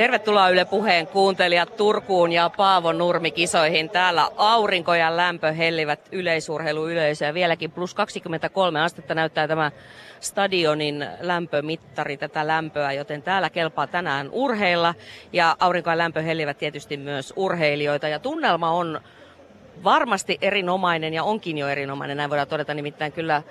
Tervetuloa Yle Puheen kuuntelijat Turkuun ja Paavo Nurmi kisoihin. Täällä aurinko ja lämpö hellivät yleisurheiluyleisöä. Vieläkin plus 23 astetta näyttää tämä stadionin lämpömittari tätä lämpöä, joten täällä kelpaa tänään urheilla. Ja aurinko ja lämpö hellivät tietysti myös urheilijoita. Ja tunnelma on varmasti erinomainen ja onkin jo erinomainen, näin voidaan todeta nimittäin kyllä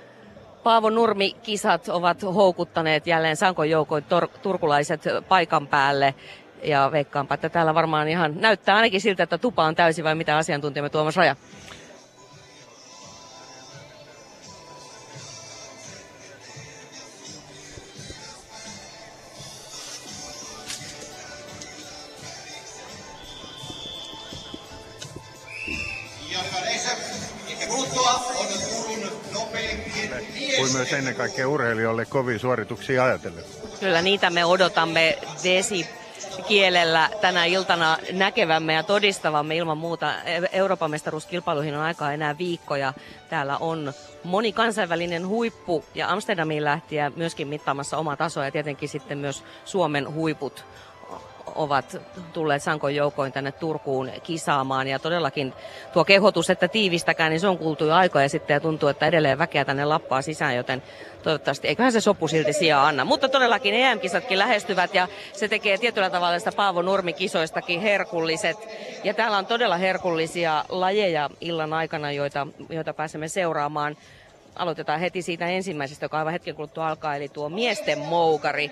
Paavo Nurmi-kisat ovat houkuttaneet jälleen Sankon joukoin tor- turkulaiset paikan päälle. Ja veikkaanpa, että täällä varmaan ihan näyttää ainakin siltä, että tupa on täysi vai mitä asiantuntijamme Tuomas Raja? Kuin myös ennen kaikkea urheilijoille kovin suorituksia ajatellen. Kyllä niitä me odotamme desi kielellä tänä iltana näkevämme ja todistavamme ilman muuta. Euroopan mestaruuskilpailuihin on aikaa enää viikkoja. Täällä on moni kansainvälinen huippu ja Amsterdamiin lähtiä myöskin mittaamassa omaa tasoa ja tietenkin sitten myös Suomen huiput ovat tulleet Sankon joukoin tänne Turkuun kisaamaan. Ja todellakin tuo kehotus, että tiivistäkään, niin se on kuultu jo aikoja sitten ja tuntuu, että edelleen väkeä tänne lappaa sisään, joten toivottavasti, eiköhän se sopu silti sijaa anna. Mutta todellakin EM-kisatkin lähestyvät ja se tekee tietyllä tavalla sitä Paavo Nurmi-kisoistakin herkulliset. Ja täällä on todella herkullisia lajeja illan aikana, joita, joita pääsemme seuraamaan. Aloitetaan heti siitä ensimmäisestä, joka aivan hetken kuluttua alkaa, eli tuo miesten moukari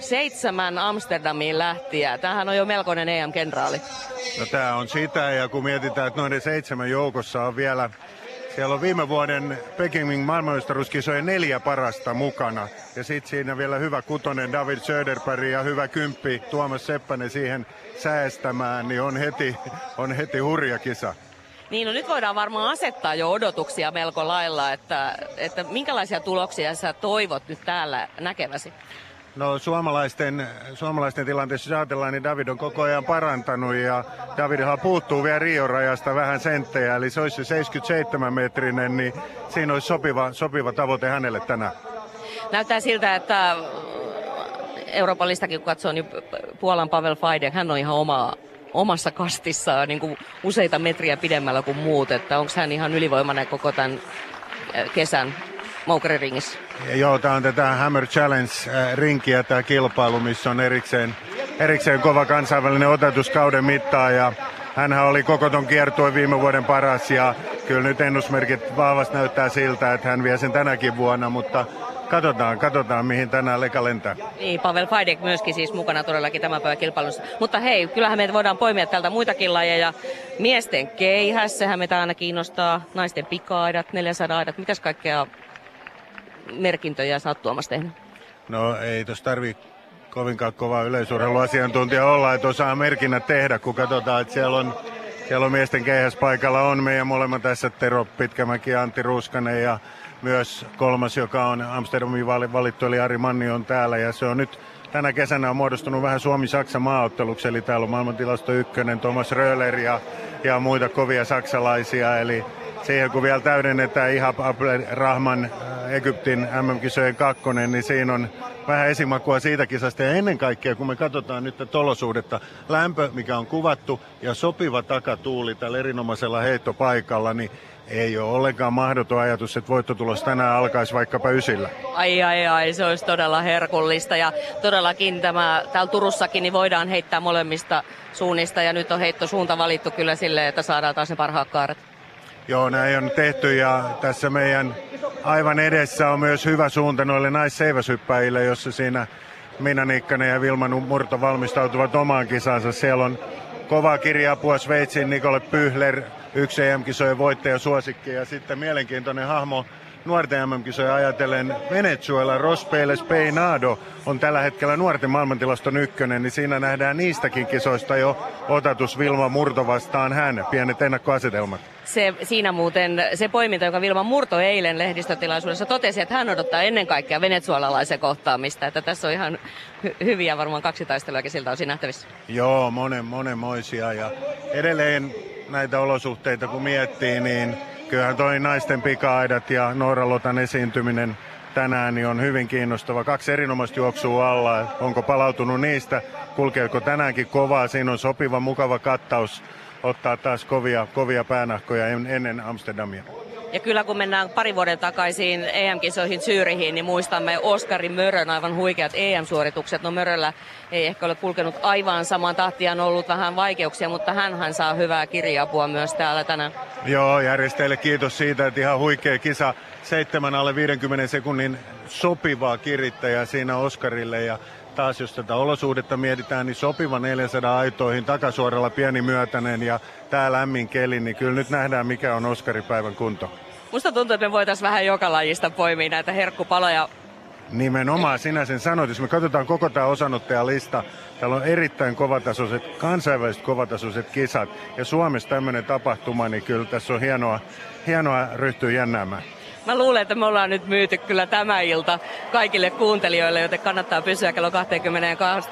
seitsemän Amsterdamiin lähtiä. Tämähän on jo melkoinen EM-kenraali. No tämä on sitä, ja kun mietitään, että noiden seitsemän joukossa on vielä siellä on viime vuoden Pekingin maailmanmestaruuskisojen neljä parasta mukana. Ja sitten siinä vielä hyvä kutonen David Söderberg ja hyvä kymppi Tuomas Seppänen siihen säästämään, niin on heti, on heti hurja kisa. Niin, no nyt voidaan varmaan asettaa jo odotuksia melko lailla, että, että minkälaisia tuloksia sä toivot nyt täällä näkeväsi? No suomalaisten, suomalaisten tilanteessa, ajatellaan, niin David on koko ajan parantanut ja Davidhan puuttuu vielä Rio-rajasta vähän senttejä, eli se olisi se 77-metrinen, niin siinä olisi sopiva, sopiva tavoite hänelle tänään. Näyttää siltä, että Euroopan listakin kun katsoo, niin Puolan Pavel Fajdek, hän on ihan omaa omassa kastissaan niin kuin useita metriä pidemmällä kuin muut, että onko hän ihan ylivoimainen koko tämän kesän moukariringissä? Joo, tämä on tätä Hammer Challenge-rinkiä tämä kilpailu, missä on erikseen, erikseen kova kansainvälinen otetus kauden mittaan ja Hänhän oli koko ton kiertueen viime vuoden paras ja kyllä nyt ennusmerkit vahvasti näyttää siltä, että hän vie sen tänäkin vuonna, mutta katsotaan, katsotaan mihin tänään leka lentää. Niin, Pavel Fajdek myöskin siis mukana todellakin tämän päivän kilpailussa. Mutta hei, kyllähän me voidaan poimia täältä muitakin lajeja. Miesten keihäs, sehän meitä aina kiinnostaa. Naisten pika-aidat, 400 aidat, mitäs kaikkea merkintöjä sä oot Tuomas tehnyt? No ei tuossa tarvi kovinkaan kova yleisurheiluasiantuntija olla, että osaa merkinnät tehdä, kun katsotaan, että siellä on, siellä on miesten keihäs paikalla on meidän molemmat tässä Tero Pitkämäki ja Antti Ruskanen ja myös kolmas, joka on Amsterdamin valittu, eli Ari Manni on täällä ja se on nyt tänä kesänä on muodostunut vähän Suomi-Saksa maaotteluksi, eli täällä on maailmantilasto ykkönen, Thomas Röhler ja, ja muita kovia saksalaisia, eli siihen kun vielä täydennetään ihan Rahman äh, Egyptin MM-kisojen kakkonen, niin siinä on vähän esimakua siitä kisasta. Ja ennen kaikkea, kun me katsotaan nyt tätä olosuudetta, lämpö, mikä on kuvattu, ja sopiva takatuuli tällä erinomaisella heittopaikalla, niin ei ole ollenkaan mahdoton ajatus, että voittotulos tänään alkaisi vaikkapa ysillä. Ai ai ai, se olisi todella herkullista ja todellakin tämä, täällä Turussakin niin voidaan heittää molemmista suunnista ja nyt on heittosuunta valittu kyllä sille, että saadaan taas ne parhaat kaaret. Joo, näin on tehty ja tässä meidän aivan edessä on myös hyvä suunta noille naisseiväshyppäjille, jossa siinä Minna Nikkanen ja Vilma Murto valmistautuvat omaan kisansa. Siellä on kova kirjaapua Sveitsin Nikole Pyhler, yksi EM-kisojen voittaja suosikki ja sitten mielenkiintoinen hahmo nuorten MM-kisoja ajatellen Venezuela Rospeles Peinado on tällä hetkellä nuorten maailmantilaston ykkönen, niin siinä nähdään niistäkin kisoista jo otatus Vilma Murto vastaan hän. Pienet ennakkoasetelmat. Se, siinä muuten se poiminta, joka Vilma Murto eilen lehdistötilaisuudessa totesi, että hän odottaa ennen kaikkea venezuelalaisen kohtaamista. Että tässä on ihan hy- hyviä varmaan kaksi taisteluakin siltä osin nähtävissä. Joo, monen, monenmoisia ja edelleen näitä olosuhteita kun miettii, niin kyllähän toi naisten pika-aidat ja Noora Lotan esiintyminen tänään niin on hyvin kiinnostava. Kaksi erinomaista juoksua alla. Onko palautunut niistä? Kulkeeko tänäänkin kovaa? Siinä on sopiva, mukava kattaus ottaa taas kovia, kovia päänahkoja ennen Amsterdamia. Ja kyllä kun mennään pari vuoden takaisin EM-kisoihin Syyrihin, niin muistamme Oskari Mörön aivan huikeat EM-suoritukset. No Möröllä ei ehkä ole kulkenut aivan samaan tahtiin, on ollut vähän vaikeuksia, mutta hän saa hyvää kirjaapua myös täällä tänään. Joo, järjestäjille kiitos siitä, että ihan huikea kisa. Seitsemän alle 50 sekunnin sopivaa kirittäjää siinä Oskarille ja taas jos tätä olosuhdetta mietitään, niin sopiva 400 aitoihin takasuoralla pieni myötäinen ja tää lämmin keli, niin kyllä nyt nähdään mikä on Oskaripäivän kunto. Musta tuntuu, että me voitaisiin vähän joka lajista poimia näitä herkkupaloja. Nimenomaan sinä sen sanoit. Jos me katsotaan koko tämä osanottajalista, täällä on erittäin kovatasoiset, kansainväliset kovatasoiset kisat. Ja Suomessa tämmöinen tapahtuma, niin kyllä tässä on hienoa, hienoa ryhtyä jännäämään. Mä luulen, että me ollaan nyt myyty kyllä tämä ilta kaikille kuuntelijoille, joten kannattaa pysyä kello 22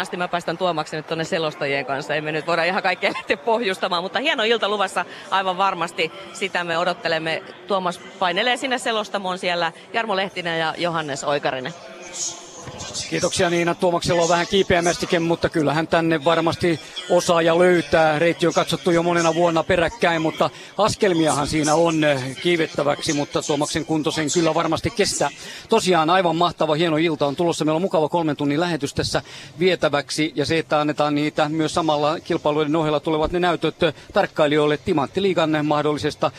asti. Mä päästän Tuomaksi nyt tuonne selostajien kanssa. Emme nyt voida ihan kaikkea lähteä pohjustamaan, mutta hieno ilta luvassa aivan varmasti. Sitä me odottelemme. Tuomas painelee sinne selostamoon siellä Jarmo Lehtinen ja Johannes Oikarinen. Kiitoksia Niina. Tuomaksella on vähän kiipeämästikin, mutta kyllähän tänne varmasti osaa ja löytää. Reitti on katsottu jo monena vuonna peräkkäin, mutta askelmiahan siinä on kiivettäväksi, mutta Tuomaksen kunto sen kyllä varmasti kestää. Tosiaan aivan mahtava, hieno ilta on tulossa. Meillä on mukava kolmen tunnin lähetys tässä vietäväksi ja se, että annetaan niitä myös samalla kilpailuiden ohella tulevat ne näytöt tarkkailijoille Timanttiliigan mahdollisesta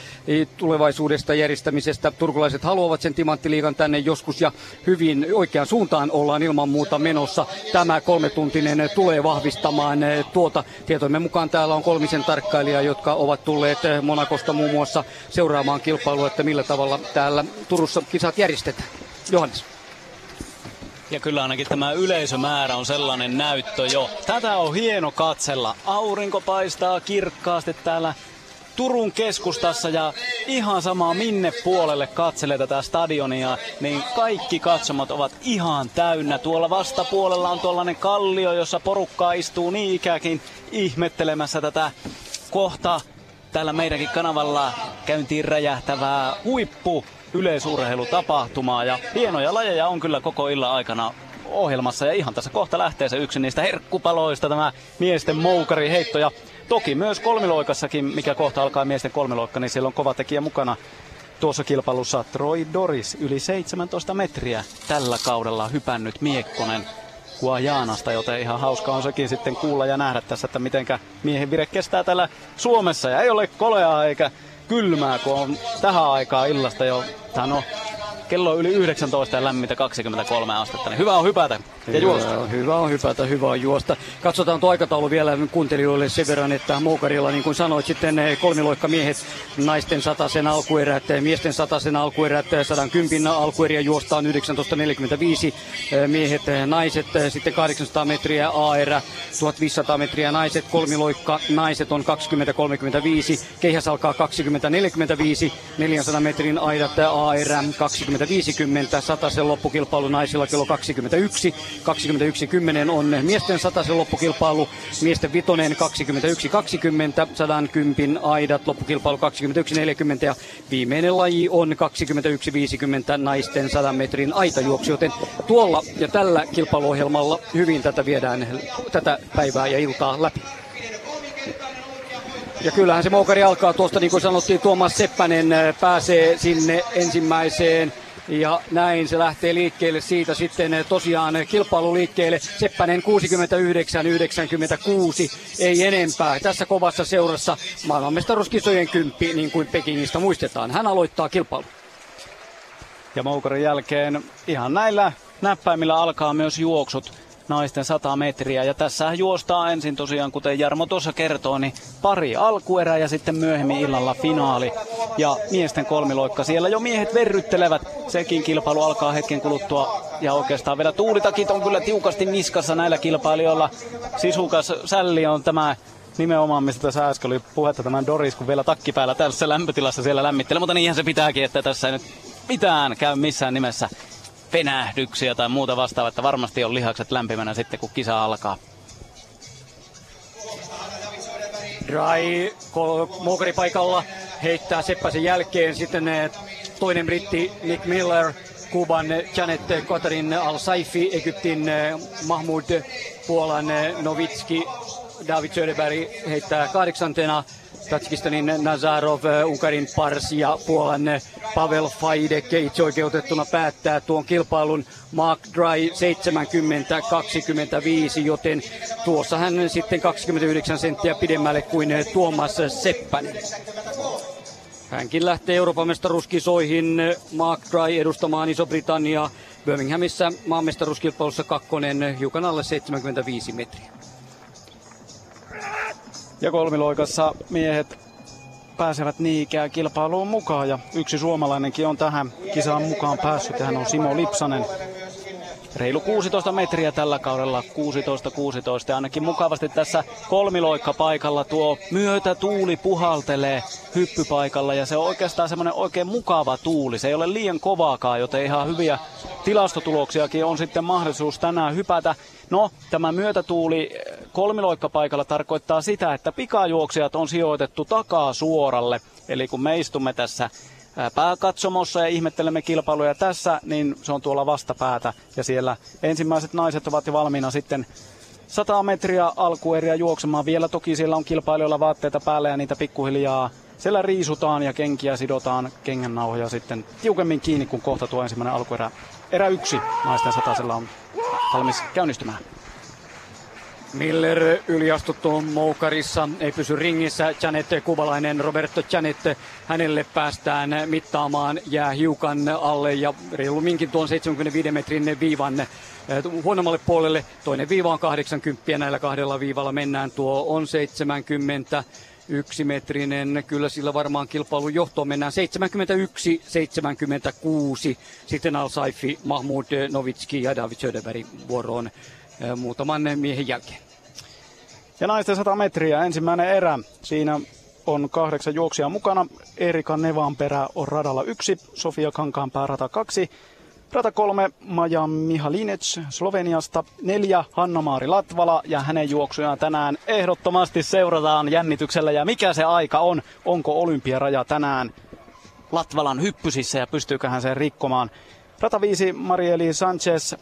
tulevaisuudesta järjestämisestä. Turkulaiset haluavat sen Timanttiliigan tänne joskus ja hyvin oikeaan suuntaan ollaan ilman muuta menossa. Tämä kolmetuntinen tulee vahvistamaan eh, tuota. Tietoimme mukaan täällä on kolmisen tarkkailijaa, jotka ovat tulleet eh, Monakosta muun muassa seuraamaan kilpailua, että millä tavalla täällä Turussa kisat järjestetään. Johannes. Ja kyllä ainakin tämä yleisömäärä on sellainen näyttö jo. Tätä on hieno katsella. Aurinko paistaa kirkkaasti täällä Turun keskustassa ja ihan sama minne puolelle katselee tätä stadionia, niin kaikki katsomot ovat ihan täynnä. Tuolla vastapuolella on tuollainen kallio, jossa porukkaa istuu niin ikäkin ihmettelemässä tätä kohta. Täällä meidänkin kanavalla käyntiin räjähtävää huippu yleisurheilutapahtumaa ja hienoja lajeja on kyllä koko illan aikana ohjelmassa. Ja ihan tässä kohta lähtee se yksi niistä herkkupaloista, tämä miesten moukari heitto ja Toki myös kolmiloikassakin, mikä kohta alkaa miesten kolmiloikka, niin siellä on kova tekijä mukana. Tuossa kilpailussa Troy Doris yli 17 metriä tällä kaudella hypännyt Miekkonen Guajanasta, joten ihan hauska on sekin sitten kuulla ja nähdä tässä, että mitenkä miehen vire kestää täällä Suomessa. Ja ei ole koleaa eikä kylmää, kun on tähän aikaan illasta jo, no, kello on yli 19 ja lämmintä 23 astetta, niin hyvä on hypätä ja juosta. Hyvä, hyvä on hypätä, hyvä on juosta. Katsotaan tuo aikataulu vielä kuuntelijoille sen verran, että Moukarilla, niin kuin sanoit, sitten eh, kolmiloikka miehet, naisten satasen alkuerät, eh, miesten satasen alkuerät, 110 eh, alkueriä juostaan 1945, miehet, naiset, sitten 800 metriä AR, 1500 metriä naiset, kolmiloikka, naiset on 20-35, keihäs alkaa 20-45, 400 metrin aidat AR 20-50, satasen loppukilpailu naisilla kello 21, 21.10 on miesten sataisen loppukilpailu, miesten vitonen 21.20, 110 aidat loppukilpailu 21.40 ja viimeinen laji on 21.50 naisten 100 metrin aitajuoksu, joten tuolla ja tällä kilpailuohjelmalla hyvin tätä viedään tätä päivää ja iltaa läpi. Ja kyllähän se moukari alkaa tuosta, niin kuin sanottiin, Tuomas Seppänen pääsee sinne ensimmäiseen ja näin se lähtee liikkeelle siitä sitten eh, tosiaan kilpailu liikkeelle. Seppänen 69-96, ei enempää. Tässä kovassa seurassa maailmanmestaruuskisojen kymppi, niin kuin Pekingistä muistetaan. Hän aloittaa kilpailu. Ja Moukarin jälkeen ihan näillä näppäimillä alkaa myös juoksut naisten 100 metriä. Ja tässä juostaa ensin tosiaan, kuten Jarmo tuossa kertoo, niin pari alkuerää ja sitten myöhemmin illalla finaali. Ja miesten kolmiloikka siellä jo miehet verryttelevät. Sekin kilpailu alkaa hetken kuluttua. Ja oikeastaan vielä tuulitakit on kyllä tiukasti niskassa näillä kilpailijoilla. Sisukas sälli on tämä nimenomaan, mistä tässä äsken oli puhetta tämän Doris, kun vielä takki päällä tässä lämpötilassa siellä lämmittelee. Mutta niinhän se pitääkin, että tässä ei nyt mitään käy missään nimessä penähdyksiä tai muuta vastaavaa, että varmasti on lihakset lämpimänä sitten kun kisa alkaa. Mokari paikalla heittää Seppäsen jälkeen sitten eh, toinen britti Nick Miller Kuuban Janet Katarin Al-Saifi, Egyptin Mahmoud, Puolan Novitski, David Söderberg heittää kahdeksantena, Tatsikistanin Nazarov, Unkarin Pars ja Puolan Pavel Faidek itseoikeutettuna päättää tuon kilpailun Mark Dry 70-25, joten tuossa hän sitten 29 senttiä pidemmälle kuin Tuomas Seppänen. Hänkin lähtee Euroopan mestaruuskisoihin Mark Dry edustamaan Iso-Britanniaa. Birminghamissa maanmestaruuskilpailussa kakkonen hiukan alle 75 metriä. Ja kolmiloikassa miehet pääsevät niikään kilpailuun mukaan ja yksi suomalainenkin on tähän kisaan mukaan päässyt hän on Simo Lipsanen. Reilu 16 metriä tällä kaudella, 16-16 ja ainakin mukavasti tässä kolmiloikka paikalla tuo myötä tuuli puhaltelee hyppypaikalla ja se on oikeastaan semmoinen oikein mukava tuuli. Se ei ole liian kovaakaan, joten ihan hyviä tilastotuloksiakin on sitten mahdollisuus tänään hypätä. No, tämä myötätuuli kolmiloikkapaikalla tarkoittaa sitä, että pikajuoksijat on sijoitettu takaa suoralle. Eli kun me istumme tässä pääkatsomossa ja ihmettelemme kilpailuja tässä, niin se on tuolla vastapäätä. Ja siellä ensimmäiset naiset ovat jo valmiina sitten 100 metriä alkueriä juoksemaan. Vielä toki siellä on kilpailijoilla vaatteita päällä ja niitä pikkuhiljaa siellä riisutaan ja kenkiä sidotaan kengännauhoja sitten tiukemmin kiinni, kun kohta tuo ensimmäinen alkuerä. Erä yksi naisten satasella on valmis käynnistymään. Miller yliastuttu moukarissa, ei pysy ringissä. Janet Kuvalainen, Roberto Janet, hänelle päästään mittaamaan, jää hiukan alle ja reilumminkin tuon 75 metrin viivan eh, huonommalle puolelle. Toinen viiva on 80, näillä kahdella viivalla mennään. Tuo on 70 yksimetrinen. Kyllä sillä varmaan kilpailun johtoon mennään 71-76. Sitten Al-Saifi, Mahmoud Novitski ja David Söderberg vuoroon eh, muutaman miehen jälkeen. Ja naisten 100 metriä, ensimmäinen erä. Siinä on kahdeksan juoksia mukana. Erika Nevanperä on radalla yksi, Sofia Kankaanpää rata kaksi, Rata kolme Maja Mihalinec Sloveniasta, neljä Hanna-Maari Latvala ja hänen juoksujaan tänään ehdottomasti seurataan jännityksellä. Ja mikä se aika on? Onko olympiaraja tänään Latvalan hyppysissä ja pystyykö hän sen rikkomaan? Rata 5 Marieli Sanchez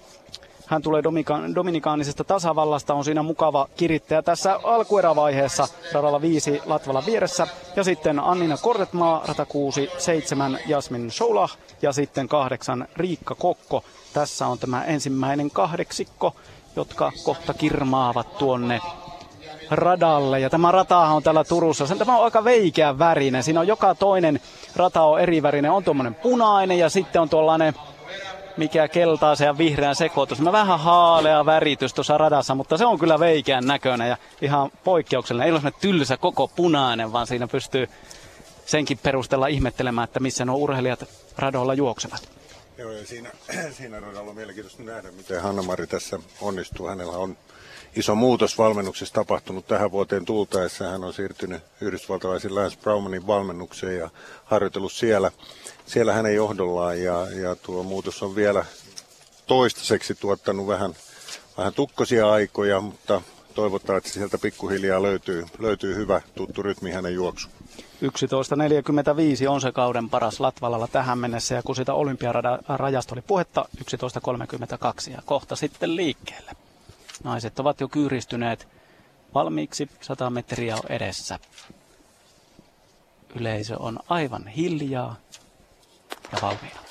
hän tulee Dominikaanisesta tasavallasta, on siinä mukava kirittäjä tässä alkuerävaiheessa radalla 5 Latvala vieressä. Ja sitten Annina Kortetmaa, rata 6, 7 Jasmin Soulah ja sitten 8 Riikka Kokko. Tässä on tämä ensimmäinen kahdeksikko, jotka kohta kirmaavat tuonne radalle. Ja tämä rata on täällä Turussa. Sen tämä on aika veikeä värinen. Siinä on joka toinen rata on eri värinen. On tuommoinen punainen ja sitten on tuollainen mikä keltaisen ja vihreän sekoitus. Mä vähän haalea väritys tuossa radassa, mutta se on kyllä veikeän näköinen ja ihan poikkeuksellinen. Ei ole tylsä koko punainen, vaan siinä pystyy senkin perusteella ihmettelemään, että missä nuo urheilijat radoilla juoksevat. Joo, ja siinä, siinä radalla on mielenkiintoista nähdä, miten Hanna-Mari tässä onnistuu. Hänellä on iso muutos valmennuksessa tapahtunut tähän vuoteen tultaessa. Hän on siirtynyt yhdysvaltalaisen Lance Browmanin valmennukseen ja harjoitellut siellä siellä hänen johdollaan ja, ja tuo muutos on vielä toistaiseksi tuottanut vähän, vähän tukkosia aikoja, mutta toivotaan, että sieltä pikkuhiljaa löytyy, löytyy hyvä tuttu rytmi hänen juoksu. 11.45 on se kauden paras Latvalalla tähän mennessä ja kun sitä olympiarajasta oli puhetta 11.32 ja kohta sitten liikkeelle. Naiset ovat jo kyyristyneet valmiiksi, 100 metriä on edessä. Yleisö on aivan hiljaa ja valmiina.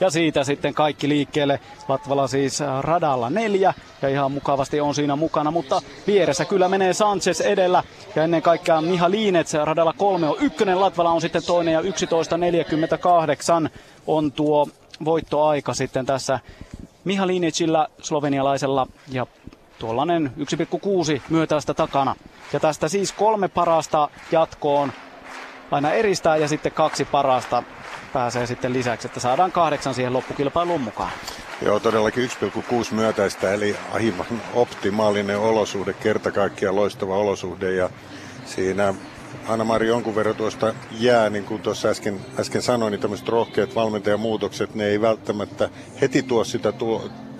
Ja siitä sitten kaikki liikkeelle. Latvala siis äh, radalla neljä ja ihan mukavasti on siinä mukana, mutta vieressä kyllä menee Sanchez edellä ja ennen kaikkea Miha Liinets radalla kolme on ykkönen, Latvala on sitten toinen ja 11.48 on tuo voittoaika sitten tässä Miha Liinetsillä slovenialaisella ja tuollainen 1,6 myötäistä takana. Ja tästä siis kolme parasta jatkoon aina eristää ja sitten kaksi parasta pääsee sitten lisäksi, että saadaan kahdeksan siihen loppukilpailuun mukaan. Joo, todellakin 1,6 myötäistä, eli aivan optimaalinen olosuhde, kerta kaikkiaan loistava olosuhde. Ja siinä Anna-Mari jonkun verran tuosta jää, niin kuin tuossa äsken, äsken sanoin, niin tämmöiset rohkeat valmentajamuutokset, ne ei välttämättä heti tuo sitä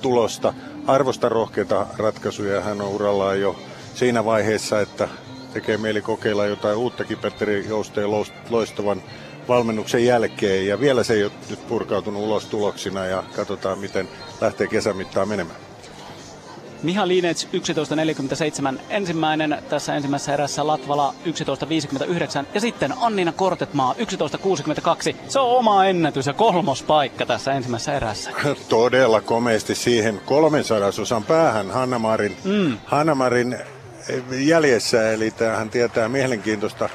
tulosta. Arvosta rohkeita ratkaisuja hän on urallaan jo siinä vaiheessa, että tekee mieli kokeilla jotain uuttakin. Petteri Jousteen loistavan valmennuksen jälkeen ja vielä se ei ole nyt purkautunut ulos tuloksina ja katsotaan miten lähtee kesämittaa menemään. Miha Linets 11.47 ensimmäinen tässä ensimmäisessä erässä Latvala 11.59 ja sitten Annina Kortetmaa 11.62. Se on oma ennätys ja kolmos paikka tässä ensimmäisessä erässä. Todella komeasti siihen 300 osan päähän Hannamarin, mm. Hannamarin jäljessä, eli tämähän tietää mielenkiintoista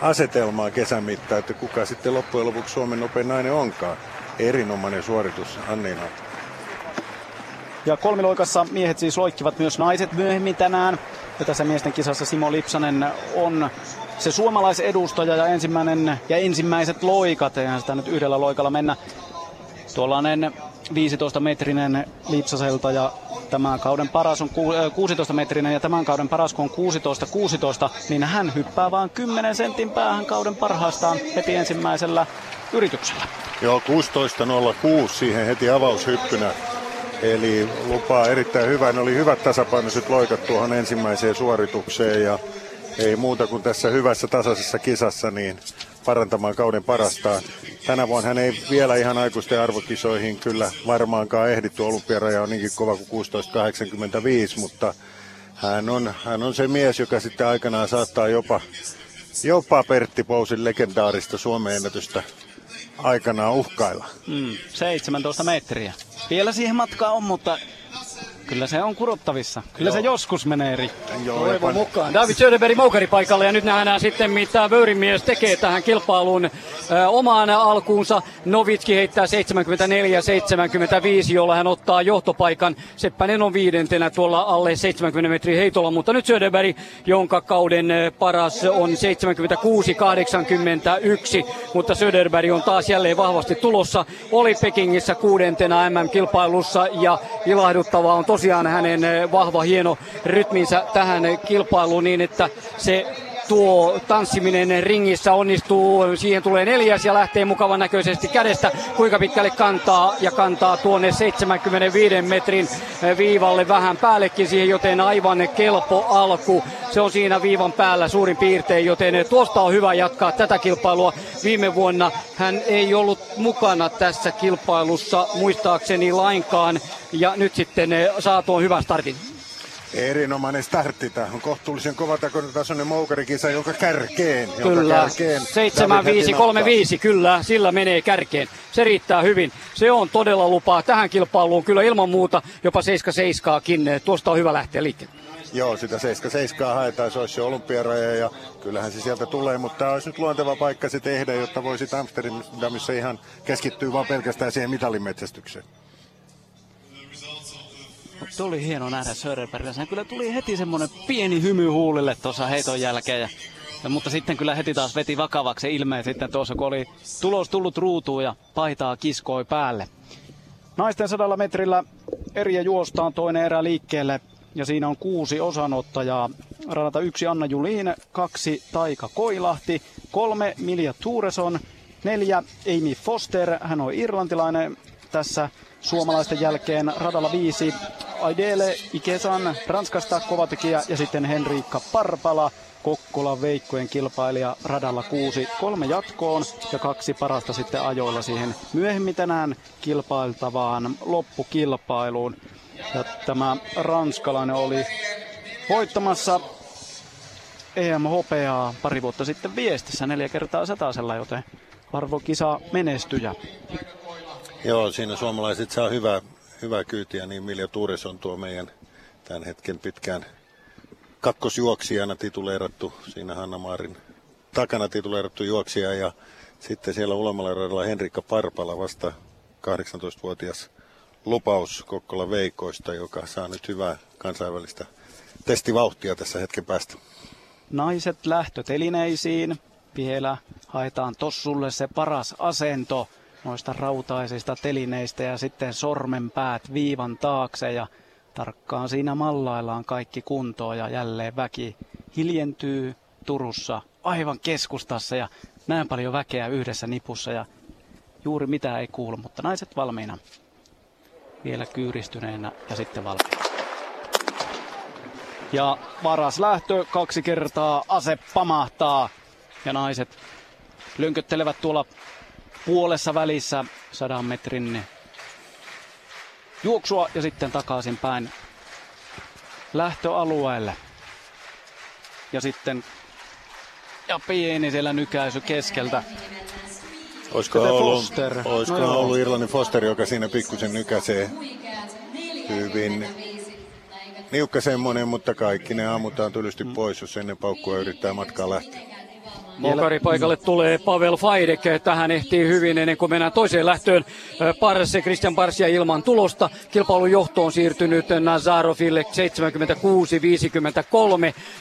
asetelmaa kesän mittaan, että kuka sitten loppujen lopuksi Suomen nopein nainen onkaan. Erinomainen suoritus Annina. Ja kolmiloikassa miehet siis loikkivat myös naiset myöhemmin tänään. Ja tässä miesten kisassa Simo Lipsanen on se suomalaisedustaja ja ensimmäinen ja ensimmäiset loikat. Eihän sitä nyt yhdellä loikalla mennä. Tuollainen 15-metrinen Lipsaselta ja tämän kauden paras on 16-metrinen ja tämän kauden paras kun on 16-16, niin hän hyppää vain 10 sentin päähän kauden parhaastaan heti ensimmäisellä yrityksellä. Joo, 16.06 siihen heti avaushyppynä. Eli lupaa erittäin hyvän. Oli hyvät tasapainoiset loikat tuohon ensimmäiseen suoritukseen ja ei muuta kuin tässä hyvässä tasaisessa kisassa niin parantamaan kauden parastaan. Tänä vuonna hän ei vielä ihan aikuisten arvokisoihin kyllä varmaankaan ehditty. Olympiaraja on niinkin kova kuin 16.85, mutta hän on, hän on se mies, joka sitten aikanaan saattaa jopa, jopa Pertti Pousin legendaarista Suomen ennätystä aikanaan uhkailla. Mm, 17 metriä. Vielä siihen matkaa on, mutta Kyllä se on kurottavissa. Kyllä Joo. se joskus menee rikki. Toivon mukaan. David Söderberg moukari paikalle ja nyt nähdään sitten mitä Vöyrimies tekee tähän kilpailuun ö, omaan alkuunsa. Novitski heittää 74-75, jolla hän ottaa johtopaikan. Seppänen on viidentenä tuolla alle 70 metrin heitolla, mutta nyt Söderberg, jonka kauden paras on 76-81, mutta Söderberg on taas jälleen vahvasti tulossa. Oli Pekingissä kuudentena MM-kilpailussa ja ilahduttavaa on tosiaan hänen eh, vahva hieno rytminsä tähän kilpailuun niin, että se tuo tanssiminen ringissä onnistuu. Siihen tulee neljäs ja lähtee mukavan näköisesti kädestä. Kuinka pitkälle kantaa ja kantaa tuonne 75 metrin eh, viivalle vähän päällekin siihen, joten aivan kelpo alku. Se on siinä viivan päällä suurin piirtein, joten tuosta on hyvä jatkaa tätä kilpailua. Viime vuonna hän ei ollut mukana tässä kilpailussa muistaakseni lainkaan ja nyt sitten eh, saa tuon hyvän startin. Erinomainen startti. Tämä on kohtuullisen kovatasoinen moukarikisa, jonka kärkeen. Kyllä, kärkeen 7535, kyllä, sillä menee kärkeen. Se riittää hyvin. Se on todella lupaa tähän kilpailuun, kyllä ilman muuta jopa 77kin. Tuosta on hyvä lähteä liikkeelle. Joo, sitä 77 haetaan, se olisi jo olympiaraja ja kyllähän se sieltä tulee, mutta tämä olisi nyt luonteva paikka se tehdä, jotta voisi Amsterdamissa ihan keskittyä vaan pelkästään siihen mitalimetsästykseen. Oli hieno nähdä Söderberg. Kyllä tuli heti semmoinen pieni hymy huulille tuossa heiton jälkeen. Ja, ja, mutta sitten kyllä heti taas veti vakavaksi ilmeen sitten tuossa, kun oli tulos tullut ruutuun ja paitaa kiskoi päälle. Naisten sadalla metrillä eriä juostaan toinen erä liikkeelle ja siinä on kuusi osanottajaa. Radata yksi Anna Julin, kaksi Taika Koilahti, kolme Milja Tuureson, neljä Amy Foster, hän on irlantilainen tässä suomalaisten jälkeen radalla viisi Aidele Ikesan Ranskasta kovatekijä ja sitten Henriikka Parpala Kokkola Veikkojen kilpailija radalla kuusi kolme jatkoon ja kaksi parasta sitten ajoilla siihen myöhemmin tänään kilpailtavaan loppukilpailuun. Ja tämä ranskalainen oli voittamassa EMHPA pari vuotta sitten viestissä neljä kertaa satasella, joten arvokisa menestyjä. Joo, siinä suomalaiset saa hyvää, hyvää kyytiä, niin Milja Tuures on tuo meidän tämän hetken pitkään kakkosjuoksijana tituleerattu, siinä Hanna Maarin takana tituleerattu juoksija ja sitten siellä ulemmalla radalla Henrikka Parpala vasta 18-vuotias lupaus Kokkola Veikoista, joka saa nyt hyvää kansainvälistä testivauhtia tässä hetken päästä. Naiset lähtötelineisiin. Vielä haetaan tossulle se paras asento noista rautaisista telineistä ja sitten sormenpäät viivan taakse ja tarkkaan siinä mallaillaan kaikki kuntoon ja jälleen väki hiljentyy Turussa aivan keskustassa ja näin paljon väkeä yhdessä nipussa ja juuri mitä ei kuulu, mutta naiset valmiina. Vielä kyyristyneenä ja sitten valmiina. Ja varas lähtö kaksi kertaa ase pamahtaa ja naiset lönköttelevät tuolla puolessa välissä sadan metrin juoksua ja sitten takaisin päin lähtöalueelle. Ja sitten ja pieni siellä nykäisy keskeltä. Olisiko ollut, olisiko no ollut Irlannin Foster, joka siinä pikkusen nykäsee hyvin niukka semmonen, mutta kaikki ne ammutaan tylysti pois, jos ennen paukkua yrittää matkaa lähteä. Mokari paikalle tulee Pavel Faidek. Tähän ehtii hyvin ennen kuin mennään toiseen lähtöön. Parse, Christian Parsia ilman tulosta. Kilpailun johto on siirtynyt Nazaroville 76-53.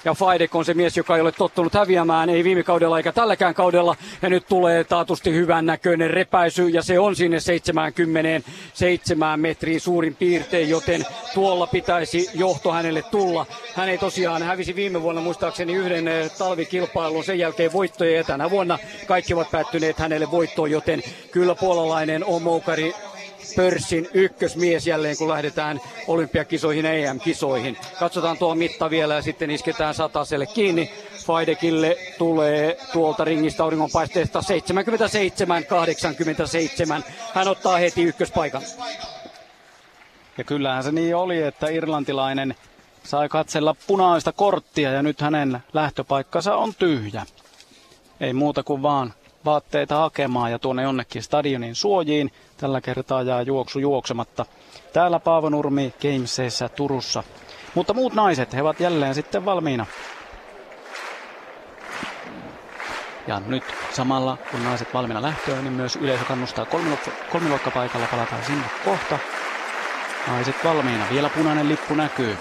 Ja Faidek on se mies, joka ei ole tottunut häviämään, ei viime kaudella eikä tälläkään kaudella. Ja nyt tulee taatusti hyvän näköinen repäisy ja se on sinne 77 metriin suurin piirtein, joten tuolla pitäisi johto hänelle tulla. Hän ei tosiaan hävisi viime vuonna muistaakseni yhden talvikilpailun, sen jälkeen voi voittoja ja tänä vuonna kaikki ovat päättyneet hänelle voittoon, joten kyllä puolalainen on Moukari pörssin ykkösmies jälleen, kun lähdetään olympiakisoihin EM-kisoihin. Katsotaan tuo mitta vielä ja sitten isketään sataselle kiinni. Faidekille tulee tuolta ringistä auringonpaisteesta 77-87. Hän ottaa heti ykköspaikan. Ja kyllähän se niin oli, että irlantilainen sai katsella punaista korttia ja nyt hänen lähtöpaikkansa on tyhjä. Ei muuta kuin vaan vaatteita hakemaan ja tuonne jonnekin stadionin suojiin. Tällä kertaa jää juoksu juoksematta. Täällä Paavo Nurmi Gamesissa Turussa. Mutta muut naiset, he ovat jälleen sitten valmiina. Ja nyt samalla kun naiset valmiina lähtöön, niin myös yleisö kannustaa kolmiluokkapaikalla. Palataan sinne kohta. Naiset valmiina. Vielä punainen lippu näkyy.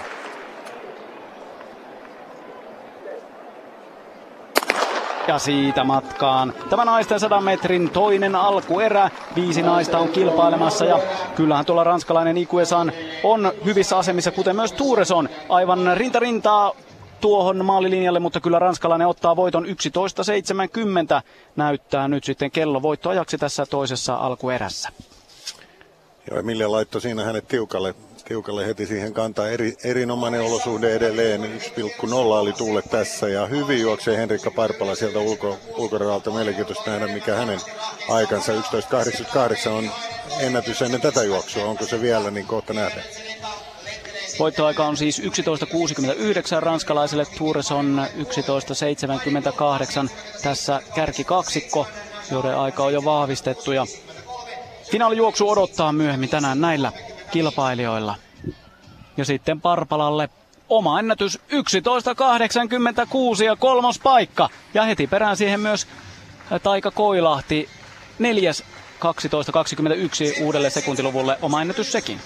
Ja siitä matkaan. Tämä naisten 100 metrin toinen alkuerä. Viisi naista on kilpailemassa ja kyllähän tuolla ranskalainen Ikuesan on hyvissä asemissa, kuten myös Tuureson. Aivan rinta rintaa tuohon maalilinjalle, mutta kyllä ranskalainen ottaa voiton 11.70 näyttää nyt sitten kello voittoajaksi tässä toisessa alkuerässä. Joo, Emilia laittoi siinä hänet tiukalle tiukalle heti siihen kantaa. Eri, erinomainen olosuhde edelleen. 1,0 oli tuule tässä ja hyvin juoksee Henrikka Parpala sieltä ulko, ulkoradalta. Mielenkiintoista nähdä, mikä hänen aikansa 11.88 on ennätys ennen tätä juoksua. Onko se vielä, niin kohta nähdään. Voittoaika on siis 11.69 ranskalaiselle, Tours on 11.78 tässä kärkikaksikko, joiden aika on jo vahvistettu ja finaalijuoksu odottaa myöhemmin tänään näillä kilpailijoilla. Ja sitten Parpalalle oma ennätys 11.86 ja kolmos paikka. Ja heti perään siihen myös Taika Koilahti neljäs 12.21 uudelle sekuntiluvulle oma ennätys sekin.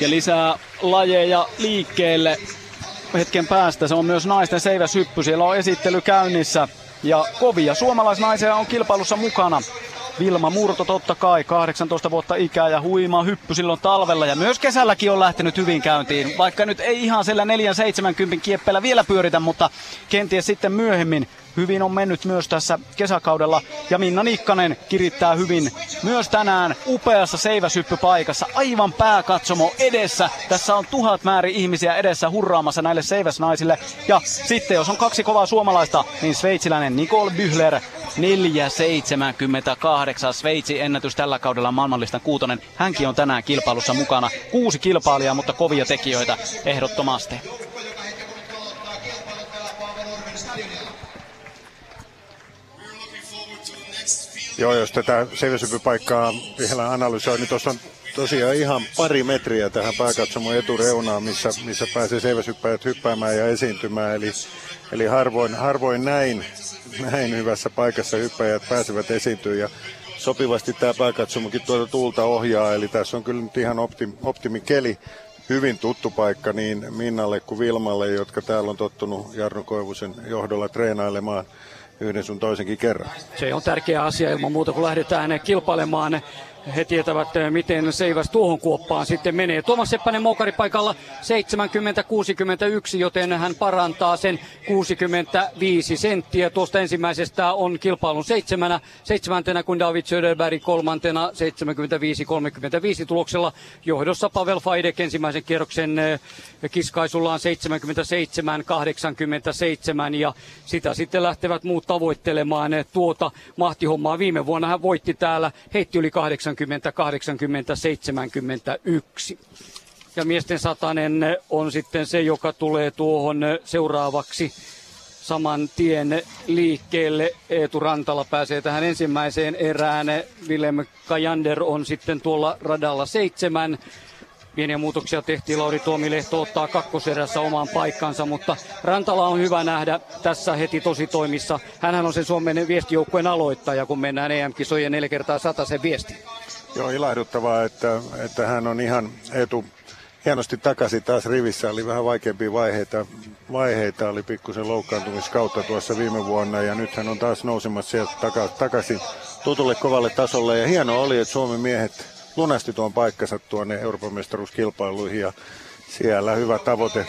Ja lisää lajeja liikkeelle hetken päästä. Se on myös naisten seiväshyppy. Siellä on esittely käynnissä. Ja kovia suomalaisnaisia on kilpailussa mukana. Vilma Murto totta kai, 18 vuotta ikää ja huima hyppy silloin talvella ja myös kesälläkin on lähtenyt hyvin käyntiin. Vaikka nyt ei ihan sillä 470 kieppeillä vielä pyöritä, mutta kenties sitten myöhemmin hyvin on mennyt myös tässä kesäkaudella. Ja Minna Nikkanen kirittää hyvin myös tänään upeassa seiväsyppypaikassa. Aivan pääkatsomo edessä. Tässä on tuhat määrin ihmisiä edessä hurraamassa näille seiväsnaisille. Ja sitten jos on kaksi kovaa suomalaista, niin sveitsiläinen Nicole Bühler 4.78 Sveitsi ennätys tällä kaudella maailmanlistan kuutonen. Hänkin on tänään kilpailussa mukana. Kuusi kilpailijaa, mutta kovia tekijöitä ehdottomasti. Joo, jos tätä seiväsypypaikkaa vielä analysoi, niin tuossa on tosiaan ihan pari metriä tähän pääkatsomon etureunaan, missä, missä pääsee seiväsyppäjät hyppäämään ja esiintymään. Eli, eli harvoin, harvoin näin, näin hyvässä paikassa hyppäjät pääsevät esiintyä. Ja sopivasti tämä pääkatsomokin tuota tuulta ohjaa, eli tässä on kyllä nyt ihan optim, optimikeli. Hyvin tuttu paikka niin Minnalle kuin Vilmalle, jotka täällä on tottunut Jarno Koivusen johdolla treenailemaan yhden sun toisenkin kerran. Se on tärkeä asia ilman muuta, kun lähdetään kilpailemaan he tietävät, eh, miten Seiväs tuohon kuoppaan sitten menee. Tuomas Seppänen Moukari paikalla 70-61, joten hän parantaa sen 65 senttiä. Tuosta ensimmäisestä on kilpailun seitsemänä, seitsemäntenä kuin David Söderberg kolmantena 75-35 tuloksella. Johdossa Pavel Faidek ensimmäisen kierroksen eh, kiskaisullaan 77-87 ja sitä sitten lähtevät muut tavoittelemaan eh, tuota mahtihommaa. Viime vuonna hän voitti täällä, heitti yli 80 80, 80, 71. Ja miesten satanen on sitten se, joka tulee tuohon seuraavaksi saman tien liikkeelle. Eetu Rantala pääsee tähän ensimmäiseen erään. Willem Kajander on sitten tuolla radalla seitsemän. Pieniä muutoksia tehtiin. Lauri Tuomilehto ottaa kakkoserässä omaan paikkansa, mutta Rantala on hyvä nähdä tässä heti tosi toimissa. Hänhän on sen Suomen viestijoukkueen aloittaja, kun mennään EM-kisojen neljä kertaa sen viesti. Joo, ilahduttavaa, että, että hän on ihan etu hienosti takaisin taas rivissä. Oli vähän vaikeampia vaiheita, vaiheita oli pikkusen loukkaantumiskautta tuossa viime vuonna ja nyt hän on taas nousemassa sieltä takaisin tutulle kovalle tasolle. Ja hieno oli, että Suomen miehet lunasti tuon paikkansa tuonne Euroopan mestaruuskilpailuihin ja siellä hyvä tavoite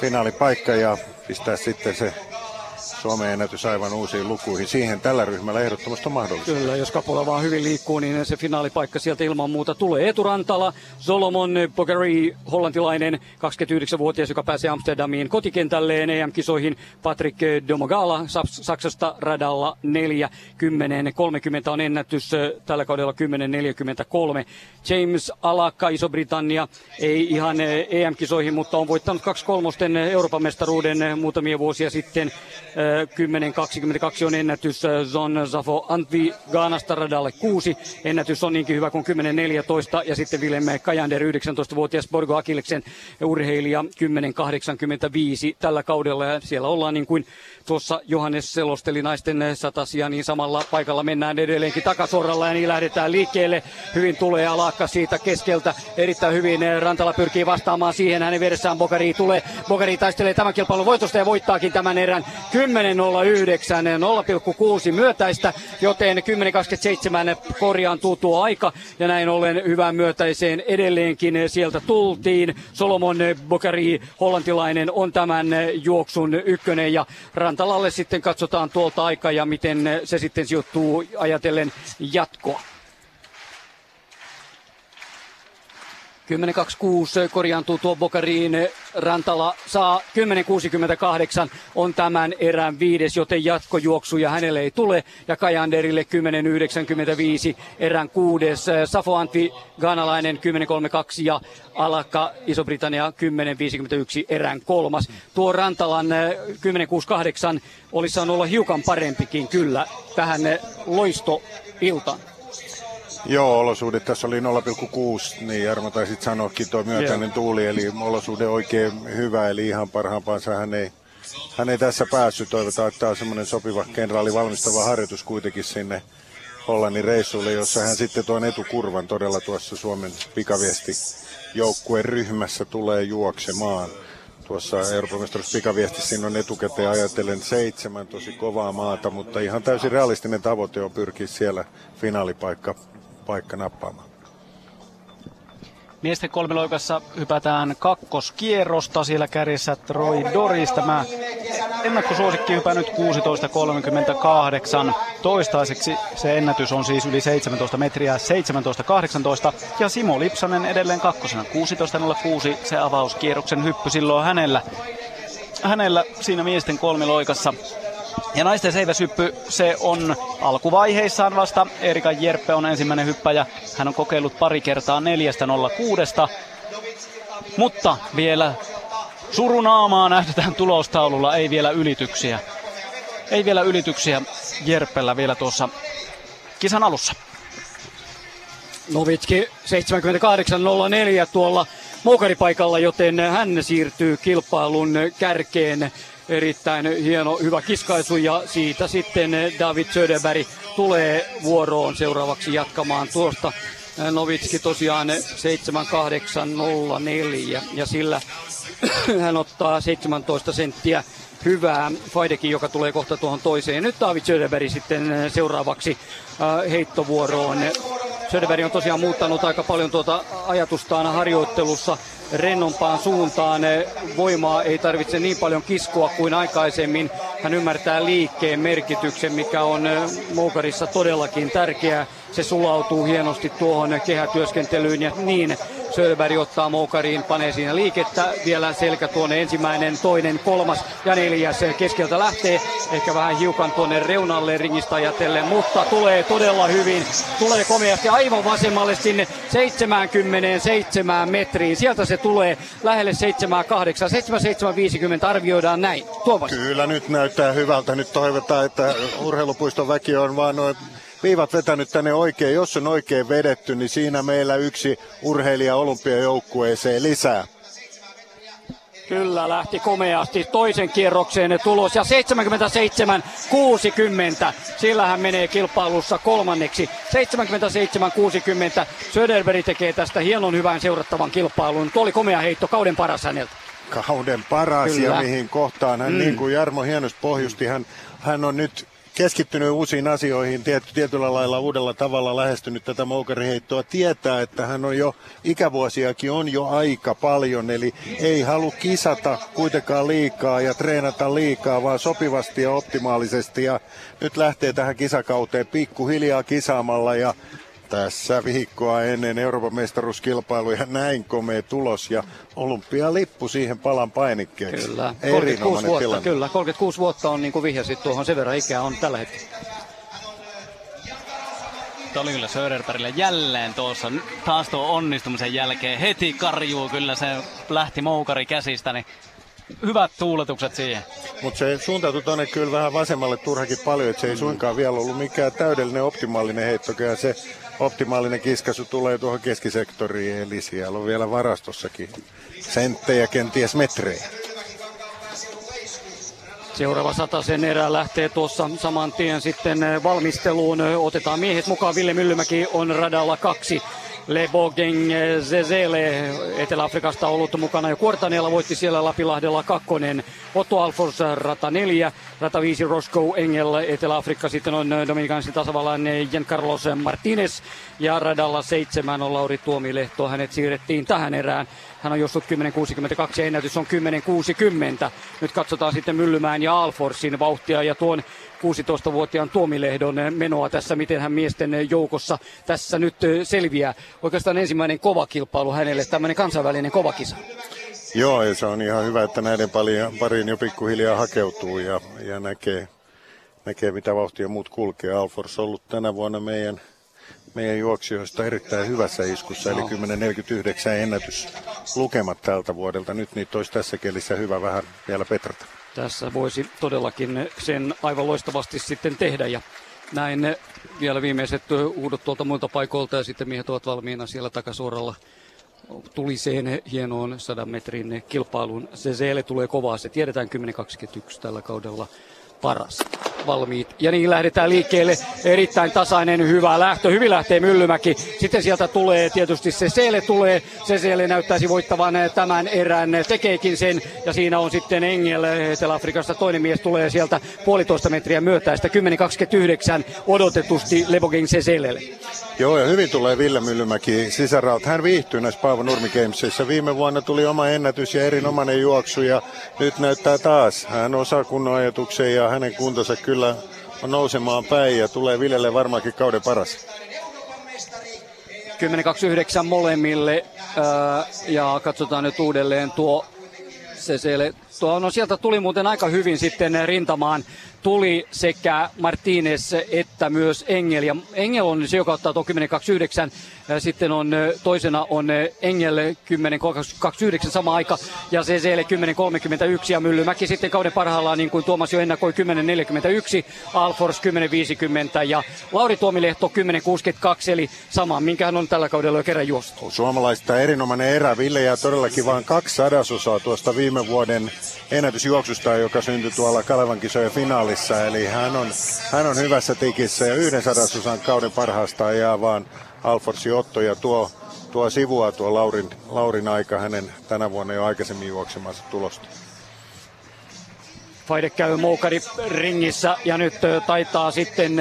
finaalipaikka ja pistää sitten se Suomen ennätys aivan uusiin lukuihin. Siihen tällä ryhmällä ehdottomasti on mahdollista. Kyllä, jos Kapula vaan hyvin liikkuu, niin se finaalipaikka sieltä ilman muuta tulee. Eturantala, Solomon Bogari, hollantilainen 29-vuotias, joka pääsee Amsterdamiin kotikentälleen EM-kisoihin. Patrick Domogala Saksasta radalla 4, 10, 30 on ennätys tällä kaudella 10, 43. James Alaka, Iso-Britannia, ei ihan EM-kisoihin, mutta on voittanut kaksi kolmosten Euroopan mestaruuden muutamia vuosia sitten 10.22 on ennätys Zon Zafo Antvi Gaanasta radalle 6. Ennätys on niinkin hyvä kuin 10.14 ja sitten Willem Kajander 19-vuotias Borgo Akileksen urheilija 10.85 tällä kaudella ja siellä ollaan niin kuin tuossa Johannes selosteli naisten satasia, niin samalla paikalla mennään edelleenkin takasorralla ja niin lähdetään liikkeelle. Hyvin tulee alakka siitä keskeltä. Erittäin hyvin Rantala pyrkii vastaamaan siihen. Hänen vedessään Bokari tulee. Bokari taistelee tämän kilpailun voitosta ja voittaakin tämän erän 10.09, 0,6 myötäistä, joten 10.27 korjaantuu tuo aika ja näin ollen hyvään myötäiseen edelleenkin sieltä tultiin. Solomon Bokari, hollantilainen, on tämän juoksun ykkönen ja Rantala Rantalalle sitten katsotaan tuolta aika ja miten se sitten sijoittuu ajatellen jatkoa. 10.26 korjaantuu tuo Bokariin. Rantala saa 10.68 on tämän erän viides, joten jatkojuoksuja hänelle ei tule. Ja Kajanderille 10.95 erän kuudes. Safo Antvi Ganalainen 10.32 ja Alakka Iso-Britannia 10.51 erän kolmas. Tuo Rantalan 10.68 olisi saanut olla hiukan parempikin kyllä tähän loistoiltaan. Joo, olosuudet tässä oli 0,6, niin Jarmo taisit sanoakin tuo myötäinen yeah. tuuli, eli olosuhde oikein hyvä, eli ihan parhaampaansa hän ei, hän ei tässä päässyt. Toivotaan, että tämä on semmoinen sopiva kenraali valmistava harjoitus kuitenkin sinne Hollannin reissulle, jossa hän sitten tuon etukurvan todella tuossa Suomen pikaviesti joukkueen ryhmässä tulee juoksemaan. Tuossa Euroopan pikaviestissä siinä on etukäteen ajatellen seitsemän tosi kovaa maata, mutta ihan täysin realistinen tavoite on pyrkiä siellä finaalipaikka paikka nappaamaan. Miesten kolmiloikassa hypätään kakkoskierrosta. Siellä kärjessä Troy Doris. Tämä ennakkosuosikki hypää nyt 16.38. Toistaiseksi se ennätys on siis yli 17 metriä, 17.18. Ja Simo Lipsanen edelleen kakkosena, 16.06. Se avauskierroksen hyppy silloin hänellä. Hänellä siinä miesten kolmiloikassa ja naisten seiväshyppy, se on alkuvaiheissaan vasta. Erika Jerppe on ensimmäinen hyppäjä. Hän on kokeillut pari kertaa 4.06. Mutta vielä surunaamaa näytetään tulostaululla, ei vielä ylityksiä. Ei vielä ylityksiä Jerpellä vielä tuossa kisan alussa. Novitski 78.04 tuolla moukaripaikalla, joten hän siirtyy kilpailun kärkeen erittäin hieno, hyvä kiskaisu ja siitä sitten David Söderberg tulee vuoroon seuraavaksi jatkamaan tuosta. Novitski tosiaan 7804 ja sillä hän ottaa 17 senttiä hyvää. Faidekin, joka tulee kohta tuohon toiseen. Nyt David Söderberg sitten seuraavaksi heittovuoroon. Söderberg on tosiaan muuttanut aika paljon tuota ajatustaan harjoittelussa rennompaan suuntaan. Voimaa ei tarvitse niin paljon kiskoa kuin aikaisemmin. Hän ymmärtää liikkeen merkityksen, mikä on Moukarissa todellakin tärkeää. Se sulautuu hienosti tuohon kehätyöskentelyyn ja niin Söderberg ottaa Moukariin, panee siinä liikettä. Vielä selkä tuonne ensimmäinen, toinen, kolmas ja neljäs keskeltä lähtee. Ehkä vähän hiukan tuonne reunalle ringistä ajatellen, mutta tulee todella hyvin. Tulee komeasti aivan vasemmalle sinne 77 metriin. Sieltä se tulee lähelle 78. 7750 arvioidaan näin. Tuomas. Kyllä nyt näyttää hyvältä. Nyt toivotaan, että urheilupuiston väki on vaan noin viivat vetänyt tänne oikein. Jos on oikein vedetty, niin siinä meillä yksi urheilija olympiajoukkueeseen lisää. Kyllä lähti komeasti toisen kierrokseen tulos ja 77-60. Sillä hän menee kilpailussa kolmanneksi. 77-60. Söderberg tekee tästä hienon hyvän seurattavan kilpailun. Tuo oli komea heitto, kauden paras häneltä. Kauden paras Kyllä. ja mihin kohtaan hän, mm. niin kuin Jarmo hienosti pohjusti, hän, hän on nyt keskittynyt uusiin asioihin, tiety, tietyllä lailla uudella tavalla lähestynyt tätä moukariheittoa, tietää, että hän on jo, ikävuosiakin on jo aika paljon, eli ei halua kisata kuitenkaan liikaa ja treenata liikaa, vaan sopivasti ja optimaalisesti. Ja nyt lähtee tähän kisakauteen pikkuhiljaa kisaamalla ja tässä viikkoa ennen Euroopan mestaruuskilpailuja näin komea tulos ja olympialippu siihen palan painikkeeksi. Kyllä, 36 vuotta, tilanne. kyllä, 36 vuotta on niin kuin vihjasit tuohon, sen verran ikää on tällä hetkellä. Tämä oli kyllä Söderbergille jälleen tuossa. Taas tuo onnistumisen jälkeen heti karjuu kyllä se lähti moukari käsistä, niin hyvät tuuletukset siihen. Mutta se suuntautui tuonne kyllä vähän vasemmalle turhakin paljon, että se ei suinkaan vielä ollut mikään täydellinen optimaalinen heittokään. Se optimaalinen kiskasu tulee tuohon keskisektoriin, eli siellä on vielä varastossakin senttejä, kenties metrejä. Seuraava sen erä lähtee tuossa saman tien sitten valmisteluun. Otetaan miehet mukaan. Ville Myllymäki on radalla kaksi. Lebogeng Zezele Etelä-Afrikasta ollut mukana jo Kuortaneella voitti siellä Lapilahdella kakkonen. Otto Alfors rata neljä, rata viisi Roscoe Engel Etelä-Afrikka, sitten on Dominikansin tasavallan Carlos Martinez ja radalla seitsemän on Lauri Tuomilehto. Hänet siirrettiin tähän erään. Hän on juossut 10.62 ja ennätys on 10.60. Nyt katsotaan sitten Myllymään ja Alforsin vauhtia ja tuon 16-vuotiaan Tuomilehdon menoa tässä, miten hän miesten joukossa tässä nyt selviää. Oikeastaan ensimmäinen kova kilpailu hänelle, tämmöinen kansainvälinen kova kisa. Joo, ja se on ihan hyvä, että näiden pariin jo pikkuhiljaa hakeutuu ja, ja näkee, näkee, mitä vauhtia muut kulkee. Alfors on ollut tänä vuonna meidän, meidän juoksijoista erittäin hyvässä iskussa, eli 10.49 ennätys lukemat tältä vuodelta. Nyt niitä olisi tässä kelissä hyvä vähän vielä petrata. Tässä voisi todellakin sen aivan loistavasti sitten tehdä ja näin vielä viimeiset uudot tuolta muilta paikoilta ja sitten miehet ovat valmiina siellä takasuoralla tuliseen hienoon 100 metrin kilpailuun. Se tulee kovaa, se tiedetään 10.21 tällä kaudella paras valmiit. Ja niin lähdetään liikkeelle. Erittäin tasainen, hyvä lähtö. Hyvin lähtee Myllymäki. Sitten sieltä tulee tietysti se Seele tulee. Se Seele näyttäisi voittavan tämän erän. Tekeekin sen. Ja siinä on sitten Engel Etelä-Afrikasta. Toinen mies tulee sieltä puolitoista metriä myötäistä. 10.29 odotetusti Lebogeng Seselelle. Joo, ja hyvin tulee Ville Myllymäki sisäraut. Hän viihtyy näissä Paavo Nurmi Gamesissa. Viime vuonna tuli oma ennätys ja erinomainen juoksu, ja nyt näyttää taas. Hän osaa kunnon ajatuksen ja hänen kuntonsa kyllä on nousemaan päin ja tulee Villelle varmaankin kauden paras. 10.29 molemmille ja katsotaan nyt uudelleen tuo Cecile. Tuo, no sieltä tuli muuten aika hyvin sitten rintamaan tuli sekä Martinez että myös Engel. Ja Engel on se, joka ottaa tuon 10.29. Sitten on toisena on Engel 10.29 sama aika ja CCL 10.31 ja Myllymäki sitten kauden parhaillaan niin kuin Tuomas jo ennakoi 10.41, Alfors 10.50 ja Lauri Tuomilehto 10.62 eli sama, minkä hän on tällä kaudella jo kerran juostu. Suomalaista erinomainen erä. Ville jää todellakin vain kaksi sadasosaa tuosta viime vuoden ennätysjuoksusta, joka syntyi tuolla Kalevan kisojen finaalissa. Eli hän on, hän on hyvässä tikissä ja yhden sadasosan kauden parhaasta ajaa vaan Alforsi Otto ja tuo tuo sivua tuo Laurin, Laurin aika hänen tänä vuonna jo aikaisemmin juoksemansa tulosta. Faide käy Moukari ringissä ja nyt taitaa sitten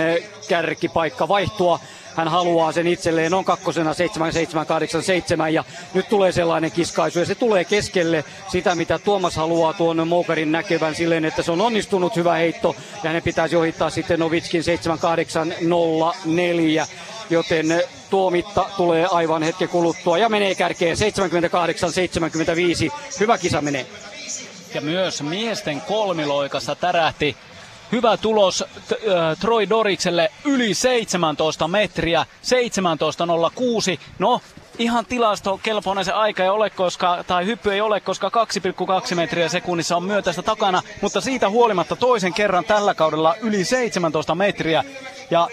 kärkipaikka vaihtua. Hän haluaa sen itselleen, on kakkosena 7787 ja nyt tulee sellainen kiskaisu ja se tulee keskelle sitä, mitä Tuomas haluaa tuon Moukarin näkevän silleen, että se on onnistunut hyvä heitto. Ja hänen pitäisi ohittaa sitten Novitskin 7804 joten tuo mitta tulee aivan hetken kuluttua ja menee kärkeen. 78-75. Hyvä kisa menee. Ja myös miesten kolmiloikassa tärähti hyvä tulos t- äh, Troy Dorikselle yli 17 metriä, 17.06. No, ihan tilastokelpoinen se aika ei ole, koska, tai hyppy ei ole, koska 2,2 metriä sekunnissa on myötäistä takana, mutta siitä huolimatta toisen kerran tällä kaudella yli 17 metriä. Ja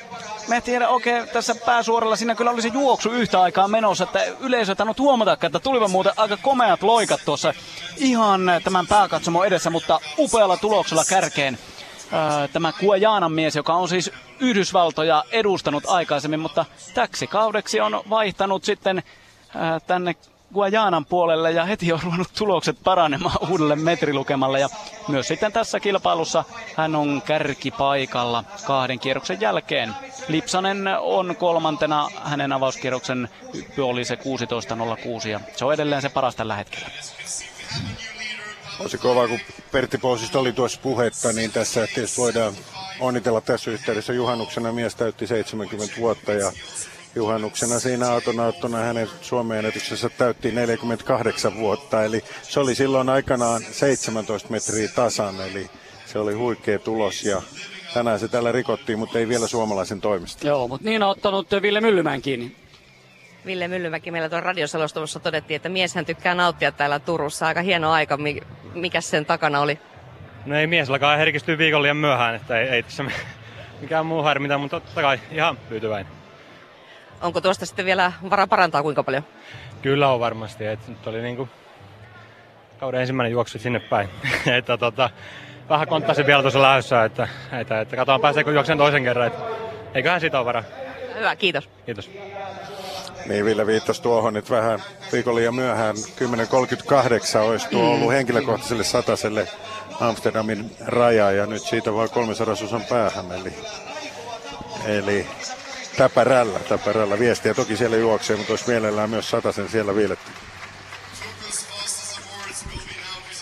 mä tiedä, okei, okay, tässä pääsuoralla siinä kyllä oli se juoksu yhtä aikaa menossa, että yleisö ei huomata, että tulivat muuten aika komeat loikat tuossa ihan tämän pääkatsomon edessä, mutta upealla tuloksella kärkeen tämä Kuojanan mies, joka on siis Yhdysvaltoja edustanut aikaisemmin, mutta täksi kaudeksi on vaihtanut sitten tänne Guajanan puolelle ja heti on ruvennut tulokset paranemaan uudelle metrilukemalle. Ja myös sitten tässä kilpailussa hän on kärkipaikalla kahden kierroksen jälkeen. Lipsanen on kolmantena, hänen avauskierroksen oli se 16.06 ja se on edelleen se paras tällä hetkellä. On se kova, kun Pertti Pousista oli tuossa puhetta, niin tässä tietysti voidaan onnitella tässä yhteydessä. Juhannuksena mies täytti 70 vuotta ja juhannuksena siinä autonauttona hänen Suomen ennätyksessä täytti 48 vuotta. Eli se oli silloin aikanaan 17 metriä tasan, eli se oli huikea tulos ja tänään se tällä rikottiin, mutta ei vielä suomalaisen toimesta. Joo, mutta niin on ottanut Ville Myllymään kiinni. Ville Myllymäki meillä tuon radiosalostuvossa todettiin, että mieshän tykkää nauttia täällä Turussa. Aika hieno aika. Mikä sen takana oli? No ei mies alkaa herkistyä viikon liian myöhään, että ei, ei tässä mikään muu harmita, mutta totta kai ihan tyytyväinen. Onko tuosta sitten vielä vara parantaa kuinka paljon? Kyllä on varmasti. että nyt oli niinku kauden ensimmäinen juoksu sinne päin. että tota, vähän konttasin vielä tuossa lähdössä, että, että, että katsotaan pääseekö juoksen toisen kerran. Että, eiköhän siitä ole varaa. Hyvä, kiitos. Kiitos. Niin Ville viittasi tuohon nyt vähän viikon liian myöhään. 10.38 olisi tuo ollut mm. henkilökohtaiselle sataselle Amsterdamin raja ja nyt siitä vaan 300 osan päähän. Eli, eli täpärällä, täpärällä viestiä. Toki siellä juoksee, mutta olisi mielellään myös satasen siellä viiletty.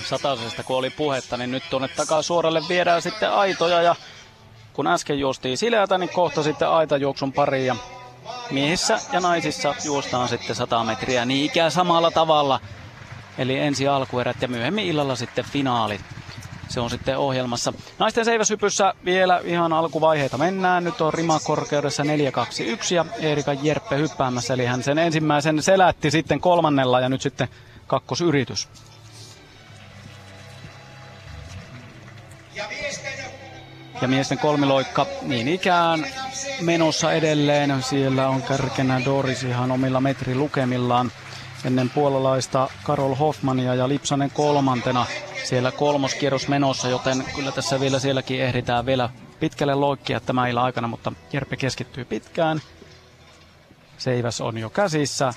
Satasesta kun oli puhetta, niin nyt tuonne takaa suoralle viedään sitten aitoja ja kun äsken juostiin sileätä, niin kohta sitten aitajuoksun pariin ja miehissä ja naisissa juostaan sitten 100 metriä niin ikään samalla tavalla. Eli ensi alkuerät ja myöhemmin illalla sitten finaalit. Se on sitten ohjelmassa. Naisten seiväshypyssä vielä ihan alkuvaiheita mennään. Nyt on rima korkeudessa 421 ja Erika Jerppe hyppäämässä. Eli hän sen ensimmäisen selätti sitten kolmannella ja nyt sitten kakkosyritys. Ja miesten kolmiloikka niin ikään menossa edelleen. Siellä on kärkenä Doris ihan omilla metrilukemillaan ennen puolalaista Karol Hoffmania ja Lipsanen kolmantena. Siellä kolmoskierros menossa, joten kyllä tässä vielä sielläkin ehditään vielä pitkälle loikkia tämä illan aikana, mutta Jerpe keskittyy pitkään. Seiväs on jo käsissä.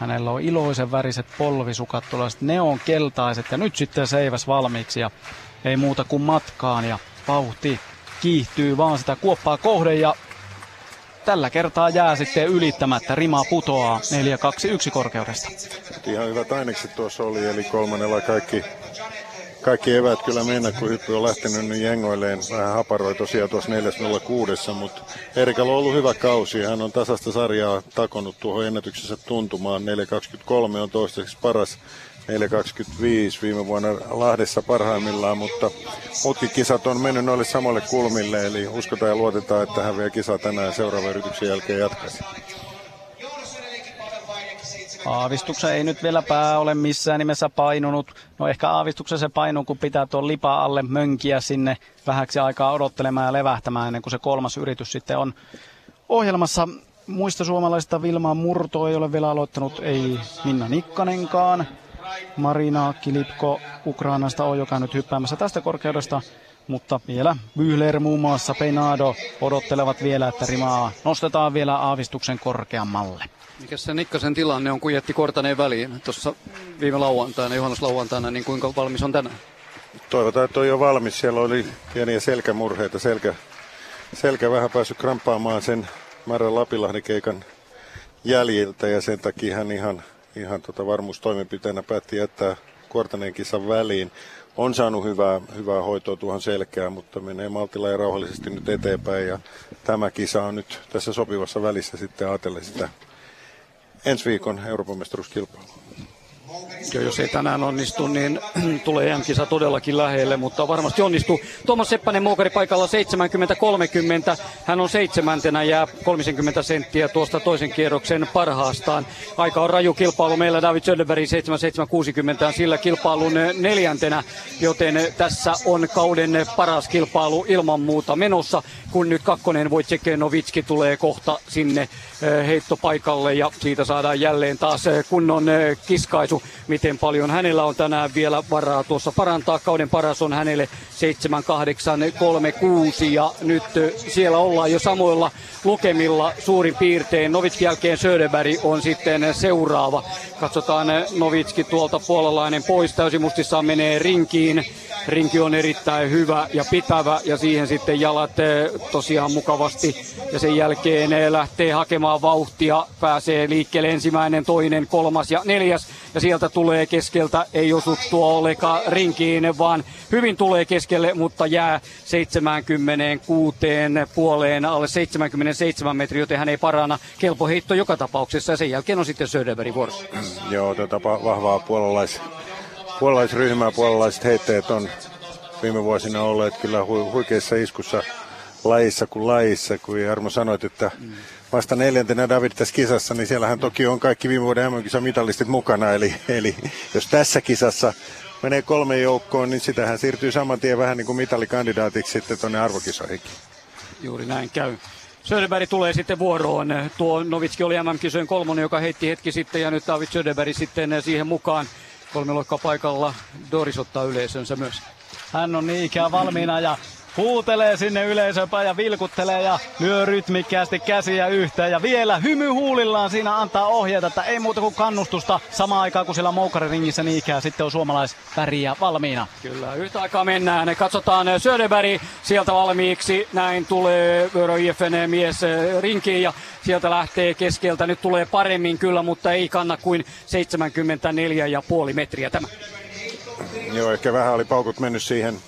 Hänellä on iloisen väriset polvisukat, tuollaiset neonkeltaiset ja nyt sitten Seiväs valmiiksi ja ei muuta kuin matkaan ja vauhti kiihtyy vaan sitä kuoppaa kohden ja tällä kertaa jää sitten ylittämättä. Rima putoaa 4-2-1 korkeudesta. Ihan hyvät ainekset tuossa oli, eli kolmannella kaikki, kaikki evät kyllä mennä, kun hyppy on lähtenyt niin jengoilleen. Vähän haparoi tosiaan tuossa 4.06, mutta Erikalla on ollut hyvä kausi. Hän on tasasta sarjaa takonut tuohon ennätyksessä tuntumaan. 4.23 on toistaiseksi paras 4.25 viime vuonna Lahdessa parhaimmillaan, mutta muutkin kisat on mennyt noille samoille kulmille, eli uskotaan ja luotetaan, että hän vielä kisa tänään seuraavan yrityksen jälkeen jatkaisi. Aavistuksen ei nyt vielä pää ole missään nimessä painunut. No ehkä aavistuksen se painuu, kun pitää tuon lipa alle mönkiä sinne vähäksi aikaa odottelemaan ja levähtämään ennen kuin se kolmas yritys sitten on ohjelmassa. Muista suomalaisista Vilmaa Murto ei ole vielä aloittanut, ei Minna Nikkanenkaan. Marina Kilipko Ukrainasta on jo käynyt hyppäämässä tästä korkeudesta, mutta vielä Bühler muun muassa Peinado odottelevat vielä, että rimaa nostetaan vielä aavistuksen korkeammalle. Mikä se Nikkasen tilanne on, kun jätti Kortaneen väliin tuossa viime lauantaina, juhannuslauantaina, niin kuinka valmis on tänään? Toivotaan, että on jo valmis. Siellä oli pieniä selkämurheita. Selkä, selkä vähän päässyt kramppaamaan sen Märän Lapilahden keikan jäljiltä ja sen takia hän ihan, ihan tota varmuustoimenpiteenä päätti jättää Kuortaneen kisan väliin. On saanut hyvää, hyvää hoitoa tuohon selkään, mutta menee maltilla ja rauhallisesti nyt eteenpäin. Ja tämä kisa on nyt tässä sopivassa välissä sitten ajatellen sitä ensi viikon Euroopan mestaruuskilpailua. Ja jos ei tänään onnistu, niin tulee M-kisa todellakin lähelle, mutta varmasti onnistuu. Tuomas Seppänen Moukari paikalla 70-30. Hän on seitsemäntenä ja 30 senttiä tuosta toisen kierroksen parhaastaan. Aika on raju kilpailu. Meillä David Söderberg 7760 on sillä kilpailun neljäntenä, joten tässä on kauden paras kilpailu ilman muuta menossa, kun nyt kakkonen Novitski tulee kohta sinne eh, heittopaikalle ja siitä saadaan jälleen taas eh, kunnon eh, kiskaisu miten paljon hänellä on tänään vielä varaa tuossa parantaa. Kauden paras on hänelle 7836 ja nyt siellä ollaan jo samoilla lukemilla suurin piirtein. Novitski jälkeen Söderberg on sitten seuraava. Katsotaan Novitski tuolta puolalainen pois. Täysimustissaan menee rinkiin. Rinki on erittäin hyvä ja pitävä ja siihen sitten jalat tosiaan mukavasti. Ja sen jälkeen lähtee hakemaan vauhtia. Pääsee liikkeelle ensimmäinen, toinen, kolmas ja neljäs. Ja sieltä tulee keskeltä, ei osu tuo ollenkaan rinkiin, vaan hyvin tulee keskelle, mutta jää 76 puoleen alle 77 metriä, joten hän ei parana. Kelpo heitto joka tapauksessa ja sen jälkeen on sitten Söderberg vuorossa. Joo, tätä vahvaa puolalais, puolalaisryhmää, puolalaiset heitteet on viime vuosina olleet kyllä hu, huikeissa iskussa lajissa kuin lajissa, kun Jarmo sanoit, että vasta neljäntenä David tässä kisassa, niin siellähän toki on kaikki viime vuoden mm mitalistit mukana, eli, eli jos tässä kisassa menee kolme joukkoon, niin sitähän siirtyy saman tien vähän niin kuin mitalikandidaatiksi sitten tuonne arvokisoihinkin. Juuri näin käy. Söderberg tulee sitten vuoroon. Tuo Novitski oli MM-kisojen kolmonen, joka heitti hetki sitten ja nyt David Söderberg sitten siihen mukaan. Kolme paikalla. Doris ottaa yleisönsä myös. Hän on niin ikään valmiina ja huutelee sinne yleisöpä ja vilkuttelee ja lyö rytmikkäästi käsiä yhteen. Ja vielä hymy huulillaan siinä antaa ohjeita, että ei muuta kuin kannustusta samaan aikaan kuin siellä Moukariringissä niin ikään. Sitten on suomalaisväriä valmiina. Kyllä, yhtä aikaa mennään. Katsotaan Söderberg sieltä valmiiksi. Näin tulee Euro IFN mies rinkiin ja sieltä lähtee keskeltä. Nyt tulee paremmin kyllä, mutta ei kanna kuin 74,5 metriä tämä. Joo, ehkä vähän oli paukut mennyt siihen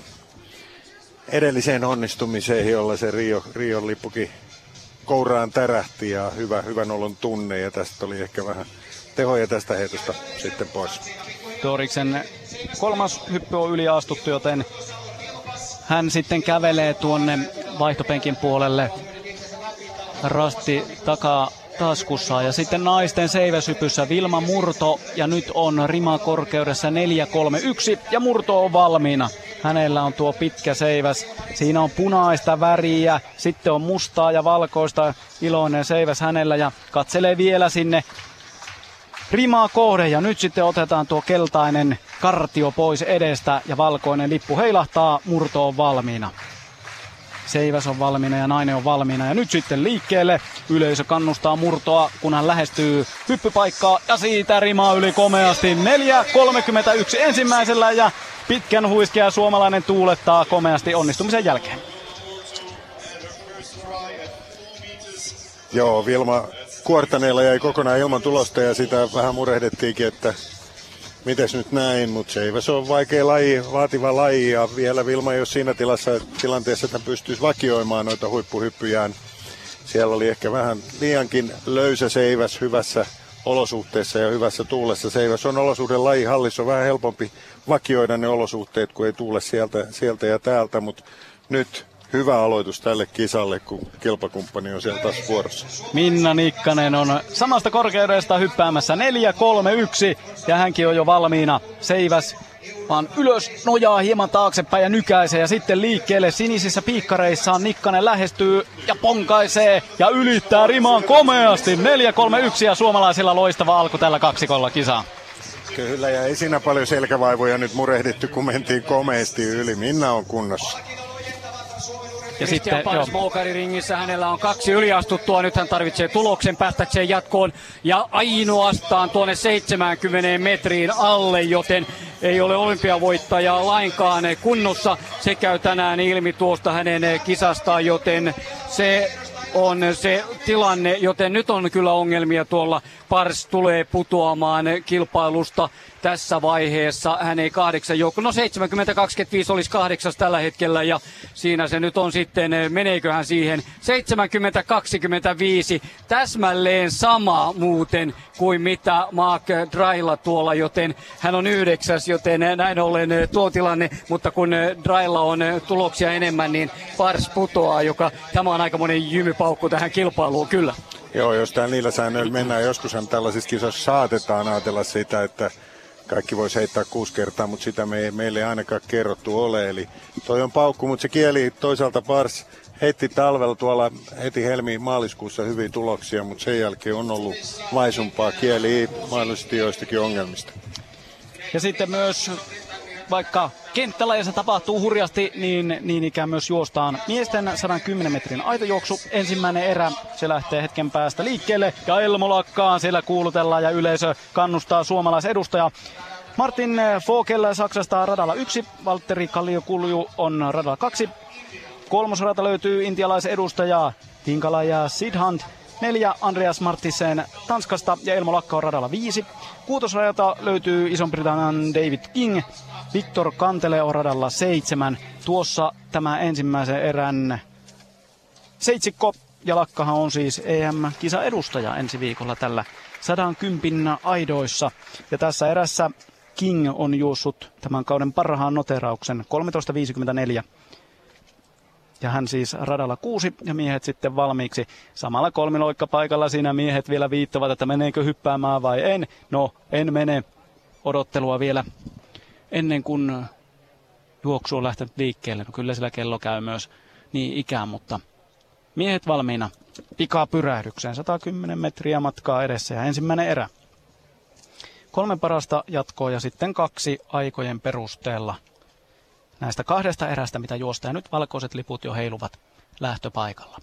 edelliseen onnistumiseen, jolla se Rio, Rion lippukin kouraan tärähti ja hyvä, hyvän olon tunne ja tästä oli ehkä vähän tehoja tästä heitosta sitten pois. Doriksen kolmas hyppy on yliastuttu, joten hän sitten kävelee tuonne vaihtopenkin puolelle rasti takaa taskussa. Ja sitten naisten seiväsypyssä Vilma Murto ja nyt on rima korkeudessa 4-3-1 ja Murto on valmiina. Hänellä on tuo pitkä seiväs. Siinä on punaista väriä, sitten on mustaa ja valkoista iloinen seiväs hänellä ja katselee vielä sinne rimaa kohde ja nyt sitten otetaan tuo keltainen kartio pois edestä ja valkoinen lippu heilahtaa, murto on valmiina. Seiväs on valmiina ja nainen on valmiina. Ja nyt sitten liikkeelle. Yleisö kannustaa murtoa, kun hän lähestyy hyppypaikkaa. Ja siitä rimaa yli komeasti. 4.31 ensimmäisellä ja pitkän huiskea suomalainen tuulettaa komeasti onnistumisen jälkeen. Joo, Vilma Kuortaneella jäi kokonaan ilman tulosta ja sitä vähän murehdettiinkin, että mites nyt näin, mutta se on vaikea laji, vaativa laji ja vielä Vilma ei ole siinä tilassa, tilanteessa, että pystyisi vakioimaan noita huippuhyppyjään. Siellä oli ehkä vähän liiankin löysä seiväs hyvässä olosuhteessa ja hyvässä tuulessa. Seiväs on olosuhden laji, hallissa on vähän helpompi vakioida ne olosuhteet, kun ei tuule sieltä, sieltä ja täältä, mutta nyt hyvä aloitus tälle kisalle, kun kilpakumppani on sieltä taas vuorossa. Minna Nikkanen on samasta korkeudesta hyppäämässä 4-3-1 ja hänkin on jo valmiina. Seiväs vaan ylös nojaa hieman taaksepäin ja nykäisee ja sitten liikkeelle sinisissä piikkareissaan Nikkanen lähestyy ja ponkaisee ja ylittää rimaan komeasti. 4-3-1 ja suomalaisilla loistava alku tällä kaksikolla kisaa. Kyllä ja ei siinä paljon selkävaivoja nyt murehdittu, kun mentiin komeasti yli. Minna on kunnossa. Ja sitten Pars ringissä hänellä on kaksi yliastuttua. Nyt hän tarvitsee tuloksen päästäkseen jatkoon ja ainoastaan tuonne 70 metriin alle, joten ei ole olympiavoittajaa lainkaan kunnossa. Se käy tänään ilmi tuosta hänen kisastaan, joten se on se tilanne, joten nyt on kyllä ongelmia tuolla. Pars tulee putoamaan kilpailusta tässä vaiheessa. Hän ei kahdeksan joukko. No 70-25 olisi kahdeksas tällä hetkellä ja siinä se nyt on sitten, meneekö hän siihen 70-25. Täsmälleen sama muuten kuin mitä Mark Drailla tuolla, joten hän on yhdeksäs, joten näin ollen tuo tilanne, mutta kun Drailla on tuloksia enemmän, niin Pars putoaa, joka tämä on aika monen jymypaukku tähän kilpailuun kyllä. Joo, jos tämä niillä säännöillä mennään, joskushan tällaisissa kisoissa saatetaan ajatella sitä, että kaikki voisi heittää kuusi kertaa, mutta sitä me ei, meille ei ainakaan kerrottu ole. Eli toi on paukku, mutta se kieli toisaalta Pars heitti talvella tuolla heti helmi maaliskuussa hyviä tuloksia, mutta sen jälkeen on ollut vaisumpaa kieli mahdollisesti joistakin ongelmista. Ja sitten myös vaikka kenttällä se tapahtuu hurjasti, niin, niin ikään myös juostaan miesten 110 metrin aitojuoksu. Ensimmäinen erä, se lähtee hetken päästä liikkeelle ja Elmo lakkaa, siellä kuulutellaan ja yleisö kannustaa suomalaisedustajaa. Martin Fogel Saksasta radalla yksi, Valtteri Kalliokulju on radalla kaksi. Kolmosradalta löytyy intialaisen edustaja Tinkala ja Sidhant. Neljä Andreas Martisen Tanskasta ja Elmo Lakka on radalla viisi. Kuutosrajalta löytyy Ison-Britannian David King. Viktor Kantele on radalla seitsemän. Tuossa tämä ensimmäisen erän seitsikko ja Lakkahan on siis EM-kisa edustaja ensi viikolla tällä 110 aidoissa. Ja tässä erässä King on juossut tämän kauden parhaan noterauksen 13.54 ja hän siis radalla kuusi ja miehet sitten valmiiksi. Samalla kolmiloikkapaikalla siinä miehet vielä viittavat, että meneekö hyppäämään vai en. No, en mene. Odottelua vielä ennen kuin juoksu on lähtenyt liikkeelle. No kyllä sillä kello käy myös niin ikään, mutta miehet valmiina pikaa pyrähdykseen. 110 metriä matkaa edessä ja ensimmäinen erä. Kolme parasta jatkoa ja sitten kaksi aikojen perusteella – näistä kahdesta erästä, mitä juosta. Ja nyt valkoiset liput jo heiluvat lähtöpaikalla.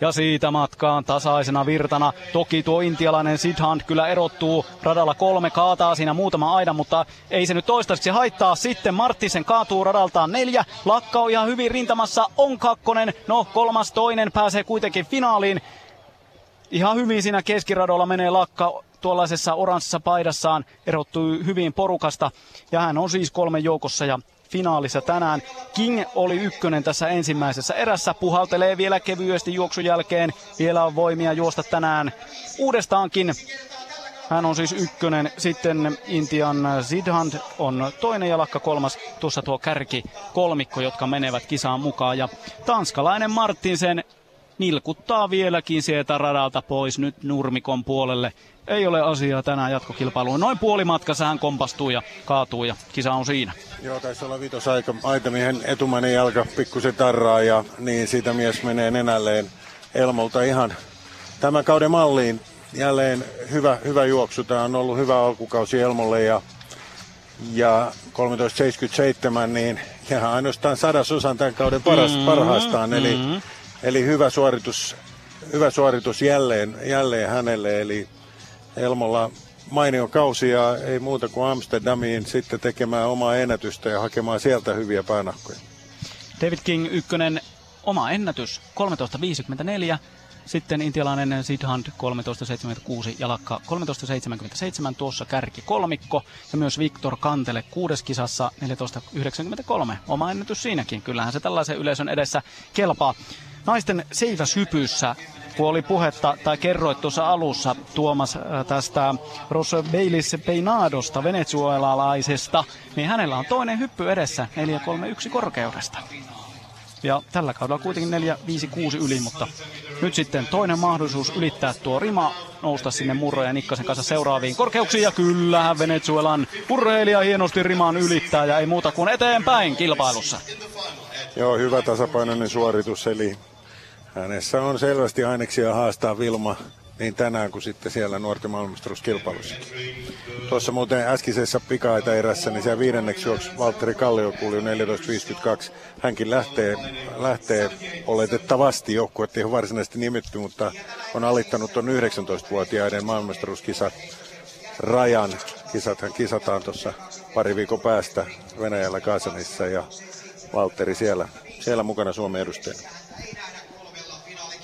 Ja siitä matkaan tasaisena virtana. Toki tuo intialainen Sidhant kyllä erottuu radalla kolme, kaataa siinä muutama aida, mutta ei se nyt toistaiseksi haittaa. Sitten Marttisen kaatuu radaltaan neljä. Lakka on ihan hyvin rintamassa, on kakkonen. No kolmas toinen pääsee kuitenkin finaaliin. Ihan hyvin siinä keskiradolla menee Lakka tuollaisessa oranssissa paidassaan erottui hyvin porukasta ja hän on siis kolmen joukossa ja finaalissa tänään. King oli ykkönen tässä ensimmäisessä erässä, puhaltelee vielä kevyesti juoksun jälkeen, vielä on voimia juosta tänään uudestaankin. Hän on siis ykkönen, sitten Intian Sidhand on toinen ja Lakka kolmas, tuossa tuo kärki kolmikko, jotka menevät kisaan mukaan. Ja tanskalainen Martinsen nilkuttaa vieläkin sieltä radalta pois nyt nurmikon puolelle ei ole asiaa tänään jatkokilpailuun. Noin puoli matkassa hän kompastuu ja kaatuu ja kisa on siinä. Joo, taisi olla vitos aika, aitamiehen etumainen jalka pikkusen tarraa ja niin siitä mies menee nenälleen Elmolta ihan tämän kauden malliin. Jälleen hyvä, hyvä juoksu. Tämä on ollut hyvä alkukausi Elmolle ja, ja 13.77 niin ihan ainoastaan sadasosan tämän kauden paras, mm-hmm, parhaastaan. Eli, mm-hmm. Eli hyvä suoritus, hyvä suoritus jälleen, jälleen hänelle. Eli Elmolla mainio kausi ja ei muuta kuin Amsterdamiin sitten tekemään omaa ennätystä ja hakemaan sieltä hyviä päänahkoja. David King ykkönen oma ennätys 13.54. Sitten intialainen Sidhand 13.76 ja Lakka 13.77 tuossa kärki kolmikko. Ja myös Viktor Kantele kuudes kisassa 14.93. Oma ennätys siinäkin. Kyllähän se tällaisen yleisön edessä kelpaa. Naisten seiväshypyssä kun oli puhetta tai kerroit tuossa alussa Tuomas äh, tästä Ross Bailis Peinadosta, venezuelalaisesta, niin hänellä on toinen hyppy edessä 431 korkeudesta. Ja tällä kaudella kuitenkin 456 yli, mutta nyt sitten toinen mahdollisuus ylittää tuo rima, nousta sinne Murro ja Nikkasen kanssa seuraaviin korkeuksiin. Ja kyllähän Venezuelan urheilija hienosti riman ylittää ja ei muuta kuin eteenpäin kilpailussa. Joo, hyvä tasapainoinen suoritus, eli Hänessä on selvästi aineksia haastaa Vilma, niin tänään kuin sitten siellä nuorten maailmanmestaruuskilpailussa. Tuossa muuten äskeisessä pikaita erässä, niin siellä viidenneksi juoksi Valtteri Kalliokulju 14.52. Hänkin lähtee, lähtee oletettavasti joukkuet ei ole varsinaisesti nimetty, mutta on alittanut tuon 19-vuotiaiden maailmanmestaruuskisat rajan. Kisathan kisataan tuossa pari viikon päästä Venäjällä Kaasanissa ja Valtteri siellä, siellä mukana Suomen edustajana.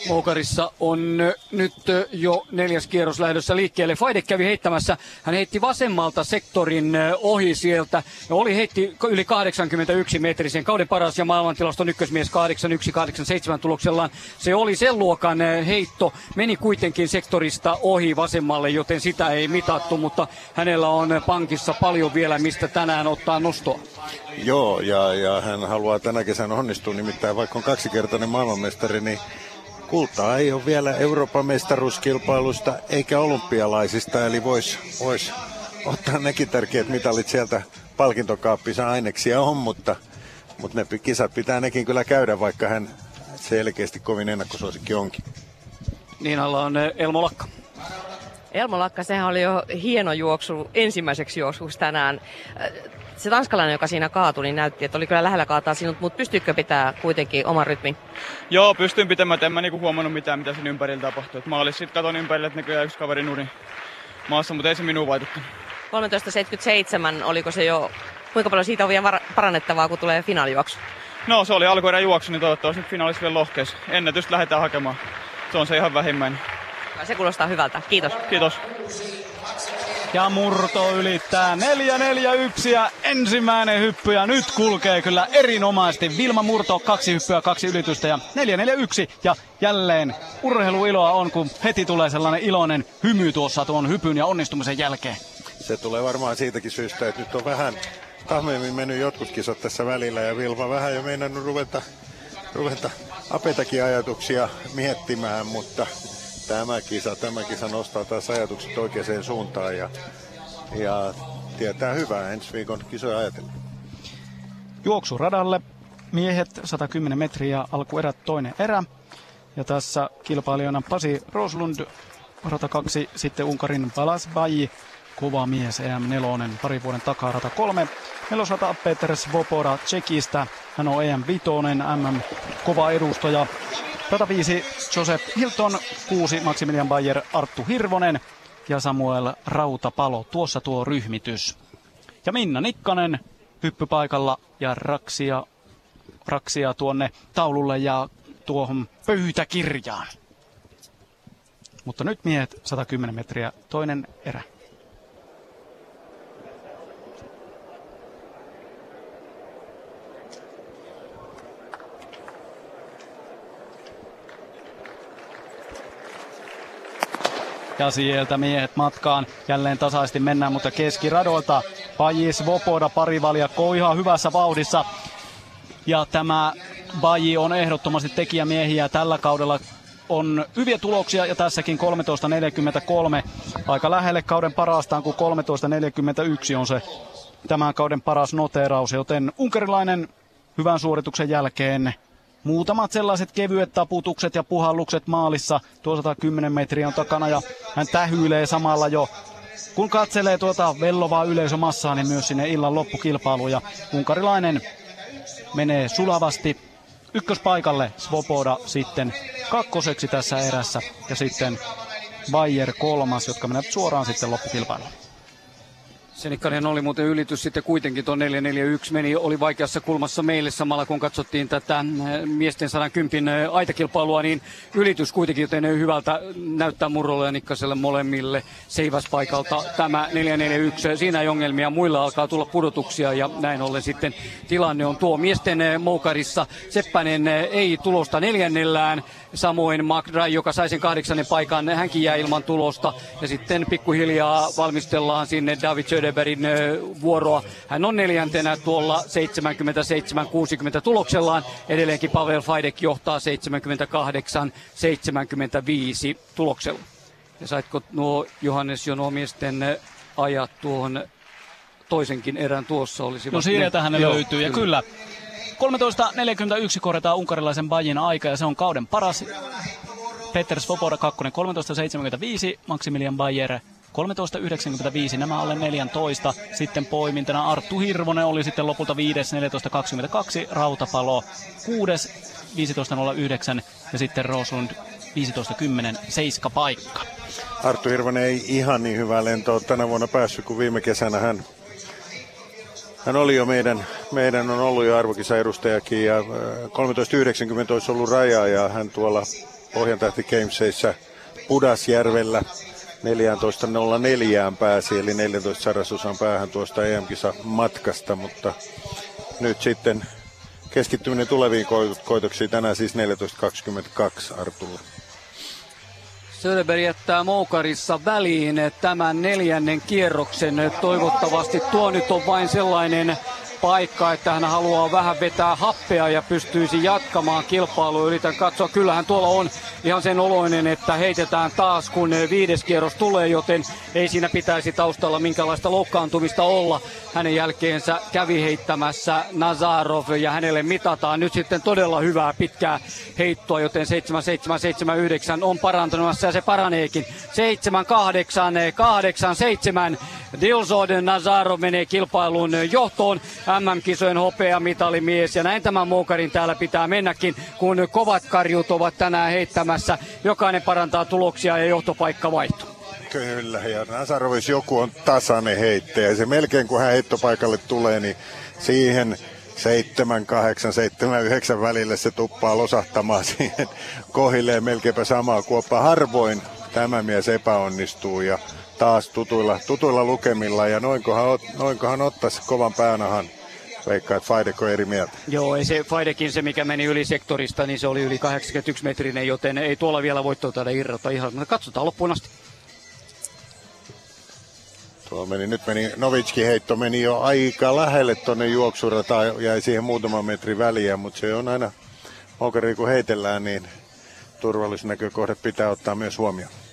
Moukarissa on nyt jo neljäs kierros lähdössä liikkeelle. Faide kävi heittämässä. Hän heitti vasemmalta sektorin ohi sieltä. Ja oli heitti yli 81 metrisen kauden paras ja maailmantilaston ykkösmies 8187 tuloksellaan. Se oli sen luokan heitto. Meni kuitenkin sektorista ohi vasemmalle, joten sitä ei mitattu, mutta hänellä on pankissa paljon vielä, mistä tänään ottaa nostoa. Joo, ja, ja hän haluaa tänä kesänä onnistua, nimittäin vaikka on kaksikertainen maailmanmestari, niin kultaa ei ole vielä Euroopan mestaruuskilpailusta eikä olympialaisista, eli voisi vois ottaa nekin tärkeät mitalit sieltä palkintokaappissa aineksia on, mutta, mutta ne kisat pitää nekin kyllä käydä, vaikka hän selkeästi kovin ennakkosuosikki onkin. Niin alla on eh, Elmo Lakka. Elmo Lakka, sehän oli jo hieno juoksu ensimmäiseksi juoksuksi tänään se tanskalainen, joka siinä kaatui, niin näytti, että oli kyllä lähellä kaataa sinut, mutta pystyykö pitää kuitenkin oman rytmin? Joo, pystyn pitämään, en mä niinku huomannut mitään, mitä sen ympärillä tapahtui. mä olin sitten katon ympärillä, että näkyy yksi kaveri nuri maassa, mutta ei se minuun vaikutti. 13.77, oliko se jo, kuinka paljon siitä on vielä parannettavaa, kun tulee finaalijuoksu? No, se oli alkuerän juoksu, niin toivottavasti nyt finaalissa vielä lohkeessa. Ennätystä lähdetään hakemaan. Se on se ihan vähimmäinen. Se kuulostaa hyvältä. Kiitos. Kiitos. Ja murto ylittää 4-4-1 ja ensimmäinen hyppy ja nyt kulkee kyllä erinomaisesti. Vilma Murto, kaksi hyppyä, kaksi ylitystä ja 4-4-1 ja jälleen urheiluiloa on, kun heti tulee sellainen iloinen hymy tuossa tuon hypyn ja onnistumisen jälkeen. Se tulee varmaan siitäkin syystä, että nyt on vähän tahmeemmin mennyt jotkut kisat tässä välillä ja Vilma vähän jo meinannut ruveta, ruveta apetakin ajatuksia miettimään, mutta tämä kisa, tämä kisa nostaa taas ajatukset oikeaan suuntaan ja, ja tietää hyvää ensi viikon kisoja ajatellen. Juoksuradalle miehet 110 metriä alkuerät toinen erä. Ja tässä kilpailijana Pasi Roslund, rata 2, sitten Unkarin Balas Bayi, kova mies EM4, pari vuoden takaa rata 3. Nelosrata Peter Svoboda Tsekistä, hän on EM5, MM kova edustaja. Rata 5 Joseph Hilton, 6 Maximilian Bayer, Arttu Hirvonen ja Samuel Rautapalo. Tuossa tuo ryhmitys. Ja Minna Nikkanen hyppypaikalla ja Raksia, Raksia tuonne taululle ja tuohon pöytäkirjaan. Mutta nyt miehet 110 metriä, toinen erä. Ja sieltä miehet matkaan. Jälleen tasaisesti mennään, mutta keskiradolta Pajis Vopoda parivaljakko ihan hyvässä vauhdissa. Ja tämä Baji on ehdottomasti tekijämiehiä tällä kaudella on hyviä tuloksia ja tässäkin 13.43 aika lähelle kauden parastaan, kun 13.41 on se tämän kauden paras noteraus, joten unkarilainen hyvän suorituksen jälkeen muutamat sellaiset kevyet taputukset ja puhallukset maalissa. Tuo 110 metriä on takana ja hän tähyilee samalla jo kun katselee tuota vellovaa yleisömassaa, niin myös sinne illan loppukilpailuun. Ja unkarilainen menee sulavasti ykköspaikalle, Svoboda sitten kakkoseksi tässä erässä ja sitten Bayer kolmas, jotka menevät suoraan sitten loppukilpailuun. Senikkanen oli muuten ylitys sitten kuitenkin tuon 441 meni, oli vaikeassa kulmassa meille samalla kun katsottiin tätä äh, miesten 110 äh, aitakilpailua, niin ylitys kuitenkin, joten hyvältä näyttää Murrolle ja Nikkaselle molemmille seiväspaikalta tämä 441. Siinä ei ongelmia, muilla alkaa tulla pudotuksia ja näin ollen sitten tilanne on tuo miesten moukarissa. Seppänen ei tulosta neljännellään, samoin McDry, joka sai sen kahdeksannen paikan, hänkin jää ilman tulosta ja sitten pikkuhiljaa valmistellaan sinne David Söder Söderbergin vuoroa. Hän on neljäntenä tuolla 77-60 tuloksellaan. Edelleenkin Pavel Fajdek johtaa 78-75 tuloksella. Ja saitko nuo Johannes jo nuo miesten ajat tuohon toisenkin erän tuossa olisi? No sieltähän ne, ne löytyy ja kyllä. 13.41 korjataan unkarilaisen Bajin aika ja se on kauden paras Peter Svoboda kakkonen 13.75, Maximilian Bayer 13.95, nämä alle 14. Sitten poimintana Arttu Hirvonen oli sitten lopulta 5. 14.22, Rautapalo 6. 15.09 ja sitten Roslund 15.10, 7 paikka. Arttu Hirvonen ei ihan niin hyvää lentoa tänä vuonna päässyt kuin viime kesänä. Hän, hän oli jo meidän, meidän on ollut jo arvokisaedustajakin ja 13.90 olisi ollut raja ja hän tuolla Pohjantähti Gamesissa Pudasjärvellä 14.04 pääsi, eli 14 sarasosan päähän tuosta EM-kisa matkasta, mutta nyt sitten keskittyminen tuleviin koitoksiin tänään siis 14.22 Artulla. Söderberg jättää Moukarissa väliin tämän neljännen kierroksen. Toivottavasti tuo nyt on vain sellainen paikka, että hän haluaa vähän vetää happea ja pystyisi jatkamaan kilpailua. Yritän katsoa, kyllähän tuolla on ihan sen oloinen, että heitetään taas kun viides kierros tulee, joten ei siinä pitäisi taustalla minkälaista loukkaantumista olla. Hänen jälkeensä kävi heittämässä Nazarov ja hänelle mitataan nyt sitten todella hyvää pitkää heittoa, joten 7779 on parantunut ja se paraneekin. 78, 8, 7. Dilsoden Nazarov menee kilpailun johtoon. MM-kisojen hopeamitalimies ja näin tämän Moukarin täällä pitää mennäkin, kun kovat karjut ovat tänään heittämässä. Jokainen parantaa tuloksia ja johtopaikka vaihtuu. Kyllä, ja Nasarovis joku on tasainen heittäjä. Se melkein kun hän heittopaikalle tulee, niin siihen 7, 8, 7, 9 välille se tuppaa losahtamaan siihen kohilleen melkeinpä samaa kuoppa. Harvoin tämä mies epäonnistuu ja taas tutuilla, tutuilla lukemilla ja noinkohan, noinkohan ottaisi kovan päänahan Veikkaa, että Faidek on eri mieltä. Joo, ei se Faidekin se, mikä meni yli sektorista, niin se oli yli 81 metrinen, joten ei tuolla vielä voittoa taida irrota ihan. Mutta katsotaan loppuun asti. Tuo meni, nyt meni, Novitskin heitto meni jo aika lähelle tuonne juoksurataan, jäi siihen muutaman metrin väliä, mutta se on aina, Mokari kun heitellään, niin turvallisuusnäkökohdat pitää ottaa myös huomioon.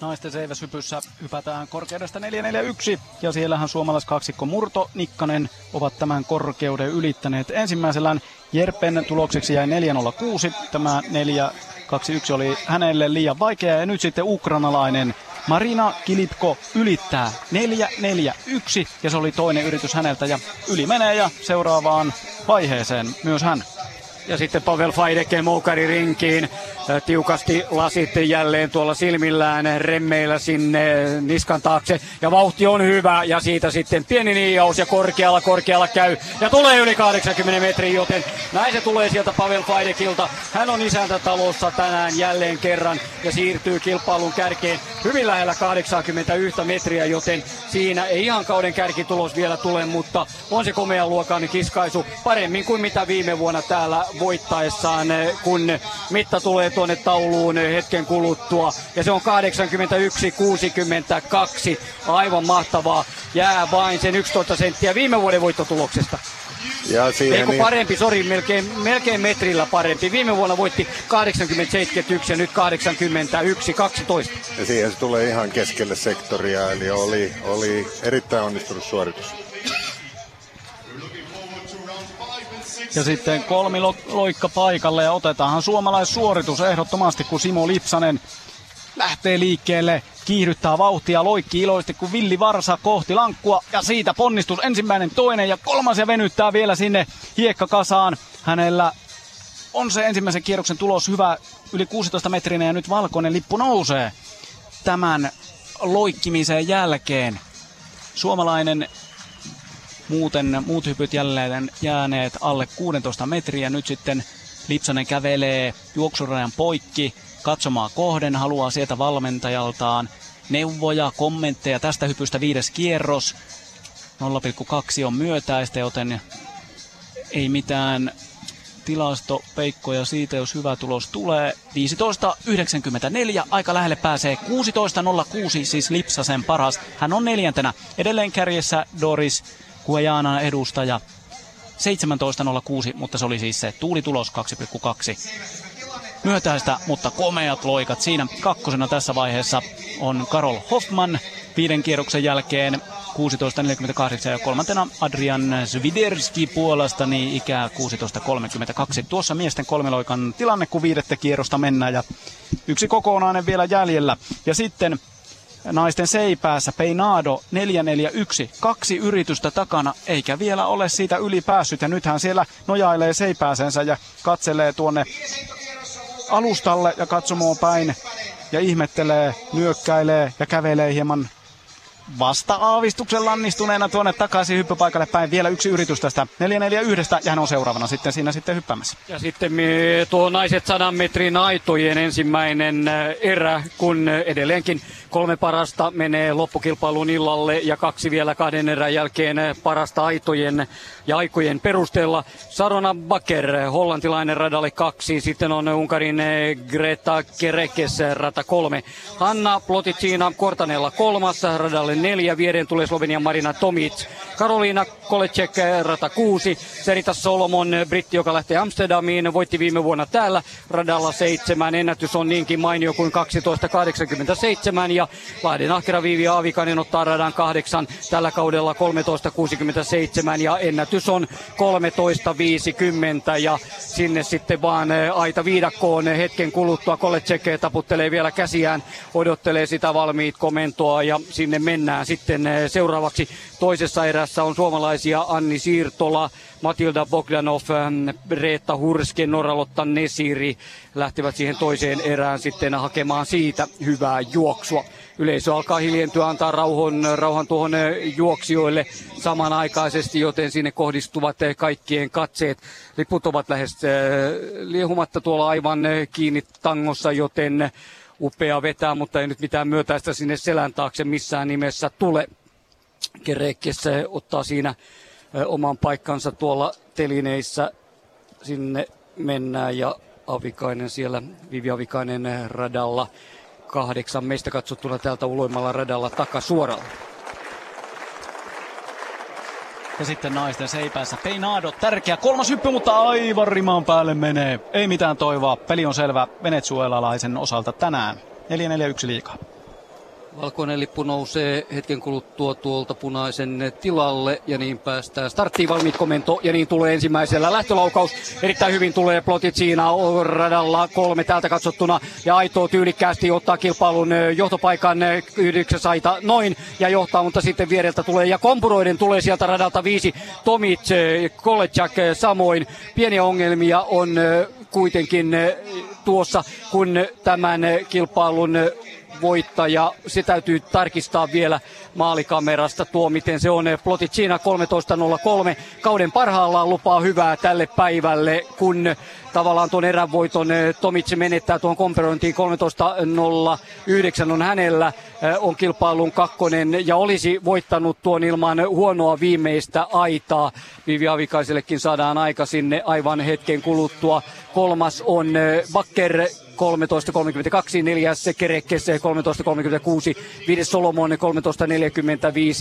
Naisten seiväshypyssä hypätään korkeudesta 441 ja siellähän suomalaiskaksikko Murto Nikkanen ovat tämän korkeuden ylittäneet. Ensimmäisellään Jerpen tulokseksi jäi 406. Tämä 421 oli hänelle liian vaikea ja nyt sitten ukrainalainen Marina Kilipko ylittää 441 ja se oli toinen yritys häneltä ja yli menee ja seuraavaan vaiheeseen myös hän. Ja sitten Pavel Faideke moukari rinkiin. Tiukasti lasit jälleen tuolla silmillään remmeillä sinne niskan taakse. Ja vauhti on hyvä ja siitä sitten pieni niijaus ja korkealla korkealla käy. Ja tulee yli 80 metriä, joten näin se tulee sieltä Pavel Faidekilta. Hän on isäntätalossa tänään jälleen kerran ja siirtyy kilpailun kärkeen hyvin lähellä 81 metriä, joten siinä ei ihan kauden kärkitulos vielä tule, mutta on se komea luokan kiskaisu paremmin kuin mitä viime vuonna täällä voittaessaan, kun mitta tulee tuonne tauluun hetken kuluttua. Ja se on 81-62. Aivan mahtavaa. Jää vain sen 11 senttiä viime vuoden voittotuloksesta. Ja siihen Eiku niin... parempi, sori, melkein, melkein metrillä parempi. Viime vuonna voitti 80-71 ja nyt 81-12. Ja siihen se tulee ihan keskelle sektoria, eli oli, oli erittäin onnistunut suoritus. Ja sitten kolmi loikka paikalle ja otetaanhan suomalaissuoritus ehdottomasti, kun Simo Lipsanen lähtee liikkeelle, kiihdyttää vauhtia, loikki iloisesti kuin villi varsa kohti lankkua ja siitä ponnistus ensimmäinen, toinen ja kolmas ja venyttää vielä sinne hiekkakasaan. Hänellä on se ensimmäisen kierroksen tulos hyvä, yli 16 metrinen ja nyt valkoinen lippu nousee tämän loikkimisen jälkeen. Suomalainen Muuten muut hypyt jälleen jääneet alle 16 metriä. Nyt sitten Lipsanen kävelee juoksurajan poikki katsomaan kohden, haluaa sieltä valmentajaltaan neuvoja, kommentteja tästä hypystä viides kierros. 0,2 on myötäistä, joten ei mitään tilastopeikkoja siitä, jos hyvä tulos tulee. 15.94, aika lähelle pääsee 16.06, siis Lipsasen paras. Hän on neljäntenä. Edelleen kärjessä Doris Guajanan edustaja 17.06, mutta se oli siis se tuulitulos 2,2. Myötäistä, mutta komeat loikat. Siinä kakkosena tässä vaiheessa on Karol Hoffman viiden kierroksen jälkeen 16.48 ja kolmantena Adrian Sviderski Puolasta niin ikää 16.32. Tuossa miesten kolmiloikan tilanne, kun viidettä kierrosta mennään ja yksi kokonainen vielä jäljellä. Ja sitten naisten seipäässä Peinado 441. Kaksi yritystä takana, eikä vielä ole siitä yli päässyt. Ja nythän siellä nojailee seipääsensä ja katselee tuonne alustalle ja katsomoon päin ja ihmettelee, nyökkäilee ja kävelee hieman vasta aavistuksen lannistuneena tuonne takaisin hyppypaikalle päin. Vielä yksi yritys tästä 441 ja hän on seuraavana sitten siinä sitten hyppäämässä. Ja sitten tuo naiset sadan metrin aitojen ensimmäinen äh, erä, kun edelleenkin kolme parasta menee loppukilpailun illalle ja kaksi vielä kahden erän jälkeen parasta aitojen ja aikojen perusteella. Sarona Baker, hollantilainen radalle kaksi, sitten on Unkarin Greta Kerekes rata kolme. Hanna Ploticina Kortanella kolmas radalle neljä, viereen tulee Slovenian Marina Tomic. Karoliina Kolecek rata kuusi, Serita Solomon, britti, joka lähtee Amsterdamiin, voitti viime vuonna täällä radalla seitsemän. Ennätys on niinkin mainio kuin 12.87 ja Lahden ahkera Viivi Aavikainen ottaa radan kahdeksan tällä kaudella 13.67 ja ennätys on 13.50 ja sinne sitten vaan aita viidakkoon hetken kuluttua. Kolecek taputtelee vielä käsiään, odottelee sitä valmiit komentoa ja sinne mennään sitten seuraavaksi toisessa erässä on suomalaisia Anni Siirtola, Matilda Bogdanov, Reetta Hurske, Noralotta Nesiri lähtevät siihen toiseen erään sitten hakemaan siitä hyvää juoksua. Yleisö alkaa hiljentyä, antaa rauhan, rauhan tuohon juoksijoille samanaikaisesti, joten sinne kohdistuvat kaikkien katseet. Liput ovat lähes liehumatta tuolla aivan kiinni tangossa, joten upea vetää, mutta ei nyt mitään myötäistä sinne selän taakse missään nimessä tule. Kerekkes ottaa siinä oman paikkansa tuolla telineissä. Sinne mennään ja Avikainen siellä, Vivi Avikainen radalla. Kahdeksan meistä katsottuna täältä uloimmalla radalla takasuoralla. Ja sitten naisten seipäässä Peinado, tärkeä kolmas hyppy, mutta aivan rimaan päälle menee. Ei mitään toivoa, peli on selvä venezuelalaisen osalta tänään. 4-4-1 liikaa. Valkoinen lippu nousee hetken kuluttua tuolta punaisen tilalle ja niin päästään starttiin valmiit komento ja niin tulee ensimmäisellä lähtölaukaus. Erittäin hyvin tulee plotit siinä radalla kolme täältä katsottuna ja Aito tyylikkäästi ottaa kilpailun johtopaikan yhdeksäs aita noin ja johtaa, mutta sitten viereltä tulee ja kompuroiden tulee sieltä radalta viisi Tomic, Kolecak samoin. Pieniä ongelmia on kuitenkin tuossa, kun tämän kilpailun voittaja. Se täytyy tarkistaa vielä maalikamerasta tuo, miten se on. Ploticina 13.03. Kauden parhaillaan lupaa hyvää tälle päivälle, kun tavallaan tuon erävoiton Tomic menettää tuon komperointiin 13.09 on hänellä, on kilpailun kakkonen ja olisi voittanut tuon ilman huonoa viimeistä aitaa. Vivi Avikaisellekin saadaan aika sinne aivan hetken kuluttua. Kolmas on Bakker 13.32, neljäs Kerekkes 13.36, viides Solomon 13.45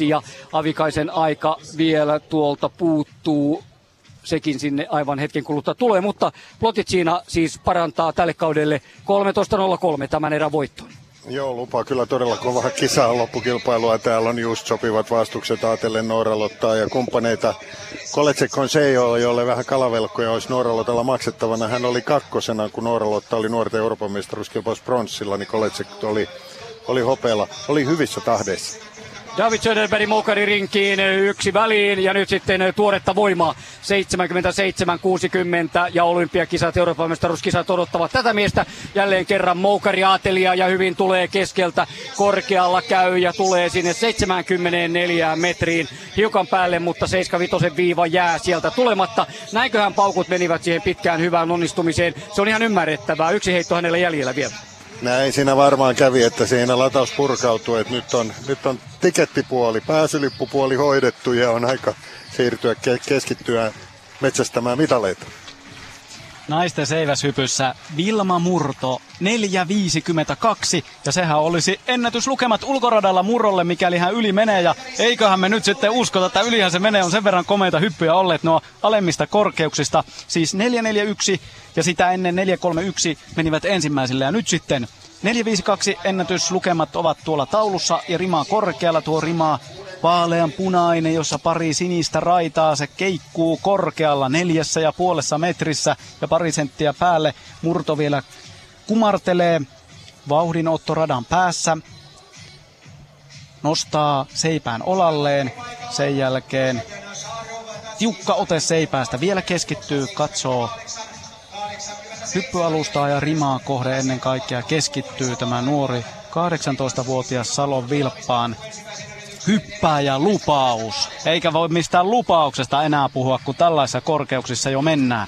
ja Avikaisen aika vielä tuolta puuttuu sekin sinne aivan hetken kuluttua tulee, mutta Ploticina siis parantaa tälle kaudelle 13.03 tämän erän voittoon. Joo, lupaa kyllä todella kovaa kisaa loppukilpailua. Täällä on just sopivat vastukset ajatellen Nooralottaa ja kumppaneita. Koletse Consejo, jolle vähän kalavelkoja olisi Nooralotalla maksettavana. Hän oli kakkosena, kun Nooralotta oli nuorten Euroopan mestaruuskilpaus pronssilla, niin Koletse oli, oli hopeella. Oli hyvissä tahdeissa. David Söderberg Mokari rinkiin yksi väliin ja nyt sitten tuoretta voimaa 77-60 ja olympiakisat, Euroopan mestaruuskisat odottavat tätä miestä jälleen kerran Moukari aatelia ja hyvin tulee keskeltä korkealla käy ja tulee sinne 74 metriin hiukan päälle, mutta 75 viiva jää sieltä tulematta. Näinköhän paukut menivät siihen pitkään hyvään onnistumiseen. Se on ihan ymmärrettävää. Yksi heitto hänellä jäljellä vielä. Näin siinä varmaan kävi, että siinä lataus purkautui, että nyt on, nyt on tikettipuoli, pääsylippupuoli hoidettu ja on aika siirtyä keskittyä metsästämään mitaleita. Naisten seiväshypyssä Vilma Murto 4.52 ja sehän olisi ennätyslukemat ulkoradalla Murrolle, mikäli hän yli menee. Ja eiköhän me nyt sitten uskota, että ylihän se menee, on sen verran komeita hyppyjä olleet nuo alemmista korkeuksista. Siis 4.41 ja sitä ennen 4.31 menivät ensimmäiselle ja nyt sitten 452 ennätyslukemat ovat tuolla taulussa ja rima korkealla. Tuo rima vaalean punainen, jossa pari sinistä raitaa. Se keikkuu korkealla neljässä ja puolessa metrissä ja pari senttiä päälle. Murto vielä kumartelee vauhdinotto radan päässä. Nostaa seipään olalleen. Sen jälkeen tiukka ote seipäästä. Vielä keskittyy, katsoo hyppyalustaa ja rimaa kohde ennen kaikkea keskittyy tämä nuori 18-vuotias Salon Vilppaan hyppää ja lupaus. Eikä voi mistään lupauksesta enää puhua, kun tällaisissa korkeuksissa jo mennään.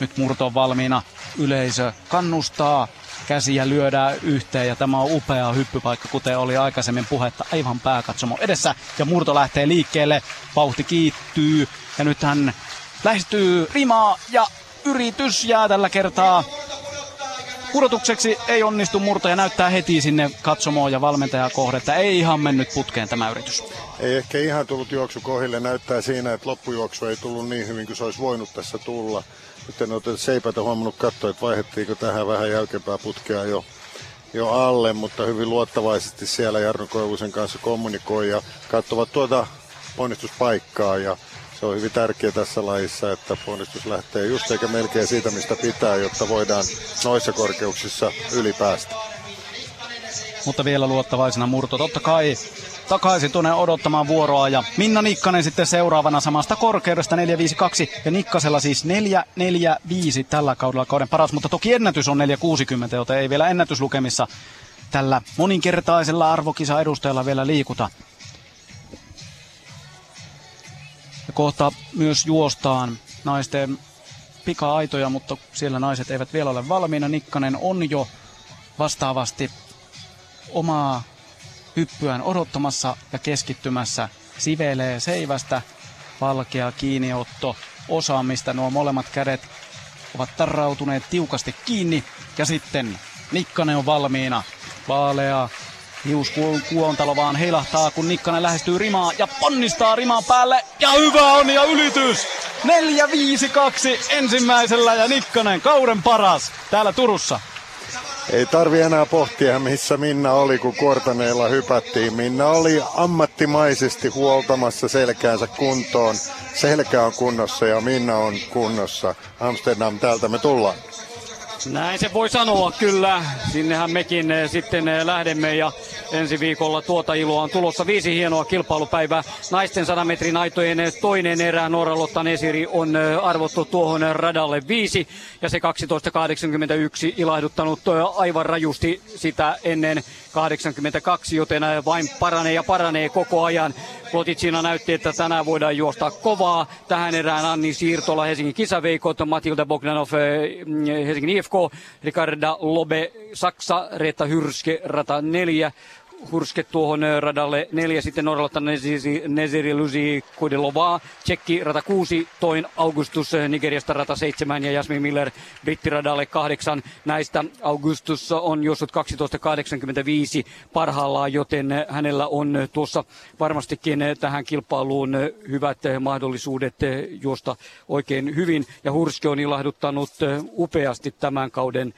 Nyt murto on valmiina. Yleisö kannustaa, käsiä lyödään yhteen ja tämä on upea hyppypaikka, kuten oli aikaisemmin puhetta aivan pääkatsomo edessä. Ja murto lähtee liikkeelle, vauhti kiittyy ja nyt hän lähestyy rimaa ja yritys jää tällä kertaa pudotukseksi ei onnistu murto ja näyttää heti sinne katsomoon ja valmentaja kohde, että ei ihan mennyt putkeen tämä yritys. Ei ehkä ihan tullut juoksu kohille. Näyttää siinä, että loppujuoksu ei tullut niin hyvin kuin se olisi voinut tässä tulla. Nyt en ole seipätä huomannut katsoa, että vaihdettiinko tähän vähän jälkeenpäin putkea jo, jo alle, mutta hyvin luottavaisesti siellä Jarno Koivusen kanssa kommunikoi ja katsovat tuota ponnistuspaikkaa ja se on hyvin tärkeää tässä lajissa, että ponnistus lähtee just eikä melkein siitä, mistä pitää, jotta voidaan noissa korkeuksissa ylipäästä. Mutta vielä luottavaisena murto. Totta kai takaisin tuonne odottamaan vuoroa ja Minna Nikkanen sitten seuraavana samasta korkeudesta 452 ja Nikkasella siis 445 tällä kaudella kauden paras, mutta toki ennätys on 460, joten ei vielä ennätyslukemissa tällä moninkertaisella arvokisa edustajalla vielä liikuta. Ja kohta myös juostaan naisten pika-aitoja, mutta siellä naiset eivät vielä ole valmiina. Nikkanen on jo vastaavasti omaa hyppyään odottamassa ja keskittymässä. Sivelee seivästä, valkea kiinniotto, osaamista. Nuo molemmat kädet ovat tarrautuneet tiukasti kiinni. Ja sitten Nikkanen on valmiina. Vaalea Hius Kuontalo vaan heilahtaa, kun Nikkanen lähestyy rimaa ja ponnistaa riman päälle. Ja hyvä on ja ylitys! 4-5-2 ensimmäisellä ja Nikkanen kauden paras täällä Turussa. Ei tarvi enää pohtia, missä Minna oli, kun kuortaneella hypättiin. Minna oli ammattimaisesti huoltamassa selkäänsä kuntoon. Selkä on kunnossa ja Minna on kunnossa. Amsterdam, täältä me tullaan. Näin se voi sanoa kyllä. Sinnehän mekin eh, sitten eh, lähdemme ja ensi viikolla tuota iloa on tulossa viisi hienoa kilpailupäivää. Naisten 100 metrin aitojen eh, toinen erä Noora Lotta Nesiri on arvottu tuohon radalle viisi ja se 12.81 ilahduttanut aivan rajusti sitä ennen 82, joten vain paranee ja paranee koko ajan. Klotitsina näytti, että tänään voidaan juosta kovaa. Tähän erään Anni Siirtola, Helsingin kisaveikot, Matilda Bogdanov, Helsingin IFK, Ricarda Lobe, Saksa, Reetta Hyrske, rata 4, Hurske tuohon radalle neljä, sitten Norralotta Neziri Luzi Kudelova, Tsekki rata kuusi, Toin Augustus Nigeriasta rata seitsemän ja Jasmin Miller brittiradalle kahdeksan. Näistä Augustus on juossut 12.85 parhaillaan, joten hänellä on tuossa varmastikin tähän kilpailuun hyvät mahdollisuudet juosta oikein hyvin. Ja Hurske on ilahduttanut upeasti tämän kauden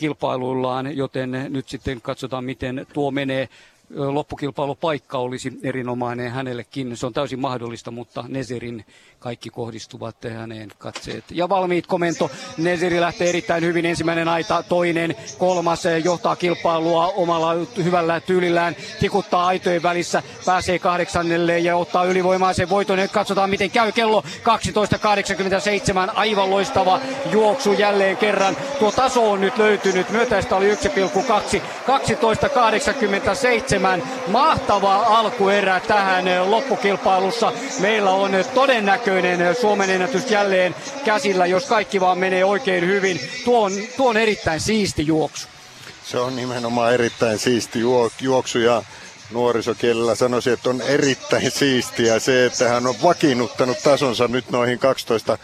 kilpailuillaan, joten nyt sitten katsotaan, miten tuo menee loppukilpailupaikka olisi erinomainen hänellekin. Se on täysin mahdollista, mutta Neserin kaikki kohdistuvat häneen katseet. Ja valmiit komento. Neseri lähtee erittäin hyvin. Ensimmäinen aita, toinen, kolmas johtaa kilpailua omalla hyvällä tyylillään. Tikuttaa aitojen välissä, pääsee kahdeksannelle ja ottaa ylivoimaisen voiton. Nyt katsotaan miten käy kello 12.87. Aivan loistava juoksu jälleen kerran. Tuo taso on nyt löytynyt. Myötäistä oli 1,2. 12.87. Mahtava alkuerä tähän loppukilpailussa. Meillä on todennäköisesti todennäköinen Suomen ennätys jälleen käsillä, jos kaikki vaan menee oikein hyvin. Tuo on, tuo on erittäin siisti juoksu. Se on nimenomaan erittäin siisti juoksu ja nuorisokielellä sanoisin, että on erittäin siistiä se, että hän on vakiinnuttanut tasonsa nyt noihin 12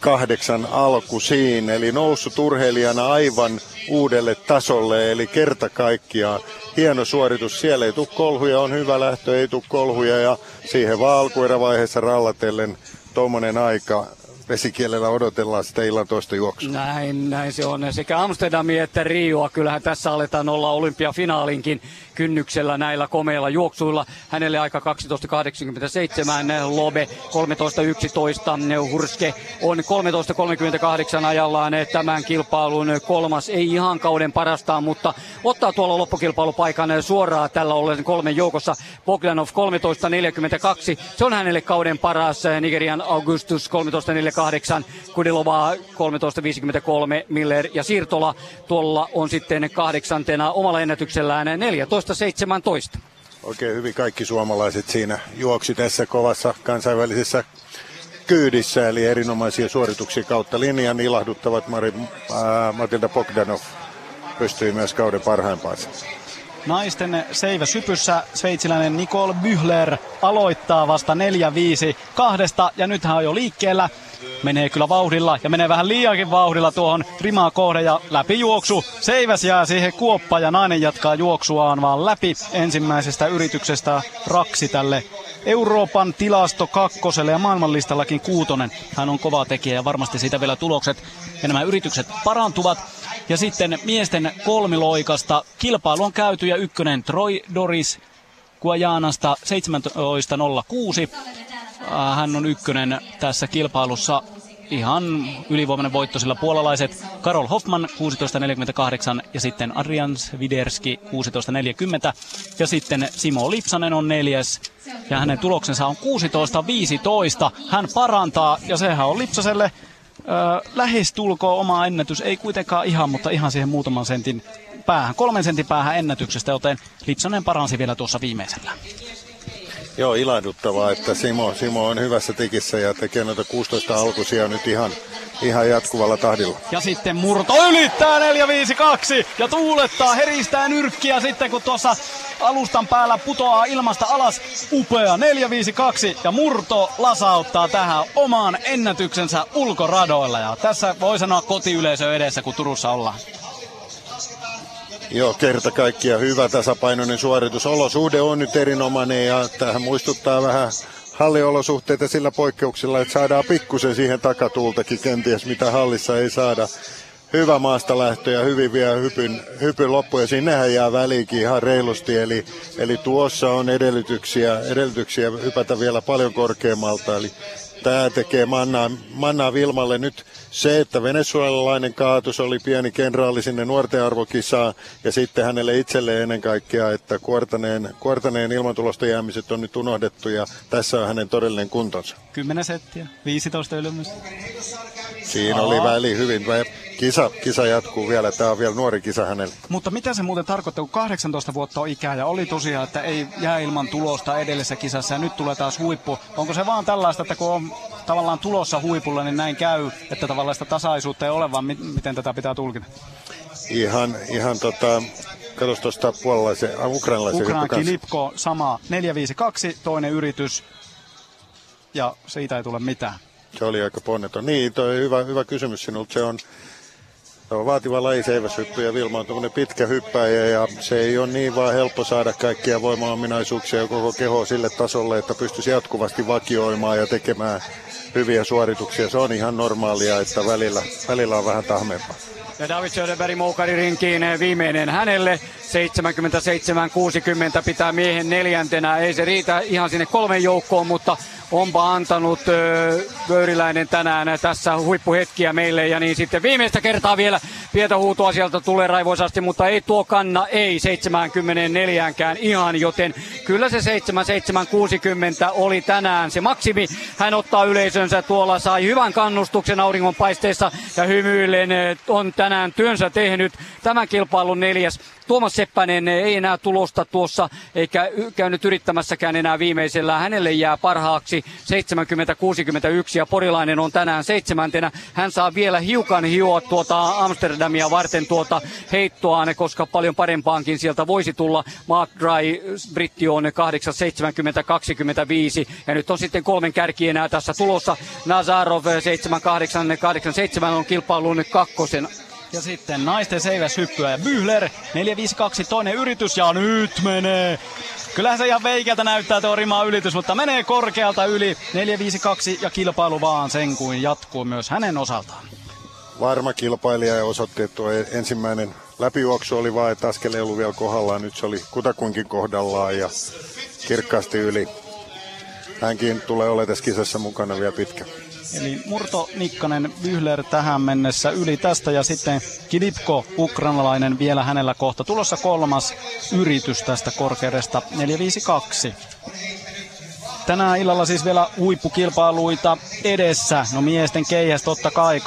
kahdeksan alkusiin, eli noussut urheilijana aivan uudelle tasolle, eli kerta kaikkiaan hieno suoritus. Siellä ei tule kolhuja, on hyvä lähtö, ei tule kolhuja ja siihen vaan alkuerävaiheessa rallatellen tuommoinen aika vesikielellä odotellaan sitä illan toista juoksua. Näin, näin se on. Sekä Amsterdami että Rioa. Kyllähän tässä aletaan olla olympiafinaalinkin kynnyksellä näillä komeilla juoksuilla. Hänelle aika 12.87, Lobe 13.11, Hurske on 13.38 ajallaan tämän kilpailun kolmas. Ei ihan kauden parastaan, mutta ottaa tuolla loppukilpailupaikan suoraan tällä ollen kolmen joukossa. Bogdanov 13.42, se on hänelle kauden paras. Nigerian Augustus 13.48, Kudilova 13.53, Miller ja Sirtola tuolla on sitten kahdeksantena omalla ennätyksellään 14.17. Oikein hyvin kaikki suomalaiset siinä juoksi tässä kovassa kansainvälisessä kyydissä, eli erinomaisia suorituksia kautta linjan ilahduttavat Mari, ää, Matilda Bogdanov pystyi myös kauden parhaimpaansa. Naisten seivä sypyssä sveitsiläinen Nicole Bühler aloittaa vasta 4-5 kahdesta ja nyt hän on jo liikkeellä. Menee kyllä vauhdilla ja menee vähän liiankin vauhdilla tuohon rimaa kohde ja läpi juoksu. Seiväs jää siihen kuoppa ja nainen jatkaa juoksuaan vaan läpi ensimmäisestä yrityksestä raksi tälle Euroopan tilasto kakkoselle ja maailmanlistallakin kuutonen. Hän on kova tekijä ja varmasti siitä vielä tulokset ja nämä yritykset parantuvat. Ja sitten miesten kolmiloikasta kilpailu on käyty ja ykkönen Troy Doris Guajanasta 17.06. Äh, hän on ykkönen tässä kilpailussa ihan ylivoimainen voitto, sillä puolalaiset Karol Hoffman 16.48 ja sitten Adrian Viderski 16.40 ja sitten Simo Lipsanen on neljäs ja hänen tuloksensa on 16.15. Hän parantaa ja sehän on Lipsaselle lähestulkoon oma ennätys, ei kuitenkaan ihan, mutta ihan siihen muutaman sentin päähän, kolmen sentin päähän ennätyksestä, joten Lipsanen paransi vielä tuossa viimeisellä. Joo, ilahduttavaa, että Simo, Simo on hyvässä tikissä ja tekee noita 16 alkusia nyt ihan, ihan jatkuvalla tahdilla. Ja sitten murto ylittää 452 ja tuulettaa, heristää nyrkkiä sitten kun tuossa alustan päällä putoaa ilmasta alas. Upea 452 ja murto lasauttaa tähän omaan ennätyksensä ulkoradoilla. Ja tässä voi sanoa kotiyleisö edessä, kun Turussa ollaan. Joo, kerta kaikkia hyvä tasapainoinen suoritus. Olosuhde on nyt erinomainen ja tähän muistuttaa vähän halliolosuhteita sillä poikkeuksella, että saadaan pikkusen siihen takatuultakin kenties, mitä hallissa ei saada. Hyvä maasta lähtö ja hyvin vielä hypyn, hypyn loppu ja sinnehän jää väliinkin ihan reilusti. Eli, eli tuossa on edellytyksiä, edellytyksiä hypätä vielä paljon korkeammalta. Eli tämä tekee Mannaa, Mannaa Vilmalle nyt se, että venezuelalainen kaatus oli pieni kenraali sinne nuorten arvokisaan ja sitten hänelle itselleen ennen kaikkea, että kuortaneen, kuortaneen ilmantulosta jäämiset on nyt unohdettu ja tässä on hänen todellinen kuntonsa. 10 settiä, 15 ylemmystä. Siinä oli väli hyvin. Kisa, kisa jatkuu vielä. Tämä on vielä nuori kisa hänelle. Mutta mitä se muuten tarkoittaa, kun 18 vuotta on ikää ja oli tosiaan, että ei jää ilman tulosta edellisessä kisassa ja nyt tulee taas huippu. Onko se vaan tällaista, että kun on tavallaan tulossa huipulla, niin näin käy, että tavallaan sitä tasaisuutta ei ole, vaan mi- miten tätä pitää tulkita? Ihan, ihan tota, katsos tuosta puolalaisen, äh, ukrainalaisen Ukraina Kilipko, sama 452, toinen yritys ja siitä ei tule mitään. Se oli aika ponneton. Niin, toi hyvä, hyvä kysymys sinulta. Se on, on vaativa laji seiväshyppy ja Vilma on pitkä hyppäjä ja se ei ole niin vaan helppo saada kaikkia voimaominaisuuksia ja koko keho sille tasolle, että pystyisi jatkuvasti vakioimaan ja tekemään hyviä suorituksia. Se on ihan normaalia, että välillä, välillä on vähän tahmeempaa. Ja David Söderberg Moukari rinkiin viimeinen hänelle. 77-60 pitää miehen neljäntenä. Ei se riitä ihan sinne kolmen joukkoon, mutta onpa antanut Vöyriläinen tänään tässä huippuhetkiä meille. Ja niin sitten viimeistä kertaa vielä pientä huutoa sieltä tulee raivoisasti, mutta ei tuo kanna, ei 74kään ihan, joten kyllä se 7760 oli tänään se maksimi. Hän ottaa yleisönsä tuolla, sai hyvän kannustuksen auringonpaisteessa ja hymyillen on tänään työnsä tehnyt tämän kilpailun neljäs. Tuomas Seppänen ei enää tulosta tuossa, eikä käynyt yrittämässäkään enää viimeisellä. Hänelle jää parhaaksi 70-61 ja Porilainen on tänään seitsemäntenä. Hän saa vielä hiukan hioa tuota Amsterdamia varten tuota heittoaan, koska paljon parempaankin sieltä voisi tulla. Mark Dry, britti on 870-25 ja nyt on sitten kolmen kärki enää tässä tulossa. Nazarov 78-87 on kilpailun kakkosen Ja sitten naisten seiväshyppyä ja Bühler 452 toinen yritys ja nyt menee. Kyllähän se ihan veikeltä näyttää tuo rimaa ylitys, mutta menee korkealta yli 452 ja kilpailu vaan sen kuin jatkuu myös hänen osaltaan. Varma kilpailija ja osoitti, että tuo ensimmäinen läpijuoksu oli vaan, että askel ei ollut vielä kohdallaan. Nyt se oli kutakuinkin kohdallaan ja kirkkaasti yli. Hänkin tulee olemaan tässä kisassa mukana vielä pitkä. Eli Murto Nikkanen Vyhler tähän mennessä yli tästä ja sitten Kidipko, ukrainalainen vielä hänellä kohta. Tulossa kolmas yritys tästä korkeudesta 452. Tänään illalla siis vielä huippukilpailuita edessä. No miesten keihäs totta kai 20-45.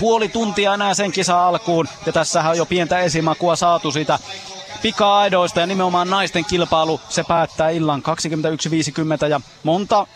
Puoli tuntia enää sen kisa alkuun. Ja tässähän on jo pientä esimakua saatu siitä pika-aidoista ja nimenomaan naisten kilpailu. Se päättää illan 21.50 ja monta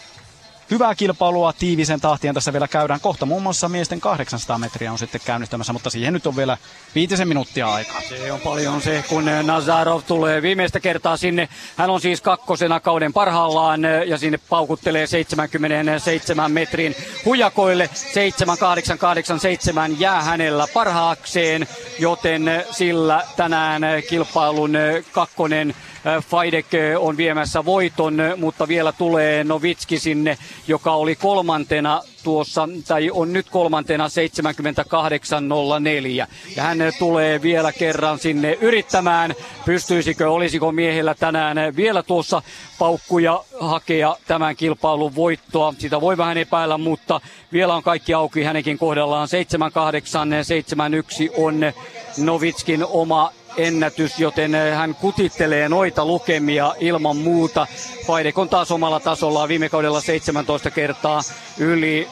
hyvää kilpailua tiivisen tahtien tässä vielä käydään. Kohta muun muassa miesten 800 metriä on sitten käynnistämässä, mutta siihen nyt on vielä viitisen minuuttia aikaa. Se on paljon se, kun Nazarov tulee viimeistä kertaa sinne. Hän on siis kakkosena kauden parhaillaan ja sinne paukuttelee 77 metrin hujakoille. 7887 jää hänellä parhaakseen, joten sillä tänään kilpailun kakkonen Faidek on viemässä voiton, mutta vielä tulee Novitski sinne, joka oli kolmantena tuossa, tai on nyt kolmantena 78.04. Ja hän tulee vielä kerran sinne yrittämään, pystyisikö, olisiko miehellä tänään vielä tuossa paukkuja hakea tämän kilpailun voittoa. Sitä voi vähän epäillä, mutta vielä on kaikki auki hänenkin kohdallaan. 78.71 on Novitskin oma ennätys, joten eh, hän kutittelee noita lukemia ilman muuta. Faidek on taas omalla tasollaan viime kaudella 17 kertaa yli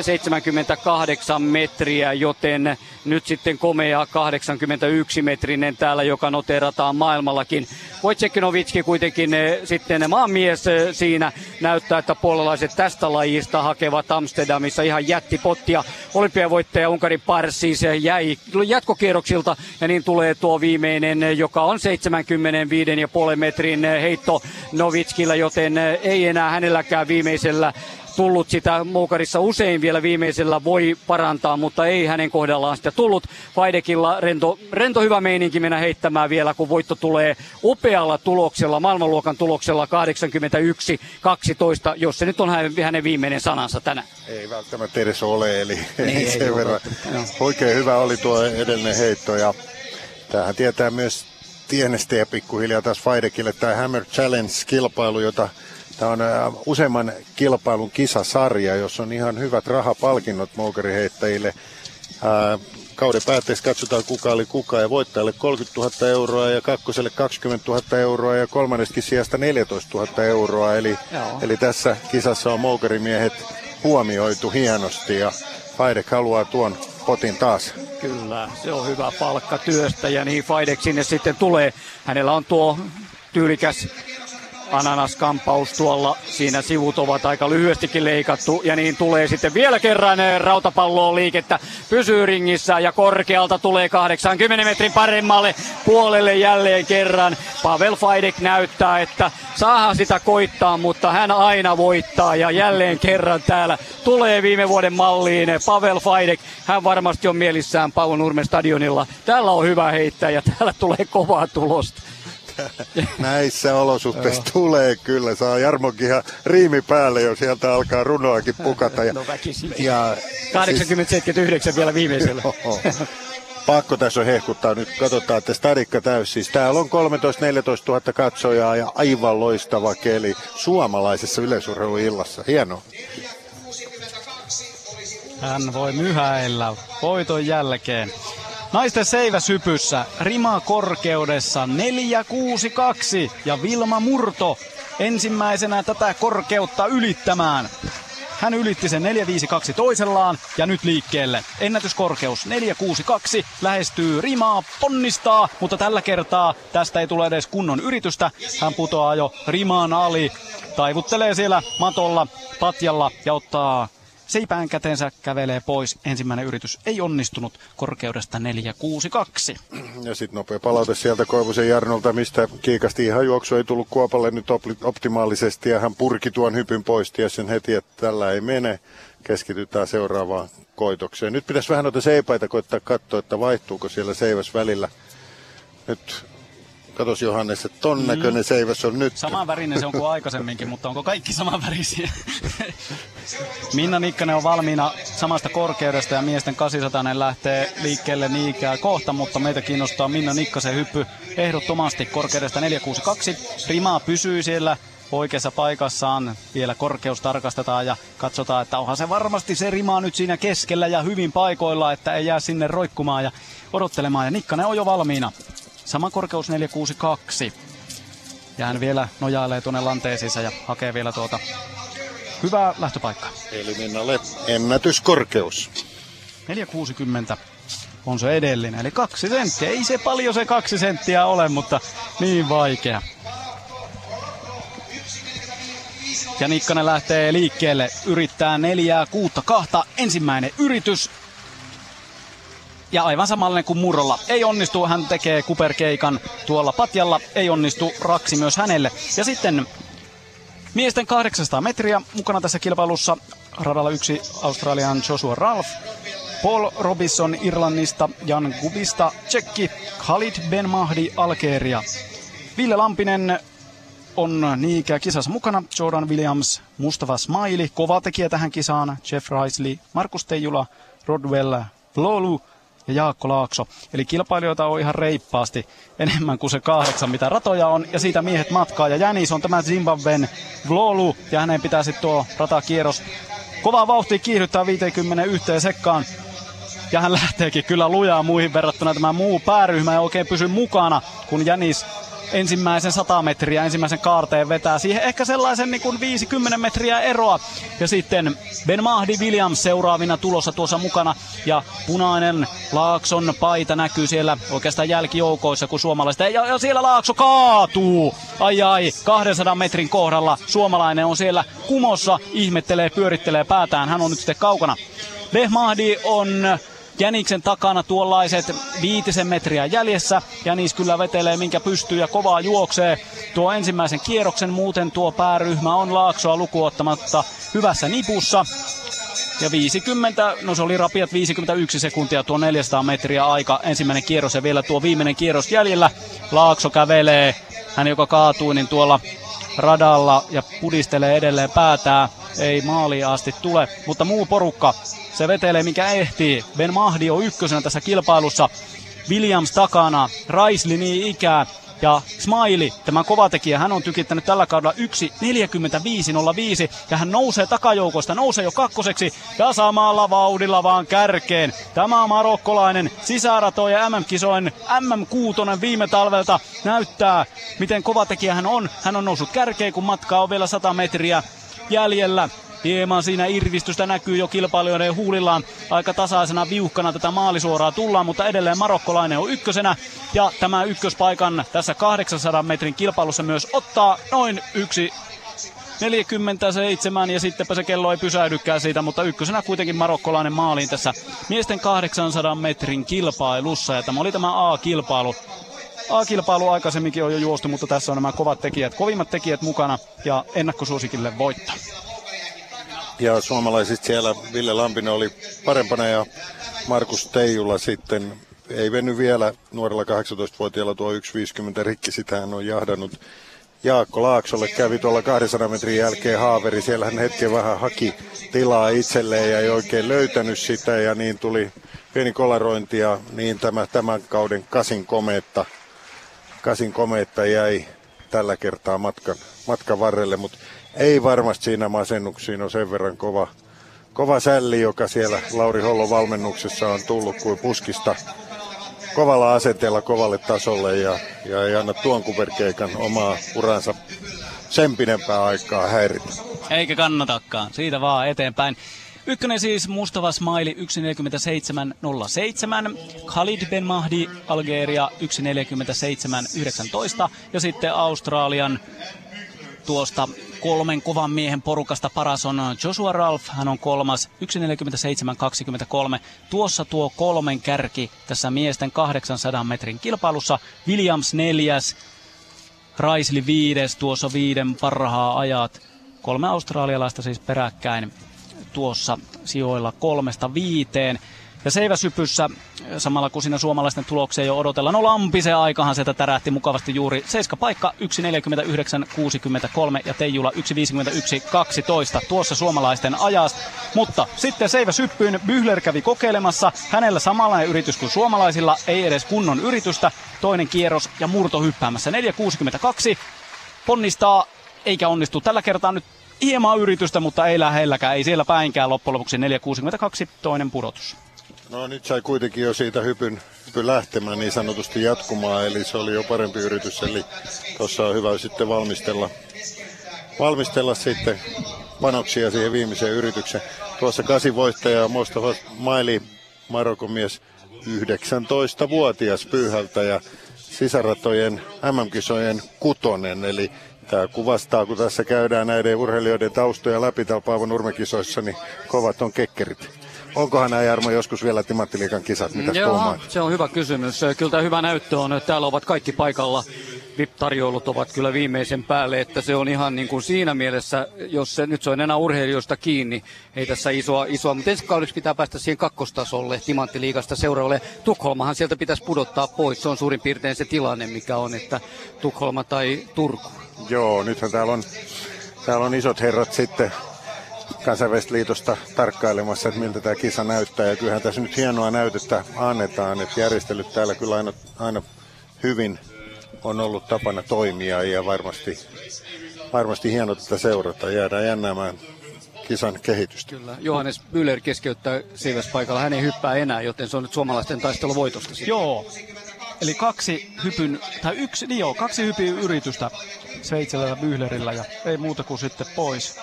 78 metriä, joten nyt sitten komea 81 metrinen täällä, joka noterataan maailmallakin. Wojciechowicz kuitenkin eh, sitten maanmies eh, siinä näyttää, että puolalaiset tästä lajista hakevat Amsterdamissa ihan jättipottia. Olympiavoittaja Unkarin Pars eh, jäi jatkokierroksilta ja niin tulee tuo viimeinen, joka on 75,5 metrin heitto Novitskilla, joten ei enää hänelläkään viimeisellä tullut sitä Moukarissa usein vielä viimeisellä voi parantaa, mutta ei hänen kohdallaan sitä tullut. Faidekilla rento, rento hyvä meininki mennä heittämään vielä, kun voitto tulee upealla tuloksella, maailmanluokan tuloksella 81-12, jos se nyt on hänen viimeinen sanansa tänään. Ei välttämättä edes ole, eli ei, ei sen verran. Oikein hyvä oli tuo edellinen heitto ja tämähän tietää myös tienestä ja pikkuhiljaa taas Faidekille tämä Hammer Challenge-kilpailu, jota Tämä on useamman kilpailun kisasarja, jossa on ihan hyvät rahapalkinnot moukariheittäjille. Äh, kauden päätteeksi katsotaan kuka oli kuka ja voittajalle 30 000 euroa ja kakkoselle 20 000 euroa ja kolmanneskin sijasta 14 000 euroa. Eli, eli tässä kisassa on moukarimiehet huomioitu hienosti ja Faidek haluaa tuon potin taas. Kyllä, se on hyvä palkka työstä ja niin Faidek sinne sitten tulee. Hänellä on tuo tyylikäs ananaskampaus tuolla. Siinä sivut ovat aika lyhyestikin leikattu ja niin tulee sitten vielä kerran eh, rautapalloon liikettä. Pysyy ringissä ja korkealta tulee 80 metrin paremmalle puolelle jälleen kerran. Pavel Fajdek näyttää, että saa sitä koittaa, mutta hän aina voittaa ja jälleen kerran täällä tulee viime vuoden malliin Pavel Fajdek. Hän varmasti on mielissään Paavo Nurmen stadionilla. Täällä on hyvä heittää ja täällä tulee kovaa tulosta. Näissä olosuhteissa tulee kyllä. Saa Jarmokin ihan riimi päälle, jos sieltä alkaa runoakin pukata. Ja, no Ja, 80-79 siis, vielä viimeisellä. Pakko tässä on hehkuttaa. Nyt katsotaan, että stadikka täys. Siis täällä on 13-14 000 katsojaa ja aivan loistava keli suomalaisessa yleisurheiluillassa. Hienoa. Hän voi myhäillä voiton jälkeen. Naisten seiväsypyssä Rima korkeudessa 462 ja Vilma Murto ensimmäisenä tätä korkeutta ylittämään. Hän ylitti sen 452 toisellaan ja nyt liikkeelle. Ennätyskorkeus 462 lähestyy rimaa, ponnistaa, mutta tällä kertaa tästä ei tule edes kunnon yritystä. Hän putoaa jo rimaan ali, taivuttelee siellä matolla patjalla ja ottaa seipään käteensä kävelee pois. Ensimmäinen yritys ei onnistunut korkeudesta 462. Ja sitten nopea palaute sieltä Koivusen Jarnolta, mistä kiikasti ihan juoksu ei tullut Kuopalle nyt optimaalisesti ja hän purki tuon hypyn pois, sen heti, että tällä ei mene. Keskitytään seuraavaan koitokseen. Nyt pitäisi vähän noita seipaita koittaa katsoa, että vaihtuuko siellä seiväs välillä. Nyt Katos Johannes, että ton näköinen mm. seiväs on nyt. Saman värinen se on kuin aikaisemminkin, mutta onko kaikki saman värisiä? Minna Nikkanen on valmiina samasta korkeudesta ja miesten 800 lähtee liikkeelle niinkään kohta, mutta meitä kiinnostaa Minna Nikkasen hyppy ehdottomasti korkeudesta 462. Rima pysyy siellä oikeassa paikassaan. Vielä korkeus tarkastetaan ja katsotaan, että onhan se varmasti se rima nyt siinä keskellä ja hyvin paikoilla, että ei jää sinne roikkumaan ja odottelemaan. Ja Nikkanen on jo valmiina. Sama korkeus 462. Ja hän vielä nojailee tuonne lanteesiinsa ja hakee vielä tuota hyvää lähtöpaikkaa. Eli Minnalle ennätyskorkeus. 460 on se edellinen, eli kaksi senttiä. Ei se paljon se kaksi senttiä ole, mutta niin vaikea. Ja Nikkanen lähtee liikkeelle, yrittää neljää, kuutta, kahta. Ensimmäinen yritys ja aivan samanlainen kuin Murrolla. Ei onnistu, hän tekee kuperkeikan tuolla patjalla, ei onnistu raksi myös hänelle. Ja sitten miesten 800 metriä mukana tässä kilpailussa. Radalla yksi Australian Joshua Ralph, Paul Robinson Irlannista, Jan Gubista Tsekki, Khalid Ben Mahdi Algeria. Ville Lampinen on niikä kisassa mukana. Jordan Williams, Mustafa Smiley, kova tekijä tähän kisaan. Jeff Risley, Markus Teijula, Rodwell, Lolu, ja Jaakko Laakso. Eli kilpailijoita on ihan reippaasti enemmän kuin se kahdeksan, mitä ratoja on. Ja siitä miehet matkaa. Ja Jänis on tämä Zimbabwen Vlolu. Ja hänen pitää sitten tuo ratakierros kovaa vauhtia kiihdyttää 51 sekkaan. Ja hän lähteekin kyllä lujaa muihin verrattuna. Tämä muu pääryhmä ei oikein pysy mukana, kun Jänis ensimmäisen 100 metriä, ensimmäisen kaarteen vetää siihen ehkä sellaisen niin kuin 50 metriä eroa. Ja sitten Ben Mahdi Williams seuraavina tulossa tuossa mukana. Ja punainen Laakson paita näkyy siellä oikeastaan jälkijoukoissa, kun suomalaiset. Ja, ja siellä Laakso kaatuu. Ai ai, 200 metrin kohdalla suomalainen on siellä kumossa, ihmettelee, pyörittelee päätään. Hän on nyt sitten kaukana. Behmahdi on Jäniksen takana tuollaiset viitisen metriä jäljessä. Jänis kyllä vetelee minkä pystyy ja kovaa juoksee tuo ensimmäisen kierroksen. Muuten tuo pääryhmä on Laaksoa lukuottamatta hyvässä nipussa. Ja 50, no se oli rapiat 51 sekuntia tuo 400 metriä aika. Ensimmäinen kierros ja vielä tuo viimeinen kierros jäljellä. Laakso kävelee, hän joka kaatui, niin tuolla radalla ja pudistelee edelleen päätää. Ei maaliin asti tule, mutta muu porukka, se vetelee mikä ehtii. Ben Mahdi on ykkösenä tässä kilpailussa. Williams takana, Raisli niin ikää, ja Smiley, tämä kova tekijä, hän on tykittänyt tällä kaudella 1.45.05 ja hän nousee takajoukosta, nousee jo kakkoseksi ja samalla vauhdilla vaan kärkeen. Tämä marokkolainen sisärato ja MM-kisoin MM6 viime talvelta näyttää, miten kova tekijä hän on. Hän on noussut kärkeen, kun matkaa on vielä 100 metriä jäljellä. Hieman siinä irvistystä näkyy jo kilpailijoiden huulillaan. Aika tasaisena viuhkana tätä maalisuoraa tullaan, mutta edelleen marokkolainen on ykkösenä. Ja tämä ykköspaikan tässä 800 metrin kilpailussa myös ottaa noin yksi 47 ja sittenpä se kello ei pysähdykään siitä, mutta ykkösenä kuitenkin marokkolainen maaliin tässä miesten 800 metrin kilpailussa. Ja tämä oli tämä A-kilpailu. A-kilpailu aikaisemminkin on jo juostu, mutta tässä on nämä kovat tekijät, kovimmat tekijät mukana ja ennakkosuosikille voittaa ja suomalaisista siellä Ville Lampinen oli parempana ja Markus Teijula sitten ei venny vielä nuorella 18-vuotiaalla tuo 1.50 rikki, sitä hän on jahdannut. Jaakko Laaksolle. Kävi tuolla 200 metrin jälkeen haaveri, siellä hän hetken vähän haki tilaa itselleen ja ei oikein löytänyt sitä. Ja niin tuli pieni kolarointi ja niin tämä tämän kauden kasin komeetta, kasin komeetta jäi tällä kertaa matkan, matkan varrelle, mutta ei varmasti siinä masennuksiin on sen verran kova, kova sälli, joka siellä Lauri Hollon valmennuksessa on tullut kuin puskista kovalla asenteella kovalle tasolle ja, ja ei anna tuon kuperkeikan omaa uransa sen pidempää aikaa häiritä. Eikä kannatakaan, siitä vaan eteenpäin. Ykkönen siis Mustava Smiley 1.47.07, Khalid Ben Mahdi Algeria 1.47.19 ja sitten Australian tuosta kolmen kovan miehen porukasta paras on Joshua Ralph, hän on kolmas, 1.47.23. Tuossa tuo kolmen kärki tässä miesten 800 metrin kilpailussa. Williams neljäs, Raisley viides, tuossa viiden parhaa ajat. Kolme australialaista siis peräkkäin tuossa sijoilla kolmesta viiteen. Ja seiväsypyssä, samalla kun siinä suomalaisten tuloksia jo odotellaan, no Lampisen aikahan sieltä tärähti mukavasti juuri. Seiska paikka 1.49.63 ja Teijula 1.51.12 tuossa suomalaisten ajas. Mutta sitten seiväsyppyyn Byhler kävi kokeilemassa. Hänellä samanlainen yritys kuin suomalaisilla, ei edes kunnon yritystä. Toinen kierros ja murto hyppäämässä 4.62. Ponnistaa eikä onnistu tällä kertaa nyt hieman yritystä, mutta ei lähelläkään, ei siellä päinkään loppujen lopuksi 4.62 toinen pudotus. No nyt sai kuitenkin jo siitä hypyn, hypyn lähtemään niin sanotusti jatkumaan, eli se oli jo parempi yritys, eli tuossa on hyvä sitten valmistella, valmistella sitten panoksia siihen viimeiseen yritykseen. Tuossa kasi voittaja Mostafa Maili, Marokon mies, 19-vuotias pyyhältä ja sisäratojen MM-kisojen kutonen, eli Tämä kuvastaa, kun tässä käydään näiden urheilijoiden taustoja läpi täällä Paavo Nurmekisoissa, niin kovat on kekkerit. Onkohan nämä Jarmo joskus vielä Timattiliikan kisat? Mitäs Joo, se on hyvä kysymys. Kyllä tämä hyvä näyttö on, että täällä ovat kaikki paikalla. VIP-tarjoulut ovat kyllä viimeisen päälle, että se on ihan niin kuin siinä mielessä, jos se, nyt se on enää urheilijoista kiinni, ei tässä isoa, isoa mutta ensi kaudeksi pitää päästä siihen kakkostasolle Timanttiliigasta seuraavalle. Tukholmahan sieltä pitäisi pudottaa pois, se on suurin piirtein se tilanne, mikä on, että Tukholma tai Turku. Joo, nythän täällä on, täällä on isot herrat sitten kansainvälistä liitosta tarkkailemassa, että miltä tämä kisa näyttää. Ja kyllähän tässä nyt hienoa näytettä annetaan, että järjestelyt täällä kyllä aina, aina hyvin on ollut tapana toimia ja varmasti, varmasti hieno tätä seurata. Jäädään jännäämään kisan kehitystä. Kyllä. Johannes Müller keskeyttää Seiväs paikalla. Hän ei hyppää enää, joten se on nyt suomalaisten taistelu voitosta. Sitten. Joo. Eli kaksi hypyn, tai yksi, niin joo, kaksi hypyn yritystä Sveitsellä ja Byhlerillä ja ei muuta kuin sitten pois.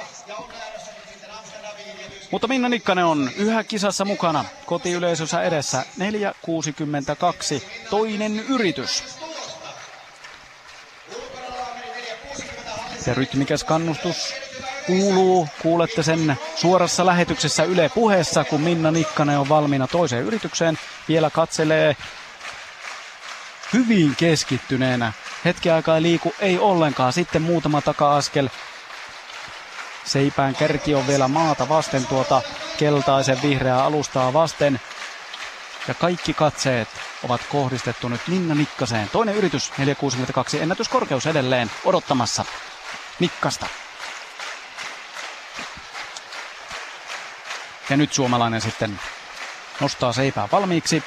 Mutta Minna Nikkanen on yhä kisassa mukana kotiyleisössä edessä 4.62 toinen yritys. Se rytmikäs kannustus kuuluu. Kuulette sen suorassa lähetyksessä Yle puheessa, kun Minna Nikkanen on valmiina toiseen yritykseen. Vielä katselee hyvin keskittyneenä. Hetki aikaa ei liiku, ei ollenkaan. Sitten muutama taka-askel. Seipään kärki on vielä maata vasten tuota keltaisen vihreää alustaa vasten. Ja kaikki katseet ovat kohdistettu nyt Minna Nikkaseen. Toinen yritys, 462 ennätyskorkeus edelleen odottamassa Nikkasta. Ja nyt suomalainen sitten nostaa seipää valmiiksi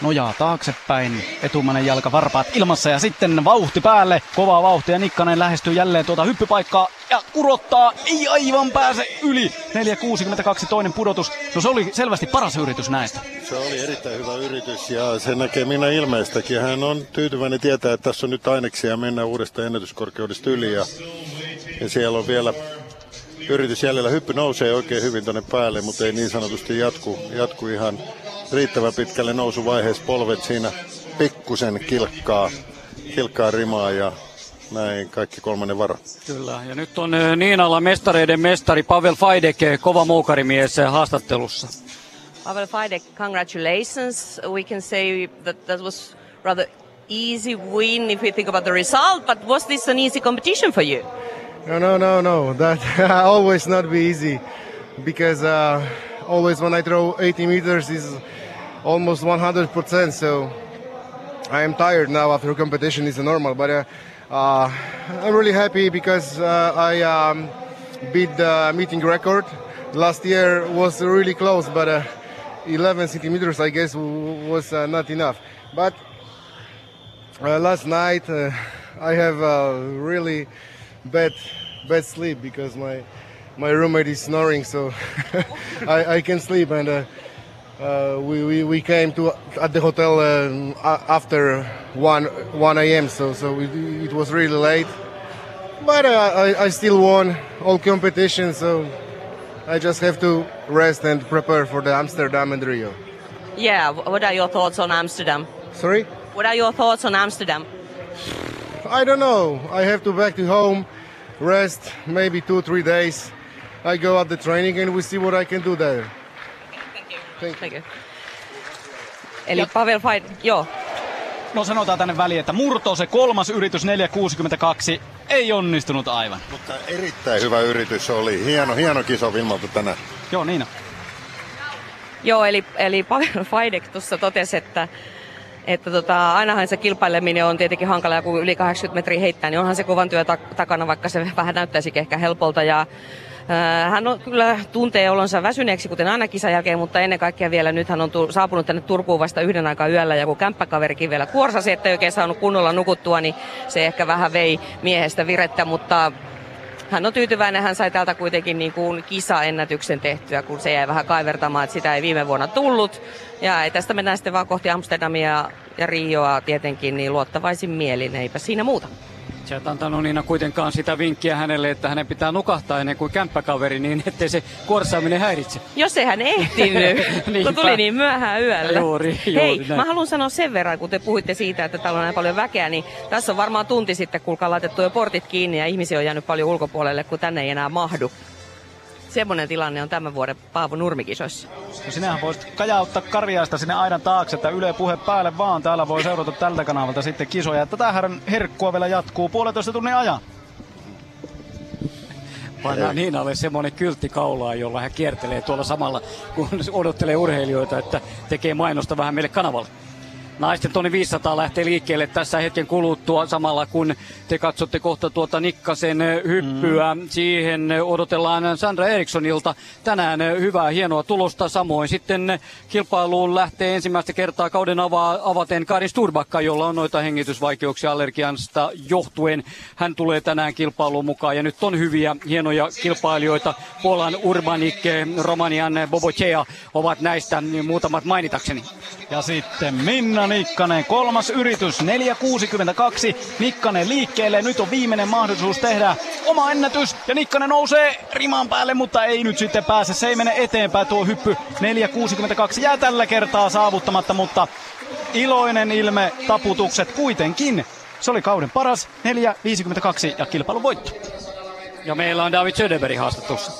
nojaa taaksepäin, etumainen jalka varpaat ilmassa ja sitten vauhti päälle, kova vauhti ja Nikkanen lähestyy jälleen tuota hyppypaikkaa ja kurottaa, ei aivan pääse yli, 4.62 toinen pudotus, no se oli selvästi paras yritys näistä. Se oli erittäin hyvä yritys ja se näkee minä ilmeistäkin, hän on tyytyväinen tietää, että tässä on nyt aineksia mennä uudesta ennätyskorkeudesta yli ja, ja siellä on vielä yritys jäljellä. Hyppy nousee oikein hyvin tuonne päälle, mutta ei niin sanotusti jatku, jatku ihan riittävän pitkälle nousuvaiheessa. Polvet siinä pikkusen kilkkaa, kilkkaa rimaa ja näin kaikki kolmannen varo. Kyllä, ja nyt on eh, Niinalla mestareiden mestari Pavel Fajdek, kova moukarimies eh, haastattelussa. Pavel Fajdek, congratulations. We can say that that was rather easy win if we think about the result, but was this an easy competition for you? No, no, no, no. That always not be easy because uh, always when I throw 80 meters is almost 100%. So I am tired now after competition is normal, but uh, uh, I'm really happy because uh, I um, beat the meeting record. Last year was really close, but uh, 11 centimeters I guess was uh, not enough. But last night I have really bad bad sleep because my my roommate is snoring, so I, I can sleep. And uh, uh, we, we, we came to at the hotel uh, after one one a.m. So so it, it was really late, but uh, I, I still won all competitions. So I just have to rest and prepare for the Amsterdam and Rio. Yeah, what are your thoughts on Amsterdam? Sorry. What are your thoughts on Amsterdam? I don't know. I have to back to home rest, maybe two, three days. I go at the training and we see what I can do there. Thank you. Eli Pavel Faid, joo. No sanotaan tänne väliin, että murto se kolmas yritys 4.62 ei onnistunut aivan. Mutta erittäin hyvä yritys oli. Hieno, hieno kisa Vilmalta tänään. Joo, niin. Joo, eli, eli Pavel Faidek tuossa totesi, että että tota, ainahan se kilpaileminen on tietenkin hankala, kun yli 80 metriä heittää, niin onhan se kovan työ takana, vaikka se vähän näyttäisi ehkä helpolta. Ja hän on kyllä tuntee olonsa väsyneeksi, kuten aina kisan jälkeen, mutta ennen kaikkea vielä nyt hän on tu- saapunut tänne Turkuun vasta yhden aikaa yöllä ja kun kämppäkaverikin vielä kuorsasi, että ei oikein saanut kunnolla nukuttua, niin se ehkä vähän vei miehestä virettä, mutta hän on tyytyväinen, hän sai täältä kuitenkin niin kuin kisaennätyksen tehtyä, kun se jäi vähän kaivertamaan, että sitä ei viime vuonna tullut. Ja tästä mennään sitten vaan kohti Amsterdamia ja Rioa tietenkin, niin luottavaisin mielin, eipä siinä muuta. Sä et antanut Niina kuitenkaan sitä vinkkiä hänelle, että hänen pitää nukahtaa ennen kuin kämppäkaveri, niin ettei se kuorsaaminen häiritse. Jos ei hän ehtinyt, kun tuli niin myöhään yöllä. Juuri, juuri Hei, näin. mä haluan sanoa sen verran, kun te puhuitte siitä, että täällä on näin paljon väkeä, niin tässä on varmaan tunti sitten, kuulkaa laitettu jo portit kiinni ja ihmisiä on jäänyt paljon ulkopuolelle, kun tänne ei enää mahdu. Semmoinen tilanne on tämän vuoden Paavo Nurmikisoissa. No sinähän voisit kajauttaa karjaista sinne aidan taakse, että Yle puhe päälle vaan. Täällä voi seurata tältä kanavalta sitten kisoja. Tätähän herkkua vielä jatkuu puolentoista tunnin ajan. Pannaan Niinalle semmoinen kyltti kaulaa, jolla hän kiertelee tuolla samalla, kun odottelee urheilijoita, että tekee mainosta vähän meille kanavalle. Naisten tonni 500 lähtee liikkeelle tässä hetken kuluttua samalla kun te katsotte kohta tuota Nikkasen hyppyä. Mm. Siihen odotellaan Sandra Erikssonilta tänään hyvää hienoa tulosta. Samoin sitten kilpailuun lähtee ensimmäistä kertaa kauden ava- avaten Karin Sturbakka, jolla on noita hengitysvaikeuksia allergiasta johtuen. Hän tulee tänään kilpailuun mukaan ja nyt on hyviä hienoja kilpailijoita. Polan Urbanik, Romanian Bobocea ovat näistä muutamat mainitakseni. Ja sitten Minna Nikkanen, kolmas yritys, 4.62. Nikkanen liikkeelle, nyt on viimeinen mahdollisuus tehdä oma ennätys. Ja Nikkanen nousee riman päälle, mutta ei nyt sitten pääse. Se ei mene eteenpäin tuo hyppy. 4.62 jää tällä kertaa saavuttamatta, mutta iloinen ilme, taputukset kuitenkin. Se oli kauden paras, 4.52 ja kilpailun voitto. Ja meillä on David Söderberg haastattelussa.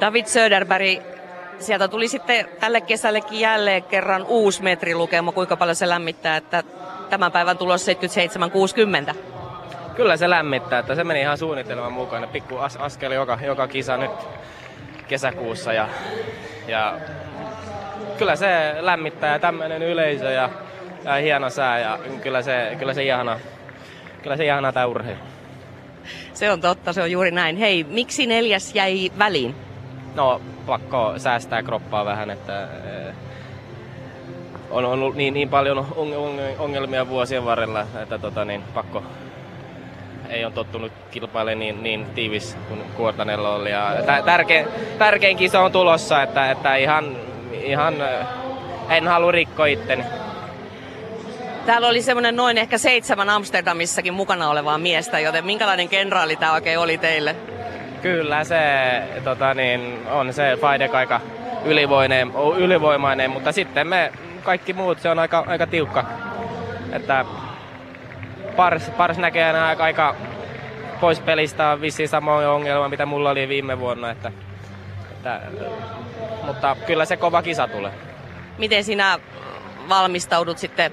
David Söderberg, sieltä tuli sitten tälle kesällekin jälleen kerran uusi metrilukema, kuinka paljon se lämmittää, että tämän päivän tulos 77-60. Kyllä se lämmittää, että se meni ihan suunnitelman mukana. Pikku as- askel joka, joka kisa nyt kesäkuussa ja, ja kyllä se lämmittää ja tämmöinen yleisö ja, ja hieno sää ja kyllä se, kyllä se ihana, kyllä se ihana tämä urheilu. Se on totta, se on juuri näin. Hei, miksi neljäs jäi väliin? No, pakko säästää kroppaa vähän, että eh, on ollut niin, niin paljon on- on- ongelmia vuosien varrella, että tota, niin, pakko ei ole tottunut kilpailemaan niin, niin tiivis kuin Kuortanella oli. Ja tä- tärkein, tärkein kisa on tulossa, että, että ihan, ihan eh, en halua rikkoa itteni. Täällä oli semmoinen noin ehkä seitsemän Amsterdamissakin mukana olevaa miestä, joten minkälainen kenraali tämä oikein oli teille? Kyllä se tota niin, on se Faidek aika ylivoimainen, ylivoimainen, mutta sitten me kaikki muut se on aika, aika tiukka. Että pars, pars näkee aina aika, aika pois pelistä on vissiin sama ongelma, mitä mulla oli viime vuonna. Että, että, mutta kyllä se kova kisa tulee. Miten sinä valmistaudut sitten?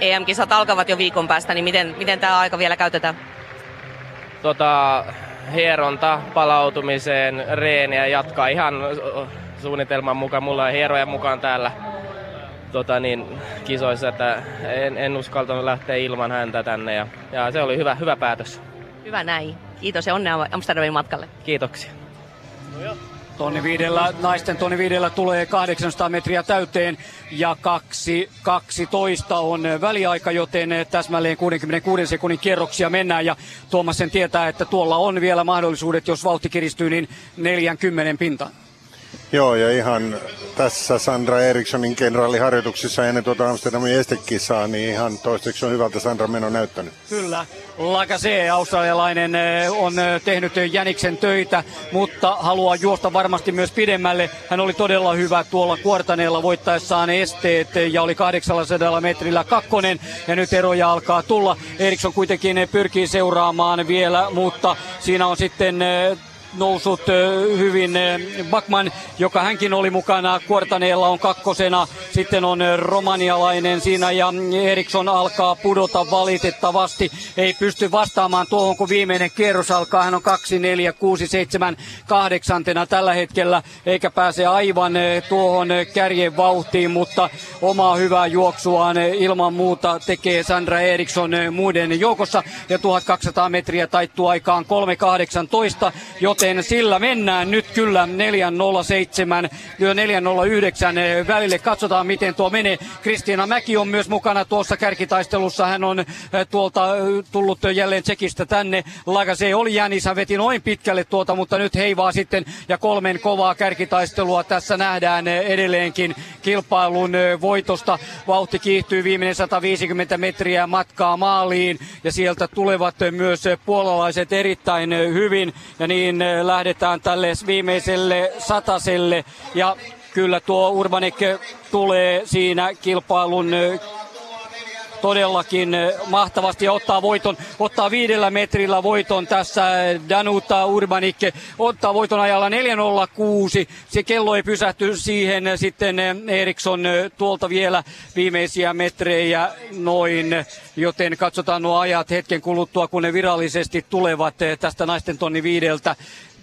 EM-kisat alkavat jo viikon päästä, niin miten, miten tämä aika vielä käytetään? tota, hieronta palautumiseen, reeniä jatkaa ihan suunnitelman mukaan. Mulla on hieroja mukaan täällä tota niin, kisoissa, että en, en uskaltanut lähteä ilman häntä tänne ja, ja se oli hyvä, hyvä päätös. Hyvä näin. Kiitos ja onnea Amsterdamin matkalle. Kiitoksia. Tonni viidellä, naisten tonni viidellä tulee 800 metriä täyteen ja 2, 12 on väliaika, joten täsmälleen 66 sekunnin kierroksia mennään ja Tuomas sen tietää, että tuolla on vielä mahdollisuudet, jos vauhti kiristyy, niin 40 pintaan. Joo, ja ihan tässä Sandra Erikssonin kenraaliharjoituksissa ennen tuota Amsterdamin estekisaa, niin ihan toistaiseksi on hyvältä Sandra meno näyttänyt. Kyllä. Lagase, australialainen, eh, on eh, tehnyt Jäniksen töitä, mutta haluaa juosta varmasti myös pidemmälle. Hän oli todella hyvä tuolla kuortaneella voittaessaan esteet ja oli 800 metrillä kakkonen ja nyt eroja alkaa tulla. Eriksson kuitenkin pyrkii seuraamaan vielä, mutta siinä on sitten eh, noussut hyvin Bakman, joka hänkin oli mukana. Kuortaneella on kakkosena. Sitten on romanialainen siinä ja Eriksson alkaa pudota valitettavasti. Ei pysty vastaamaan tuohon, kun viimeinen kierros alkaa. Hän on 2, 4, 6, 7, kahdeksantena tällä hetkellä, eikä pääse aivan tuohon kärjen vauhtiin, mutta omaa hyvää juoksuaan ilman muuta tekee Sandra Eriksson muiden joukossa. Ja 1200 metriä taittuu aikaan 3.18, joten joten sillä mennään nyt kyllä 407 409 välille. Katsotaan miten tuo menee. Kristiina Mäki on myös mukana tuossa kärkitaistelussa. Hän on eh, tuolta eh, tullut jälleen Tsekistä tänne. Lagase oli jännissä, veti noin pitkälle tuota, mutta nyt heivaa sitten ja kolmen kovaa kärkitaistelua tässä nähdään eh, edelleenkin kilpailun voitosta. Vauhti kiihtyy viimeinen 150 metriä matkaa maaliin ja sieltä tulevat myös puolalaiset erittäin hyvin ja niin lähdetään tälle viimeiselle sataselle. Ja kyllä tuo Urbanik tulee siinä kilpailun todellakin mahtavasti ja ottaa voiton, ottaa viidellä metrillä voiton tässä Danuta Urbanik, ottaa voiton ajalla 406, se kello ei pysähty siihen, sitten Eriksson tuolta vielä viimeisiä metrejä noin, joten katsotaan nuo ajat hetken kuluttua, kun ne virallisesti tulevat tästä naisten tonni viideltä.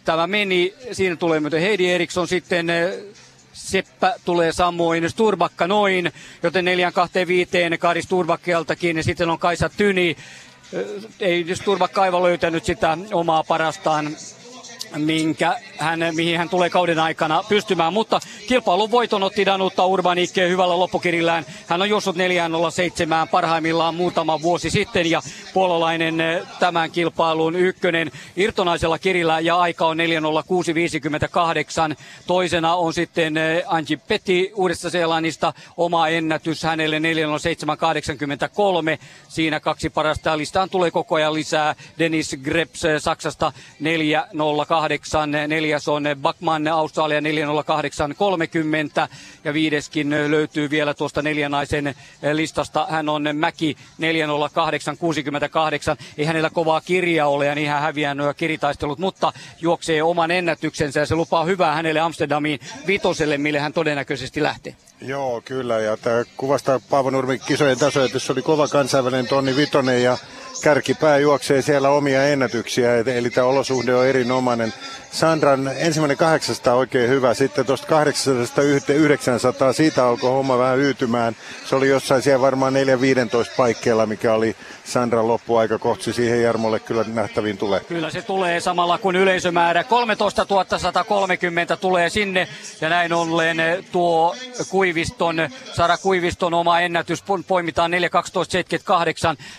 Tämä meni. Siinä tulee myöten Heidi Eriksson sitten eh, Seppä tulee samoin, Sturbakka noin, joten 4 2 5 Kari Sturbakkeltakin ja sitten on Kaisa Tyni. Ei Sturbakka aivan löytänyt sitä omaa parastaan minkä hän, mihin hän tulee kauden aikana pystymään. Mutta kilpailun voiton otti Danutta Urbanik hyvällä loppukirillään. Hän on juossut 407 parhaimmillaan muutama vuosi sitten ja puolalainen eh, tämän kilpailun ykkönen irtonaisella kirillä ja aika on 40658. Toisena on sitten eh, Anji Peti Uudesta Seelannista oma ennätys hänelle 40783. Siinä kaksi parasta listaan tulee koko ajan lisää. Dennis Greps eh, Saksasta 408 408, neljäs on Bakman Australia 408 30 ja viideskin löytyy vielä tuosta neljänaisen listasta. Hän on Mäki 408 68. Ei hänellä kovaa kirjaa ole ja niin hän häviää nuo kiritaistelut, mutta juoksee oman ennätyksensä ja se lupaa hyvää hänelle Amsterdamiin vitoselle, mille hän todennäköisesti lähtee. Joo, kyllä. Ja tämä kuvastaa Paavo Nurmi kisojen tasoa, että se oli kova kansainvälinen tonni vitonen ja kärkipää juoksee siellä omia ennätyksiä, eli tämä olosuhde on erinomainen. Sandran ensimmäinen 800 oikein hyvä, sitten tuosta 800 900, siitä alkoi homma vähän yytymään. Se oli jossain siellä varmaan 4-15 paikkeilla, mikä oli Sandran loppuaika kohti siihen Jarmolle kyllä nähtäviin tulee. Kyllä se tulee samalla kuin yleisömäärä. 13 130 tulee sinne ja näin ollen tuo Kuiviston, Sara Kuiviston oma ennätys poimitaan 4.12.78.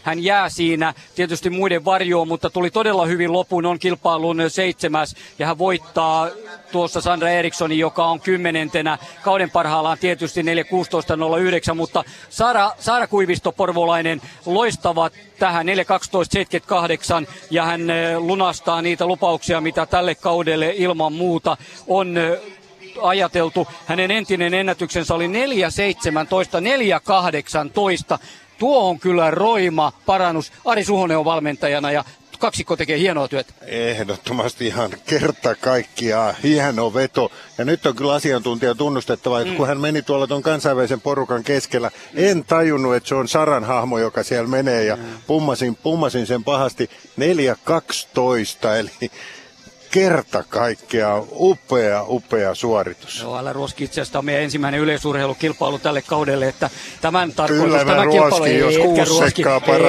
Hän jää siinä tietysti muiden varjoon, mutta tuli todella hyvin lopun, on kilpailun seitsemäs ja hän voittaa tuossa Sandra Erikssonin, joka on kymmenentenä. Kauden parhaillaan tietysti 4.16.09, mutta Sara, Sara Kuivisto Porvolainen loistavat tähän 4.12.78 ja hän eh, lunastaa niitä lupauksia, mitä tälle kaudelle ilman muuta on eh, ajateltu. Hänen entinen ennätyksensä oli 4.17, 4.18. Tuo on kyllä roima parannus. Ari Suhonen on valmentajana ja kaksikko tekee hienoa työtä. Ehdottomasti ihan kerta kaikkiaan hieno veto. Ja nyt on kyllä asiantuntija tunnustettava, että mm. kun hän meni tuolla tuon kansainvälisen porukan keskellä, en tajunnut, että se on Saran hahmo, joka siellä menee ja mm. pummasin, pummasin sen pahasti 4.12, eli kerta kaikkea upea, upea suoritus. Joo, älä ruoski itse asiassa on meidän ensimmäinen yleisurheilukilpailu tälle kaudelle, että tämän tarkoitus, Kyllä tämä kilpailu, jos etkä ruoski,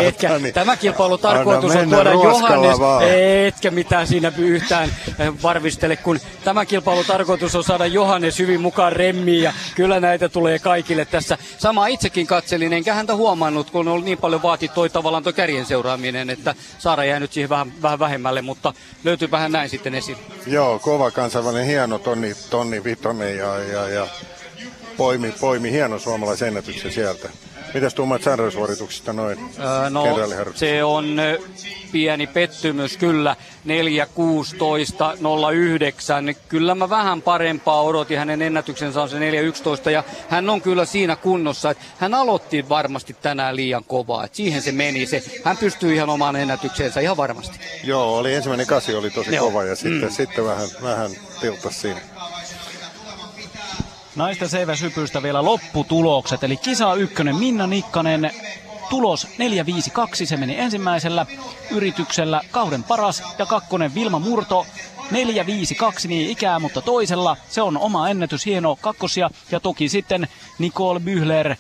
etkä, niin tämä kilpailu tarkoitus on tuoda Johannes, vaan. etkä mitään siinä yhtään eh, varvistele, kun tämän kilpailun tarkoitus on saada Johannes hyvin mukaan remmiin ja kyllä näitä tulee kaikille tässä. Sama itsekin katselin, enkä häntä huomannut, kun on niin paljon vaati toi tavallaan toi kärjen seuraaminen, että Saara jäänyt siihen vähän, vähän vähemmälle, mutta löytyypä hän näin sitten uuden esiin. Joo, kova kansainvälinen hieno tonni, tonni vitonen ja, ja, ja poimi, poimi hieno suomalaisen ennätyksen sieltä. Mitäs tuumat sarjasuorituksista noin öö, no, se on pieni pettymys kyllä. 4.16.09. Kyllä mä vähän parempaa odotin. Hänen ennätyksensä on se 4.11 ja hän on kyllä siinä kunnossa, että hän aloitti varmasti tänään liian kovaa. Että siihen se meni. Se, hän pystyy ihan omaan ennätykseensä ihan varmasti. Joo, oli ensimmäinen kasi oli tosi Joo. kova ja sitten, mm. sitten vähän, vähän tiltas siinä. Naisten seiväsypystä vielä lopputulokset, eli kisa ykkönen Minna Nikkanen, tulos 4-5-2, se meni ensimmäisellä yrityksellä. Kauden paras ja kakkonen Vilma Murto. 4-5-2 niin ikää, mutta toisella. Se on oma ennätys, hieno kakkosia. Ja toki sitten Nicole Bühler.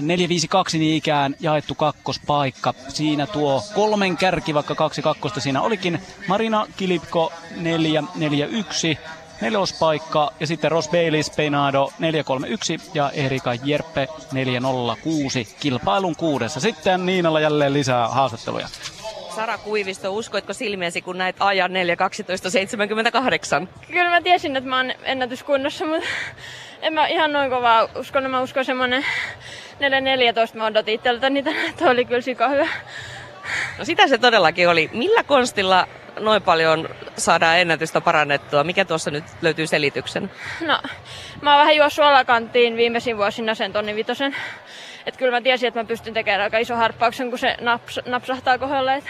452 niin ikään jaettu kakkospaikka. Siinä tuo kolmen kärki, vaikka kaksi kakkosta siinä olikin. Marina Kilipko 441, nelospaikka ja sitten Ross Baylis Peinado 431 ja Erika Jerppe 406 kilpailun kuudessa. Sitten Niinalla jälleen lisää haastatteluja. Sara Kuivisto, uskoitko silmiesi, kun näit ajan 4.12.78? Kyllä mä tiesin, että mä oon ennätyskunnossa, mutta en mä ihan noin kovaa uskon. Mä uskon semmonen 4.14 mä odotin itseltä, niin tämä oli kyllä sika hyvä. No sitä se todellakin oli. Millä konstilla noin paljon saadaan ennätystä parannettua? Mikä tuossa nyt löytyy selityksen? No, mä oon vähän juossut alakanttiin viimeisin vuosina sen tonni vitosen. Että kyllä mä tiesin, että mä pystyn tekemään aika iso harppauksen, kun se naps, napsahtaa kohdalle. Et,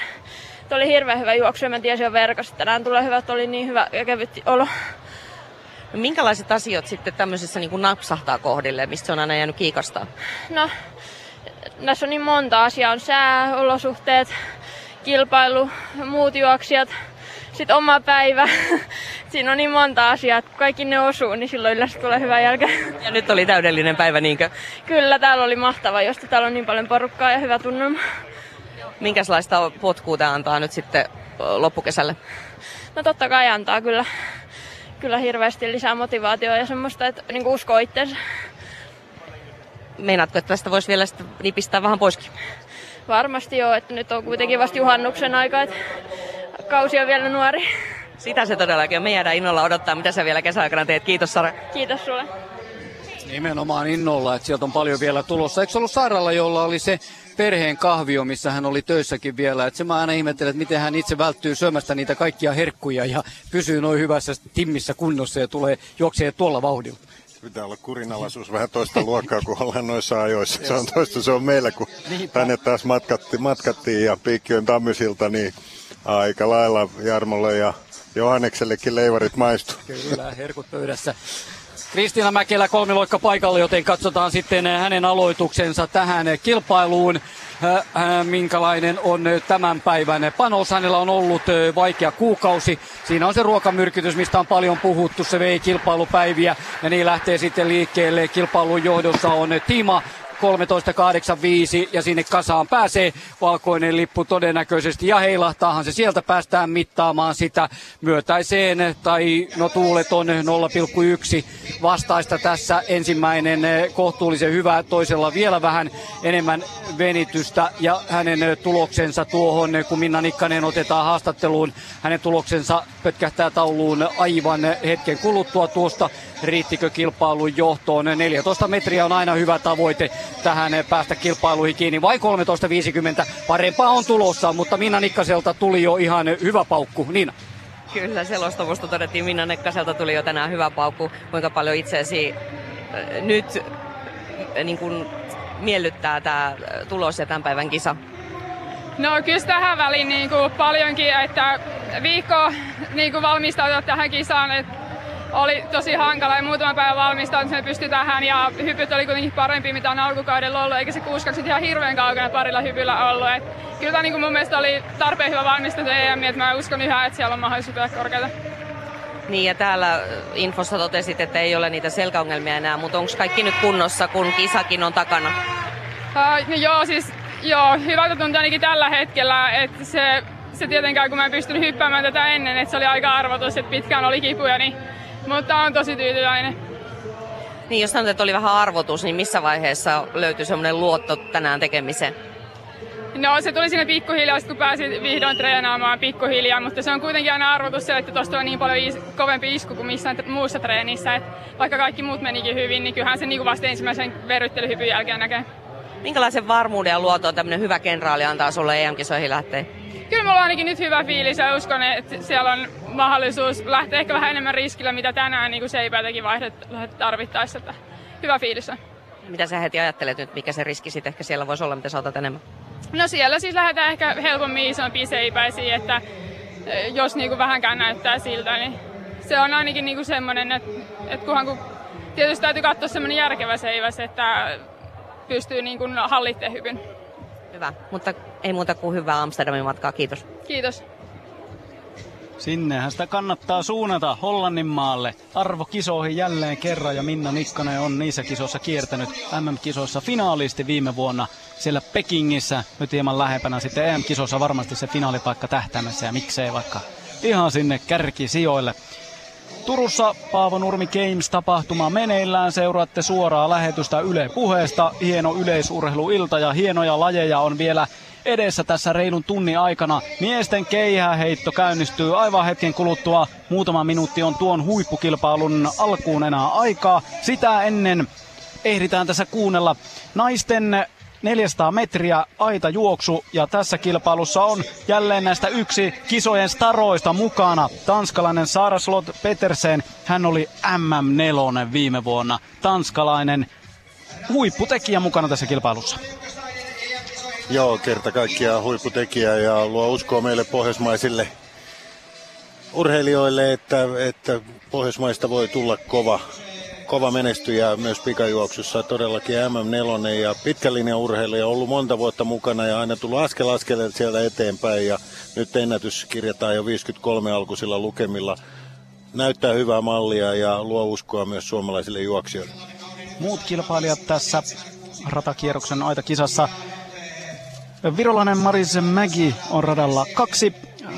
et oli hirveän hyvä juoksu ja mä tiesin jo verkossa, että tänään tulee hyvä, että oli niin hyvä ja kevyt olo. No, minkälaiset asiat sitten tämmöisessä niin kuin napsahtaa kohdille, mistä se on aina jäänyt kiikastaa? No, näissä on niin monta asiaa. On sää, olosuhteet, kilpailu, muut juoksijat, sitten oma päivä. Siinä on niin monta asiaa, että kaikki ne osuu, niin silloin yleensä tulee hyvä jälkeen. Ja nyt oli täydellinen päivä, niinkö? Kyllä, täällä oli mahtava, josta täällä on niin paljon porukkaa ja hyvä tunnelma. Minkälaista potkua tämä antaa nyt sitten loppukesälle? No totta kai antaa kyllä, kyllä hirveästi lisää motivaatiota ja semmoista, että niin uskoo itseensä. Meinaatko, että tästä voisi vielä nipistää vähän poiskin? Varmasti joo, että nyt on kuitenkin vasta juhannuksen aika, että kausi on vielä nuori. Sitä se todellakin on. Me jäädään innolla odottaa, mitä sä vielä kesäaikana teet. Kiitos Sara. Kiitos sulle. Nimenomaan innolla, että sieltä on paljon vielä tulossa. Eikö ollut Saralla, jolla oli se perheen kahvio, missä hän oli töissäkin vielä. Et se mä aina ihmettelen, että miten hän itse välttyy syömästä niitä kaikkia herkkuja ja pysyy noin hyvässä timmissä kunnossa ja tulee juoksee tuolla vauhdilla. Pitää olla kurinalaisuus vähän toista luokkaa, kun ollaan noissa ajoissa. Se on toista, se on meillä, kun tänne taas matkattiin, matkattiin ja Piikkiön tammysilta, niin aika lailla Jarmolle ja Johanneksellekin leivarit maistu. Kyllä, herkut pöydässä. Kristiina Mäkelä kolmiloikka paikalla, joten katsotaan sitten hänen aloituksensa tähän kilpailuun. Minkälainen on tämän päivän panos? Hänellä on ollut vaikea kuukausi. Siinä on se ruokamyrkytys, mistä on paljon puhuttu. Se vei kilpailupäiviä ja niin lähtee sitten liikkeelle. Kilpailun johdossa on Tima 13.85 ja sinne kasaan pääsee. Valkoinen lippu todennäköisesti ja heilahtaahan se sieltä päästään mittaamaan sitä myötäiseen. Tai no tuulet on 0,1 vastaista tässä. Ensimmäinen eh, kohtuullisen hyvä toisella vielä vähän enemmän venitystä. Ja hänen eh, tuloksensa tuohon eh, kun Minna Nikkanen otetaan haastatteluun hänen tuloksensa pötkähtää tauluun aivan hetken kuluttua tuosta riittikö kilpailun johtoon. 14 metriä on aina hyvä tavoite tähän päästä kilpailuihin kiinni. Vai 13.50 parempaa on tulossa, mutta Minna Nikkaselta tuli jo ihan hyvä paukku. Niina. Kyllä, selostavusta todettiin Minna Nikkaselta tuli jo tänään hyvä paukku. Kuinka paljon itseesi äh, nyt äh, niin kuin miellyttää tämä äh, tulos ja tämän päivän kisa? No kyllä tähän väliin niin kuin paljonkin, että viikko niin kuin valmistautua tähän kisaan, että oli tosi hankala ja muutama päivä me pystyi tähän ja hypyt oli kuitenkin parempi mitä on alkukaudella ollut, eikä se 62 ihan hirveän kaukana parilla hypyllä ollut. Et kyllä tämä niin mun mielestä oli tarpeen hyvä valmistus EM, että mä uskon yhä, että siellä on mahdollisuus hypyä korkeata. Niin ja täällä infossa totesit, että ei ole niitä selkäongelmia enää, mutta onko kaikki nyt kunnossa, kun kisakin on takana? Uh, no joo, siis joo, hyvältä tuntuu ainakin tällä hetkellä, että se, se tietenkään kun mä en pystynyt hyppäämään tätä ennen, että se oli aika arvotus, että pitkään oli kipuja, niin mutta on tosi tyytyväinen. Niin, jos sanoit, että oli vähän arvotus, niin missä vaiheessa löytyi semmoinen luotto tänään tekemiseen? No se tuli sinne pikkuhiljaa, kun pääsin vihdoin treenaamaan pikkuhiljaa, mutta se on kuitenkin aina arvotus se, että tuosta on niin paljon is- kovempi isku kuin missään muussa treenissä. Et vaikka kaikki muut menikin hyvin, niin kyllähän se niin vasta ensimmäisen verryttelyhypyn jälkeen näkee. Minkälaisen varmuuden ja luoton tämmöinen hyvä kenraali antaa sulle EM-kisoihin lähteä? Kyllä mulla on ainakin nyt hyvä fiilis ja uskon, että siellä on mahdollisuus lähteä ehkä vähän enemmän riskillä, mitä tänään niin kuin Seipä teki vaihdet tarvittaessa. Että hyvä fiilis on. Mitä sä heti ajattelet nyt, mikä se riski sitten ehkä siellä voisi olla, mitä sä otat enemmän? No siellä siis lähdetään ehkä helpommin isompiin seipäisiin, että jos niinku vähänkään näyttää siltä, niin se on ainakin niinku semmoinen, että, että kunhan kun tietysti täytyy katsoa semmoinen järkevä seiväs, että pystyy niinku hallitteen hyvin. Hyvä, mutta ei muuta kuin hyvää Amsterdamin matkaa. Kiitos. Kiitos. Sinnehän sitä kannattaa suunnata Hollannin maalle. Arvo kisoihin jälleen kerran ja Minna Nikkanen on niissä kisoissa kiertänyt MM-kisoissa finaalisti viime vuonna siellä Pekingissä. Nyt hieman lähempänä sitten EM-kisoissa varmasti se finaalipaikka tähtäimessä ja miksei vaikka ihan sinne kärkisijoille. Turussa Paavo Nurmi Games-tapahtuma meneillään. Seuraatte suoraa lähetystä Yle puheesta. Hieno yleisurheiluilta ja hienoja lajeja on vielä edessä tässä reilun tunnin aikana. Miesten keihäheitto käynnistyy aivan hetken kuluttua. Muutama minuutti on tuon huippukilpailun alkuun enää aikaa. Sitä ennen ehditään tässä kuunnella naisten 400 metriä aita juoksu ja tässä kilpailussa on jälleen näistä yksi kisojen staroista mukana. Tanskalainen Sara Slot Petersen, hän oli MM4 viime vuonna. Tanskalainen huipputekijä mukana tässä kilpailussa. Joo, kerta kaikkiaan huipputekijä ja luo uskoa meille pohjoismaisille urheilijoille, että, että Pohjoismaista voi tulla kova, kova menestyjä myös pikajuoksussa. Todellakin MM4 ja pitkän urheilija on ollut monta vuotta mukana ja aina tullut askel askeleelta siellä eteenpäin ja nyt ennätys kirjataan jo 53 alkuisilla lukemilla. Näyttää hyvää mallia ja luo uskoa myös suomalaisille juoksijoille. Muut kilpailijat tässä ratakierroksen aitakisassa Virolainen Maris Mägi on radalla kaksi.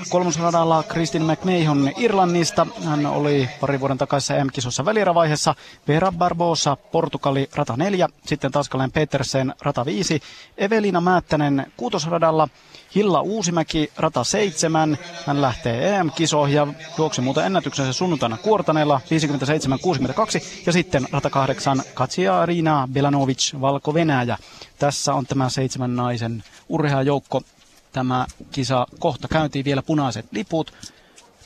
Kolmosradalla Kristin McMahon Irlannista. Hän oli pari vuoden takaisessa M-kisossa välierävaiheessa. Vera Barbosa Portugali rata 4. Sitten Tanskalainen Petersen rata 5. Evelina Määttänen kuutosradalla. Hilla Uusimäki rata 7. Hän lähtee EM-kisoihin ja juoksi muuten ennätyksensä sunnuntaina Kuortaneella 57-62. Ja sitten rata 8 Katsia Rina Belanovic Valko-Venäjä. Tässä on tämä seitsemän naisen urheajoukko. Tämä kisa kohta käyntiin vielä punaiset liput.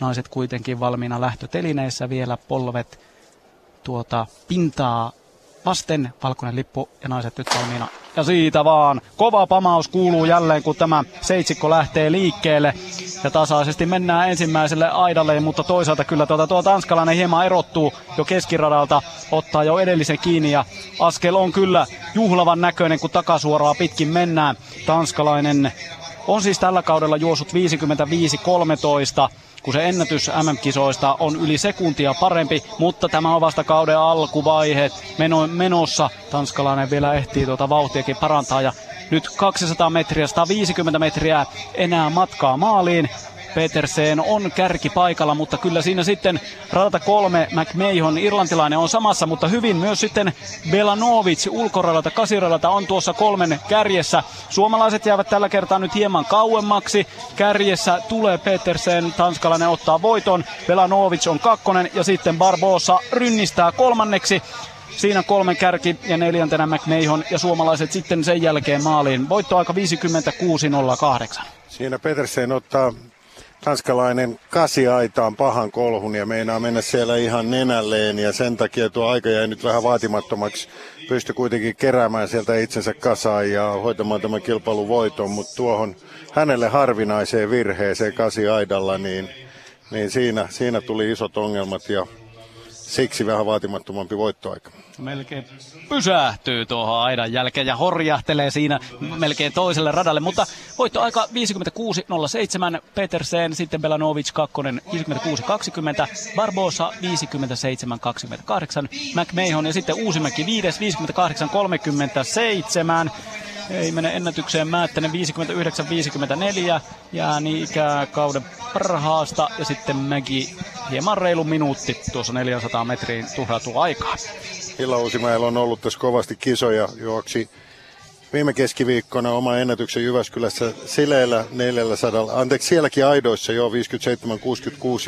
Naiset kuitenkin valmiina lähtötelineissä vielä polvet tuota pintaa vasten. Valkoinen lippu ja naiset nyt valmiina. Ja siitä vaan. Kova pamaus kuuluu jälleen, kun tämä seitsikko lähtee liikkeelle. Ja tasaisesti mennään ensimmäiselle aidalle, mutta toisaalta kyllä tuota, tuo tanskalainen hieman erottuu jo keskiradalta. Ottaa jo edellisen kiinni ja askel on kyllä juhlavan näköinen, kun takasuoraa pitkin mennään. Tanskalainen on siis tällä kaudella juosut 55-13 kun se ennätys MM-kisoista on yli sekuntia parempi, mutta tämä on vasta kauden alkuvaihe meno, menossa. Tanskalainen vielä ehtii tuota vauhtiakin parantaa ja nyt 200 metriä, 150 metriä enää matkaa maaliin. Petersen on kärki paikalla, mutta kyllä siinä sitten radata kolme McMahon, irlantilainen on samassa, mutta hyvin myös sitten Belanovic ulkoradalta, kasiradalta on tuossa kolmen kärjessä. Suomalaiset jäävät tällä kertaa nyt hieman kauemmaksi. Kärjessä tulee Petersen, tanskalainen ottaa voiton, Belanovic on kakkonen ja sitten Barbosa rynnistää kolmanneksi. Siinä kolmen kärki ja neljäntenä McMahon ja suomalaiset sitten sen jälkeen maaliin. Voittoaika 56.08. Siinä Petersen ottaa tanskalainen kasiaitaan pahan kolhun ja meinaa mennä siellä ihan nenälleen ja sen takia tuo aika jäi nyt vähän vaatimattomaksi. Pystyi kuitenkin keräämään sieltä itsensä kasaan ja hoitamaan tämän kilpailun voiton, mutta tuohon hänelle harvinaiseen virheeseen kasiaidalla, niin, niin siinä, siinä tuli isot ongelmat ja siksi vähän vaatimattomampi voittoaika. Melkein pysähtyy tuohon aidan jälkeen ja horjahtelee siinä melkein toiselle radalle, mutta voittoaika 56.07, Petersen, sitten Belanovic 2, 56.20, Barbosa 57.28, McMahon ja sitten Uusimäki 5, 58.37, ei mene ennätykseen Määttänen 59-54, jää niin ikää kauden parhaasta. Ja sitten Mäki hieman reilu minuutti tuossa 400 metriin tuhrautuu aikaa. Hilla Uusimäellä on ollut tässä kovasti kisoja, juoksi viime keskiviikkona oma ennätyksen Jyväskylässä sileillä 400, anteeksi sielläkin aidoissa jo 57-66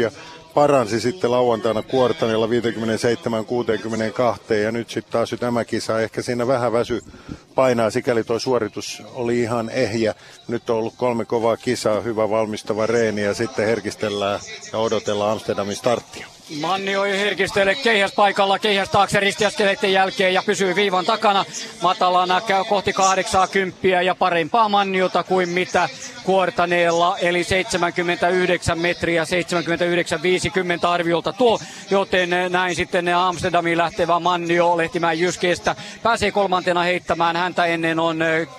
ja paransi sitten lauantaina Kuortanilla 57-62 ja nyt sitten taas tämä kisa, ehkä siinä vähän väsy painaa, sikäli tuo suoritus oli ihan ehjä. Nyt on ollut kolme kovaa kisaa, hyvä valmistava reeni ja sitten herkistellään ja odotellaan Amsterdamin starttia. Mannioi herkistelee keihäs paikalla, keihäs taakse ristiaskeleiden jälkeen ja pysyy viivan takana. Matalana käy kohti 80 ja parempaa Manniota kuin mitä Kuortaneella, eli 79 metriä, 79-50 arviolta tuo, joten näin sitten Amsterdamiin lähtevä Mannio Lehtimään Jyskeestä pääsee kolmantena heittämään. Häntä ennen on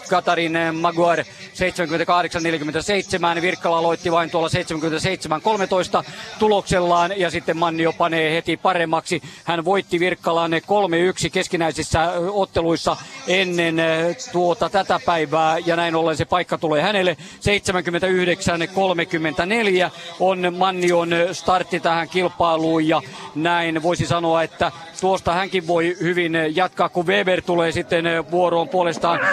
Katarin Maguar 78-47, Virkkala aloitti vain tuolla 77-13 tuloksellaan ja sitten Mannio panee heti paremmaksi. Hän voitti Virkkalan 3-1 keskinäisissä otteluissa ennen tuota tätä päivää ja näin ollen se paikka tulee hänelle. 79-34 on Mannion startti tähän kilpailuun ja näin voisi sanoa, että tuosta hänkin voi hyvin jatkaa, kun Weber tulee sitten vuoroon puolestaan 83-79,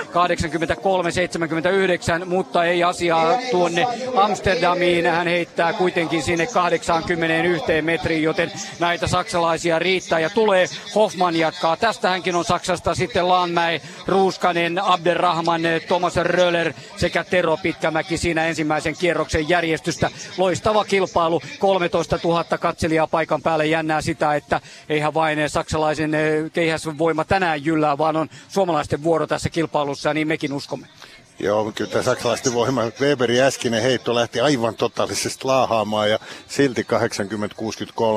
mutta ei asiaa tuonne Amsterdamiin. Hän heittää kuitenkin sinne 81 metriin, joten näitä saksalaisia riittää ja tulee. Hoffman jatkaa. Tästä hänkin on Saksasta sitten Laanmäe, Ruuskanen, Abderrahman, Thomas Röller sekä Tero Pitkämäki siinä ensimmäisen kierroksen järjestystä. Loistava kilpailu, 13 000 katselijaa paikan päälle jännää sitä, että eihän vain saksalaisen keihäsvoima tänään jyllää, vaan on suomalaisten vuoro tässä kilpailussa niin mekin uskomme. Joo, kyllä tämä saksalaisten voima. Weberin äskinen heitto lähti aivan totaalisesti laahaamaan ja silti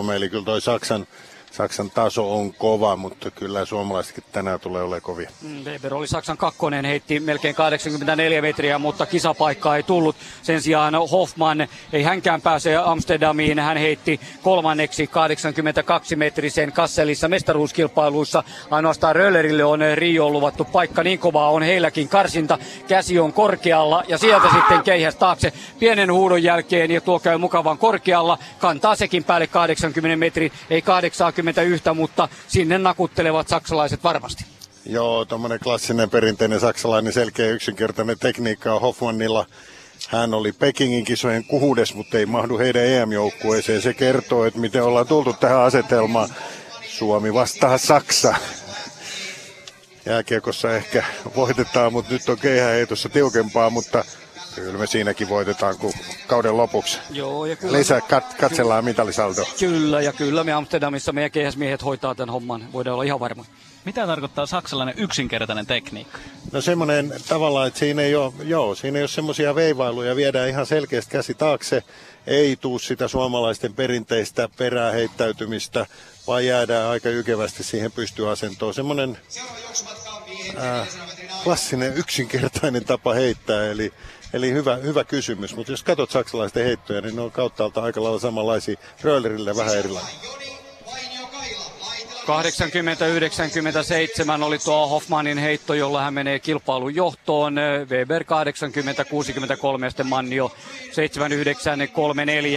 80-63, eli kyllä toi Saksan Saksan taso on kova, mutta kyllä suomalaisetkin tänään tulee olemaan kovia. Mm, Weber oli Saksan kakkonen, heitti melkein 84 metriä, mutta kisapaikkaa ei tullut. Sen sijaan Hoffman ei hänkään pääse Amsterdamiin. Hän heitti kolmanneksi 82 metrisen Kasselissa mestaruuskilpailuissa. Ainoastaan Röllerille on Rio luvattu paikka. Niin kovaa on heilläkin karsinta. Käsi on korkealla ja sieltä sitten keihäs taakse pienen huudon jälkeen ja tuo käy mukavan korkealla. Kantaa sekin päälle 80 metri, ei 80 21, mutta sinne nakuttelevat saksalaiset varmasti. Joo, tuommoinen klassinen perinteinen saksalainen selkeä yksinkertainen tekniikka on Hoffmannilla. Hän oli Pekingin kisojen kuudes, mutta ei mahdu heidän EM-joukkueeseen. Se kertoo, että miten ollaan tultu tähän asetelmaan. Suomi vastaa Saksa. Jääkiekossa ehkä voitetaan, mutta nyt on keihäheitossa tiukempaa, mutta Kyllä me siinäkin voitetaan kuin kauden lopuksi. Joo, ja kyllä Lisää kat- katsellaan mitalisaldo. Kyllä, ja kyllä me Amsterdamissa meidän keihäsmiehet hoitaa tämän homman. Voidaan olla ihan varma. Mitä tarkoittaa saksalainen yksinkertainen tekniikka? No semmoinen tavallaan, että siinä ei ole, joo, siinä ei ole semmoisia veivailuja, viedään ihan selkeästi käsi taakse, ei tuu sitä suomalaisten perinteistä peräheittäytymistä, vaan jäädään aika jykevästi siihen pystyasentoon. Semmoinen äh, klassinen yksinkertainen tapa heittää, eli Eli hyvä, hyvä kysymys, mutta jos katsot saksalaisten heittoja, niin ne on kauttaalta aika lailla samanlaisia. Röölerille vähän erilainen. 80-97 oli tuo Hoffmanin heitto, jolla hän menee kilpailun johtoon. Weber 80-63 ja sitten Mannio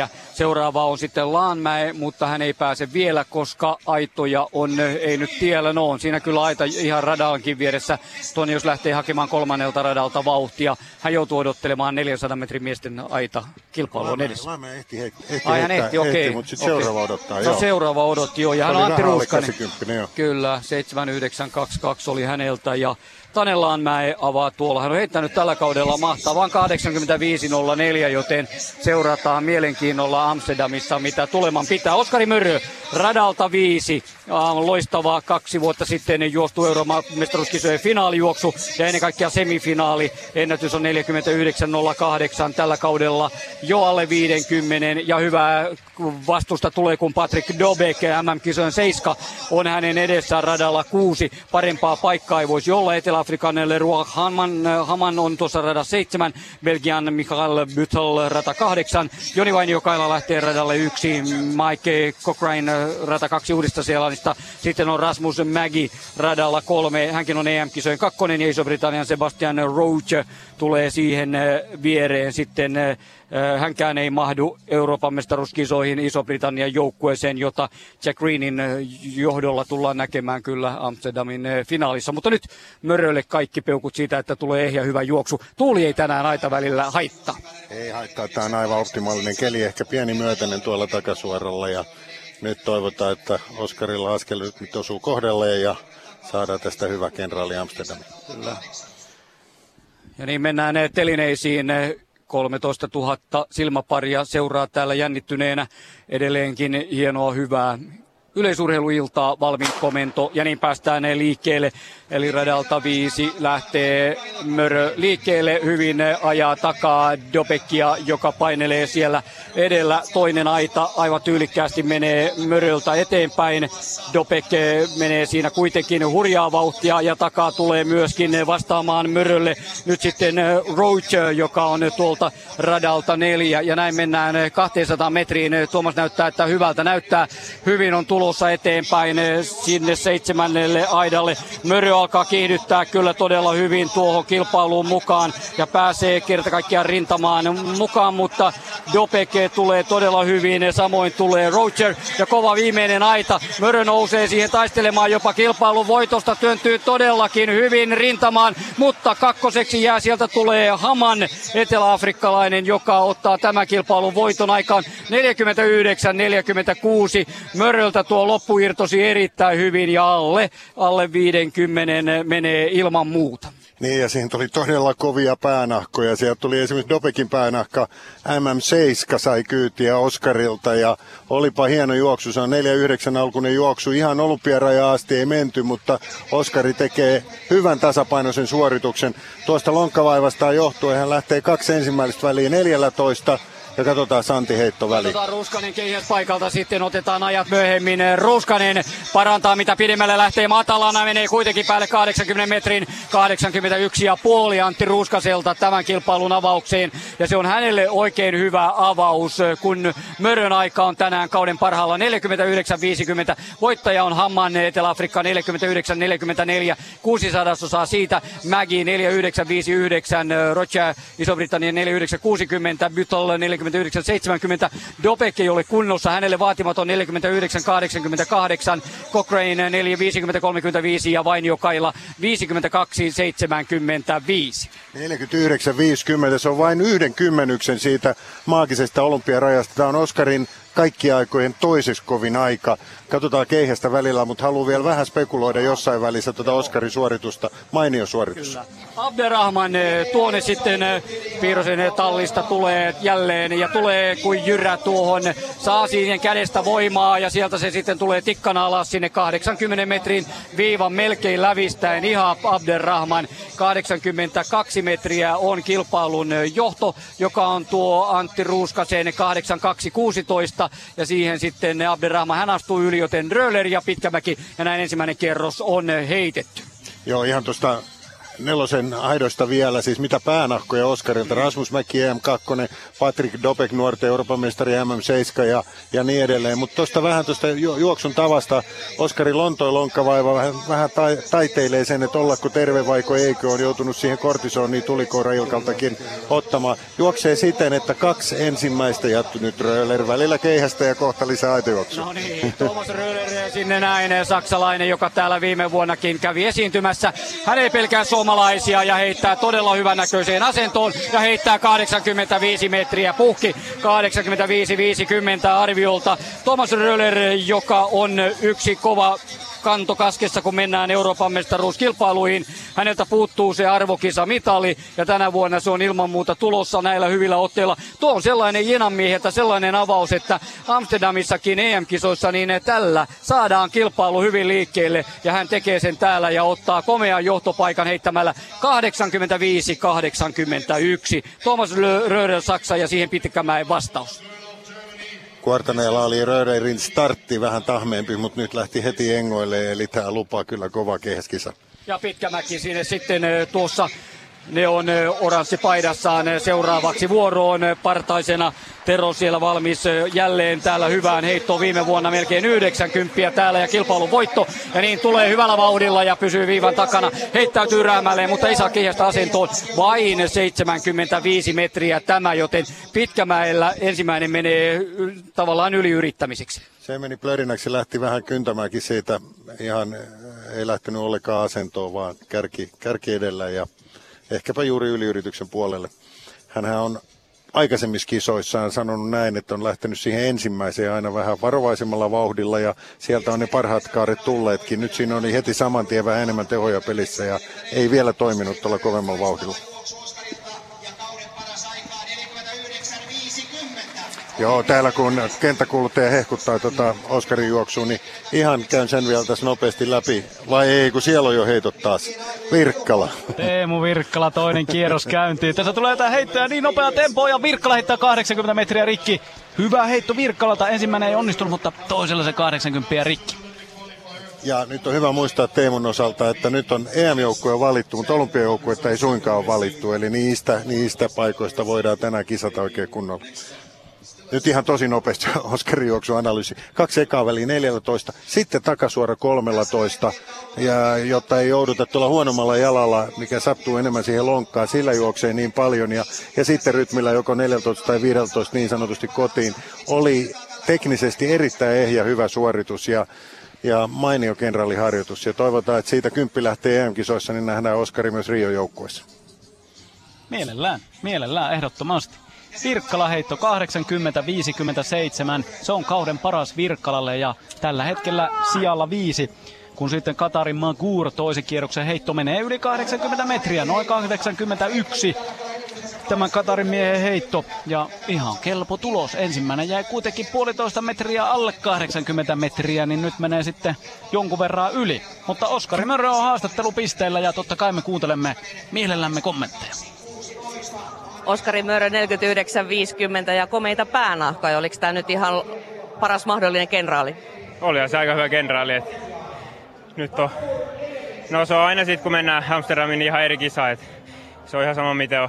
79-34. Seuraava on sitten Laanmäe, mutta hän ei pääse vielä, koska aitoja on, ei nyt tiellä no on. Siinä kyllä aita ihan radalkin vieressä. Toni jos lähtee hakemaan kolmannelta radalta vauhtia, hän joutuu odottelemaan 400 metrin miesten aita kilpailuun edessä. Laanmäe ehti, ehti, ehti Ai hän ehti, okei. Ehti, mutta sitten okei. seuraava odottaa. No joo. seuraava odotti jo, ja hän Oli on Antti vähän alle Ruuskanen. 80, joo. Kyllä, 7922 oli häneltä ja Tanelaanmäe avaa tuolla. Hän on heittänyt tällä kaudella mahtavan 85.04, joten seurataan mielenkiinnolla Amsterdamissa, mitä tuleman pitää. Oskari Mörrö, radalta viisi. Ah, Loistava kaksi vuotta sitten juostu Euroopan finaalijuoksu ja ennen kaikkea semifinaali. Ennätys on 49.08 tällä kaudella jo alle 50 ja hyvää vastusta tulee, kun Patrick Dobek MM-kisojen seiska on hänen edessään radalla kuusi. Parempaa paikkaa ei voisi olla Etelä-Afrikan Leroy Haman, Haman on tuossa radassa seitsemän, Belgian Michael Büttel rata kahdeksan, Joni Vainiokaila lähtee radalle yksi, Mike Cochrane rata kaksi uudesta Seelannista. Sitten on Rasmus Mägi radalla kolme, hänkin on EM-kisojen kakkonen ja Iso-Britannian Sebastian Roach tulee siihen viereen sitten hänkään ei mahdu Euroopan mestaruuskisoihin Iso-Britannian joukkueeseen, jota Jack Greenin johdolla tullaan näkemään kyllä Amsterdamin finaalissa. Mutta nyt Mörölle kaikki peukut siitä, että tulee ehjä hyvä juoksu. Tuuli ei tänään aita välillä haittaa. Ei haittaa, tämä on aivan optimaalinen keli, ehkä pieni myötäinen tuolla takasuoralla ja nyt toivotaan, että Oskarilla askel nyt osuu kohdalleen ja saadaan tästä hyvä kenraali Amsterdamiin. Kyllä. Ja niin mennään telineisiin. 13 000 silmäparia seuraa täällä jännittyneenä edelleenkin hienoa hyvää yleisurheiluiltaa, valmiin komento ja niin päästään ne liikkeelle. Eli radalta viisi lähtee Mörö liikkeelle, hyvin ajaa takaa Dobekia, joka painelee siellä edellä. Toinen aita aivan tyylikkäästi menee Möröltä eteenpäin. Dobek menee siinä kuitenkin hurjaa vauhtia ja takaa tulee myöskin vastaamaan Mörölle nyt sitten Roach, joka on tuolta radalta neljä ja näin mennään 200 metriin. Tuomas näyttää, että hyvältä näyttää. Hyvin on tulossa eteenpäin sinne seitsemännelle aidalle. Mörö alkaa kiihdyttää kyllä todella hyvin tuohon kilpailuun mukaan ja pääsee kerta kaikkiaan rintamaan mukaan, mutta Dopeke tulee todella hyvin ja samoin tulee Roger ja kova viimeinen aita. Mörö nousee siihen taistelemaan jopa kilpailun voitosta, työntyy todellakin hyvin rintamaan, mutta kakkoseksi jää sieltä tulee Haman, eteläafrikkalainen, joka ottaa tämän kilpailun voiton aikaan 49-46. Möröltä tuo loppuirtosi erittäin hyvin ja alle, alle 50 menee ilman muuta. Niin, ja siihen tuli todella kovia päänahkoja. Sieltä tuli esimerkiksi Dopekin päänahka. MM7 sai kyytiä Oskarilta ja olipa hieno juoksu. Se on 4-9 alkuinen juoksu. Ihan olympiaraja asti ei menty, mutta Oskari tekee hyvän tasapainoisen suorituksen. Tuosta lonkkavaivastaan johtuen hän lähtee kaksi ensimmäistä väliin 14 ja katsotaan Santi heitto väli. Katsotaan Ruskanen keihäs paikalta, sitten otetaan ajat myöhemmin. Ruskanen parantaa mitä pidemmälle lähtee matalana, menee kuitenkin päälle 80 metrin, 81 ja puoli Antti Ruskaselta tämän kilpailun avaukseen. Ja se on hänelle oikein hyvä avaus, kun Mörön aika on tänään kauden parhaalla 49-50. Voittaja on Hamman Etelä-Afrikka 49-44, 600 osaa siitä. Mägi 49-59, Rocha Iso-Britannia 49-60, Bytol 40 49-70. Dobek ei ole kunnossa, hänelle vaatimaton 49-88. Cochrane 4-50-35 ja Vainio Kaila 52-75. 49-50, se on vain yhden kymmenyksen siitä maagisesta olympiarajasta. Tämä on Oskarin kaikki aikojen toiseksi kovin aika. Katsotaan keihästä välillä, mutta haluan vielä vähän spekuloida jossain välissä tuota Oskarin suoritusta. Mainio suoritus. Kyllä. Abderrahman eh, tuonne sitten eh, Piirosen tallista tulee jälleen ja tulee kuin jyrä tuohon. Saa siihen kädestä voimaa ja sieltä se sitten tulee tikkana alas sinne 80 metrin viivan melkein lävistäen. Ihan Abderrahman 82 metriä on kilpailun eh, johto, joka on tuo Antti Ruuskasen 8216 ja siihen sitten Abderrahman hän astuu yli, joten Röller ja Pitkämäki ja näin ensimmäinen kierros on heitetty. Joo, ihan tuosta nelosen aidoista vielä, siis mitä päänahkoja Oskarilta. Rasmus Mäki M2, Patrick Dobek, nuorten Euroopan mestari MM7 ja, ja niin edelleen. Mutta tuosta vähän tuosta ju, juoksun tavasta, Oskari Lontoin lonkkavaiva vähän, vähän ta, taiteilee sen, että ollako terve vaiko eikö, on joutunut siihen kortisoniin tulikoirailkaltakin ottamaan. Juoksee siten, että kaksi ensimmäistä jattu nyt Röller välillä keihästä ja kohta lisää aitojuoksu. No niin, Thomas Röller sinne näin, saksalainen, joka täällä viime vuonnakin kävi esiintymässä. Hän ei pelkää suomalaisia ja heittää todella hyvän näköiseen asentoon ja heittää 85 metriä puhki 85-50 arviolta. Thomas Röller, joka on yksi kova kantokaskessa, kun mennään Euroopan mestaruuskilpailuihin. Häneltä puuttuu se arvokisa-mitali ja tänä vuonna se on ilman muuta tulossa näillä hyvillä otteilla. Tuo on sellainen jenanmieheltä sellainen avaus, että Amsterdamissakin EM-kisoissa niin tällä saadaan kilpailu hyvin liikkeelle ja hän tekee sen täällä ja ottaa komean johtopaikan heittämällä 85-81. Thomas Röder Saksa ja siihen Pitkämäen vastaus. Kuartaneella oli Röderin startti vähän tahmeempi, mutta nyt lähti heti engoille, eli tämä lupaa kyllä kova kehäskisa. Ja Pitkämäki sinne sitten tuossa Ne on oranssipaidassaan seuraavaksi vuoroon partaisena. Tero siellä valmis jälleen täällä hyvään heittoon viime vuonna melkein 90 täällä ja kilpailun voitto. Ja niin tulee hyvällä vauhdilla ja pysyy viivan takana. Heittäytyy räämälleen, mutta ei saa kihjasta asentoon. Vain 75 metriä tämä, joten Pitkämäellä ensimmäinen menee tavallaan yliyrittämiseksi. Se meni plörinäksi, lähti vähän kyntämäänkin siitä. Ihan ei lähtenyt ollenkaan asentoon, vaan kärki, kärki edellä ja ehkäpä juuri yliyrityksen puolelle. Hänhän on aikaisemmissa kisoissaan sanonut näin, että on lähtenyt siihen ensimmäiseen aina vähän varovaisemmalla vauhdilla ja sieltä on ne parhaat kaaret tulleetkin. Nyt siinä oli heti saman tien vähän enemmän tehoja pelissä ja ei vielä toiminut tuolla kovemmalla vauhdilla. Joo, täällä kun kenttäkuluttaja hehkuttaa tota Oskarin juoksua, niin ihan käyn sen vielä tässä nopeasti läpi. Vai ei, kun siellä on jo heitot taas. Virkkala. Teemu Virkkala, toinen kierros käyntiin. Tässä tulee jotain heittoja niin nopea tempo ja Virkkala heittää 80 metriä rikki. Hyvä heitto Virkkalalta. Ensimmäinen ei onnistunut, mutta toisella se 80 rikki. Ja nyt on hyvä muistaa Teemun osalta, että nyt on EM-joukkue valittu, mutta olympiajoukkuetta ei suinkaan ole valittu. Eli niistä, niistä paikoista voidaan tänään kisata oikein kunnolla. Nyt ihan tosi nopeasti Oskarin juoksuanalyysi. Kaksi ekaa väliin 14, sitten takasuora 13. Ja jotta ei jouduta tuolla huonommalla jalalla, mikä sattuu enemmän siihen lonkkaan, sillä juoksee niin paljon. Ja, ja sitten rytmillä joko 14 tai 15 niin sanotusti kotiin. Oli teknisesti erittäin ehjä hyvä suoritus ja, ja mainio kenraaliharjoitus. Ja toivotaan, että siitä kymppi lähtee EM-kisoissa, niin nähdään Oskari myös Rio-joukkueessa. Mielellään, mielellään, ehdottomasti. Virkkala heitto 80-57. Se on kauden paras Virkkalalle ja tällä hetkellä sijalla viisi. Kun sitten Katarin Magur toisen kierroksen heitto menee yli 80 metriä, noin 81 tämän Katarin miehen heitto. Ja ihan kelpo tulos. Ensimmäinen jäi kuitenkin puolitoista metriä alle 80 metriä, niin nyt menee sitten jonkun verran yli. Mutta Oskari Mörrö on haastattelupisteellä ja totta kai me kuuntelemme mielellämme kommentteja. Oskari Mörö 49-50 ja komeita päänahkoja. Oliko tämä nyt ihan paras mahdollinen kenraali? Oli se aika hyvä kenraali. Että nyt on, no se on aina sitten kun mennään Amsterdamin niin ihan eri kisa. Että se on ihan sama miten on.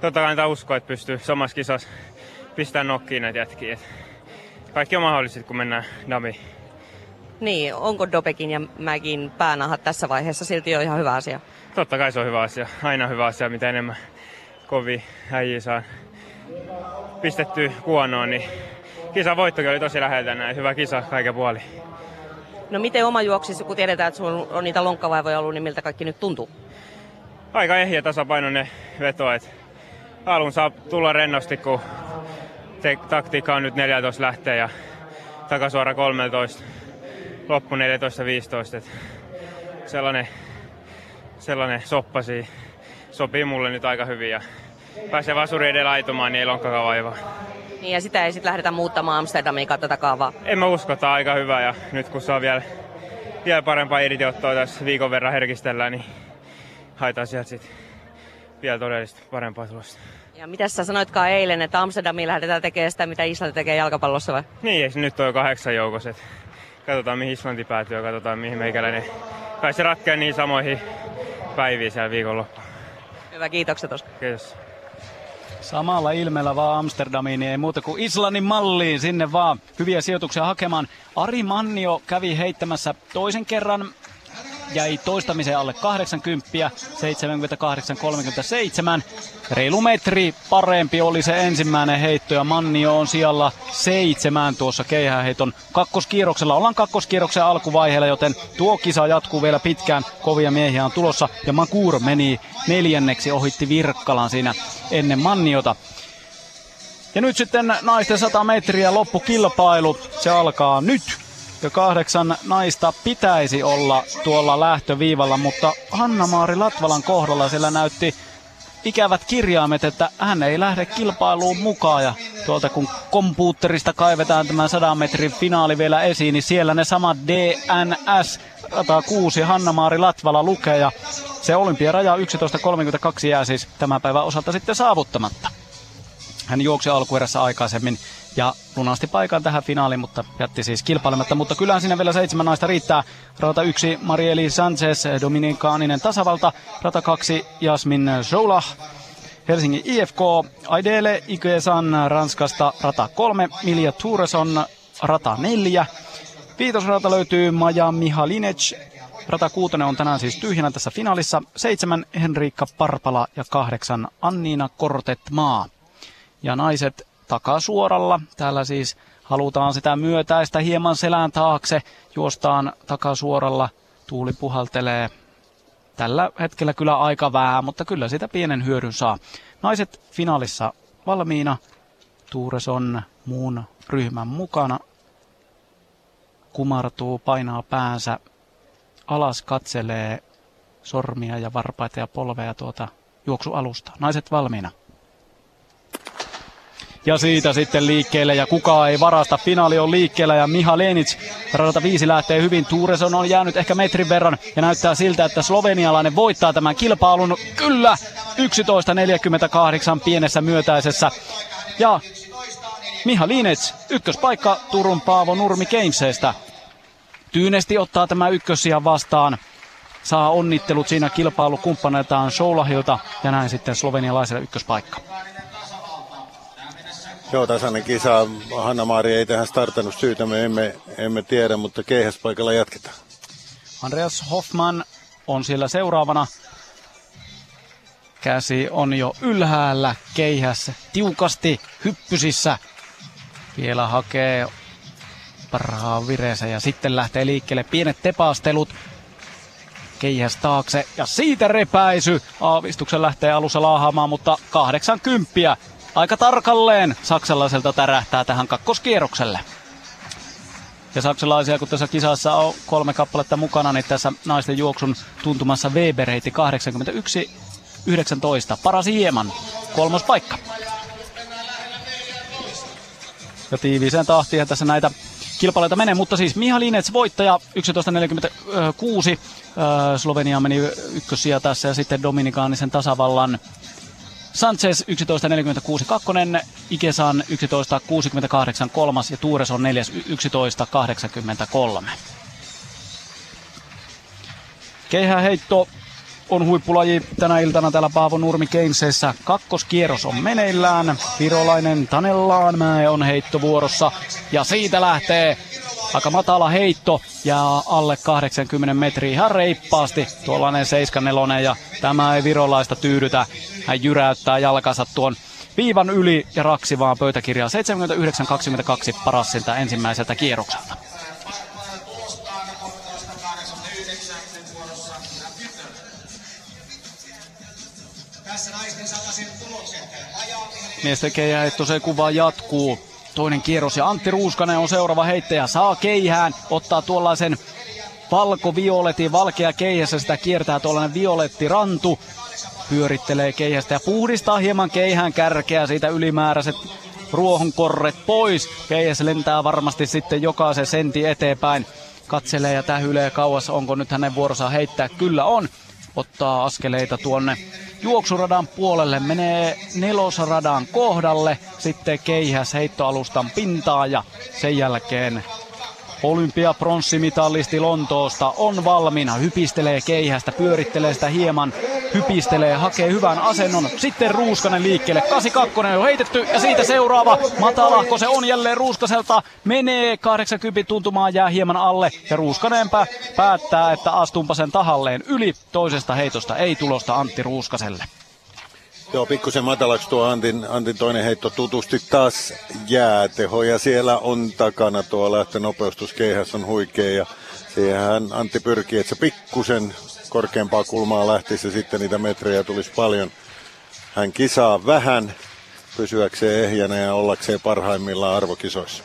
Totta kai uskoa, että pystyy samassa kisassa pistämään nokkiin näitä jätkiä. Et kaikki on mahdollista kun mennään Damiin. Niin, onko Dopekin ja Mäkin päänahat tässä vaiheessa silti jo ihan hyvä asia? Totta kai se on hyvä asia. Aina hyvä asia, mitä enemmän kovin äijä saa pistetty kuonoon, niin kisan voittokin oli tosi läheltä näin. Hyvä kisa kaiken puoli. No miten oma juoksissa, kun tiedetään, että sulla on niitä lonkkavaivoja ollut, niin miltä kaikki nyt tuntuu? Aika ehjä tasapainoinen veto, että alun saa tulla rennosti, kun te, taktiikka on nyt 14 lähtee ja takasuora 13, loppu 14-15. Sellainen, sellainen soppasi sopii mulle nyt aika hyvin ja pääsee vasuri edellä aitumaan, niin ei lonkkakaan vaivaa. Niin ja sitä ei sitten lähdetä muuttamaan Amsterdamiin tätä kaavaa? En mä usko, että on aika hyvä ja nyt kun saa vielä, vielä parempaa irtiottoa tässä viikon verran herkistellään, niin haetaan sieltä sitten vielä todellista parempaa tulosta. Ja mitä sä sanoitkaan eilen, että Amsterdamiin lähdetään tekemään sitä, mitä Islanti tekee jalkapallossa vai? Niin, nyt on jo kahdeksan joukossa. Katsotaan mihin Islanti päätyy ja katsotaan mihin meikäläinen. Kai se ratkeaa niin samoihin päiviin siellä viikonloppuun. Hyvä, kiitokset Oskar. Kiitos. Samalla ilmeellä vaan Amsterdamiin, ei muuta kuin Islannin malliin sinne vaan hyviä sijoituksia hakemaan. Ari Mannio kävi heittämässä toisen kerran jäi toistamiseen alle 80, 78-37. Reilu metri parempi oli se ensimmäinen heitto ja Mannio on siellä seitsemän tuossa keihäheiton kakkoskierroksella. Ollaan kakkoskierroksen alkuvaiheella, joten tuo kisa jatkuu vielä pitkään. Kovia miehiä on tulossa ja Makur meni neljänneksi, ohitti Virkkalan siinä ennen Manniota. Ja nyt sitten naisten 100 metriä loppukilpailu. Se alkaa nyt ja kahdeksan naista pitäisi olla tuolla lähtöviivalla, mutta Hanna-Maari Latvalan kohdalla sillä näytti ikävät kirjaimet, että hän ei lähde kilpailuun mukaan. Ja tuolta kun kompuutterista kaivetaan tämä 100 metrin finaali vielä esiin, niin siellä ne samat DNS 106 Hanna-Maari Latvala lukee. Ja se olympiaraja 11.32 jää siis tämän päivän osalta sitten saavuttamatta. Hän juoksi alkuerässä aikaisemmin ja lunasti paikan tähän finaaliin, mutta jätti siis kilpailematta. Mutta kyllähän siinä vielä seitsemän naista riittää. Rata yksi Marieli Sanchez, Dominikaaninen tasavalta. Rata kaksi Jasmin Joulah, Helsingin IFK, Aidele Ikesan Ranskasta rata 3, Milja Tureson rata 4. Viitosrata löytyy Maja Mihalinec, rata 6 on tänään siis tyhjänä tässä finaalissa. 7 Henriikka Parpala ja 8 Anniina Kortetmaa. Ja naiset takasuoralla. Täällä siis halutaan sitä myötäistä hieman selän taakse. Juostaan takasuoralla. Tuuli puhaltelee tällä hetkellä kyllä aika vähän, mutta kyllä sitä pienen hyödyn saa. Naiset finaalissa valmiina. Tuures on muun ryhmän mukana. Kumartuu, painaa päänsä alas, katselee sormia ja varpaita ja polveja tuota juoksualusta. Naiset valmiina. Ja siitä sitten liikkeelle ja kukaan ei varasta. Finaali on liikkeellä ja Miha Lenic radalta viisi lähtee hyvin. Tuureson on jäänyt ehkä metrin verran ja näyttää siltä, että slovenialainen voittaa tämän kilpailun. Kyllä, 11.48 pienessä myötäisessä. Ja Miha Linets, ykköspaikka Turun Paavo Nurmi Keynesestä. Tyynesti ottaa tämä ykkössiä vastaan. Saa onnittelut siinä kilpailukumppaneiltaan Shoulahilta ja näin sitten slovenialaiselle ykköspaikka. Joo, tasainen kisa. Hanna-Maari ei tähän startannut syytä, me emme, emme tiedä, mutta keihäspaikalla jatketaan. Andreas Hoffman on siellä seuraavana. Käsi on jo ylhäällä keihässä, tiukasti hyppysissä. Vielä hakee parhaan vireensä ja sitten lähtee liikkeelle pienet tepastelut. Keihäs taakse ja siitä repäisy. Aavistuksen lähtee alussa laahaamaan, mutta 80 aika tarkalleen saksalaiselta tärähtää tähän kakkoskierrokselle. Ja saksalaisia, kun tässä kisassa on kolme kappaletta mukana, niin tässä naisten juoksun tuntumassa Weber heitti 81 19. Paras hieman. Kolmos paikka. Ja tiiviiseen tahtiin tässä näitä kilpailuita menee, mutta siis Miha Linets voittaja 11.46. Slovenia meni ykkössiä tässä ja sitten Dominikaanisen tasavallan Sanchez 11.46 kakkonen, Ikesan 11.68 kolmas ja Tuures on neljäs 11.83. Keihäheitto on huippulaji tänä iltana täällä Paavo Nurmi Keynesessä. Kakkoskierros on meneillään. Virolainen Tanellaanmäe on heittovuorossa ja siitä lähtee aika matala heitto ja alle 80 metriä ihan reippaasti tuollainen 74 ja tämä ei virolaista tyydytä. Hän jyräyttää jalkansa tuon viivan yli ja raksi vaan pöytäkirjaa 79-22 paras siltä ensimmäiseltä kierrokselta. Miesten keihähetto se kuva jatkuu. Toinen kierros ja Antti Ruuskanen on seuraava heittäjä. Saa keihään, ottaa tuollaisen valko-violetin, valkea keihässä sitä kiertää tuollainen violetti rantu. Pyörittelee keihästä ja puhdistaa hieman keihään kärkeä siitä ylimääräiset ruohonkorret pois. Keihäs lentää varmasti sitten jokaisen sentti eteenpäin. Katselee ja tähyilee kauas, onko nyt hänen vuorossa heittää. Kyllä on. Ottaa askeleita tuonne juoksuradan puolelle, menee nelosradan kohdalle, sitten keihäs heittoalustan pintaa ja sen jälkeen olympiapronssimitalisti Lontoosta on valmiina, hypistelee keihästä, pyörittelee sitä hieman, hypistelee, hakee hyvän asennon. Sitten Ruuskanen liikkeelle, 82 on heitetty ja siitä seuraava. Matalahko se on jälleen Ruuskaselta, menee 80 tuntumaan, jää hieman alle. Ja Ruuskanen päättää, että astumpa sen tahalleen. Yli toisesta heitosta, ei tulosta Antti Ruuskaselle. Joo, pikkusen matalaksi tuo Antin, Antin toinen heitto tutusti taas jääteho ja siellä on takana tuo lähtönopeustuskeihäs on huikea ja siihen Antti pyrkii, että se pikkusen korkeampaa kulmaa lähtisi ja sitten niitä metrejä tulisi paljon. Hän kisaa vähän pysyäkseen ehjänä ja ollakseen parhaimmillaan arvokisoissa.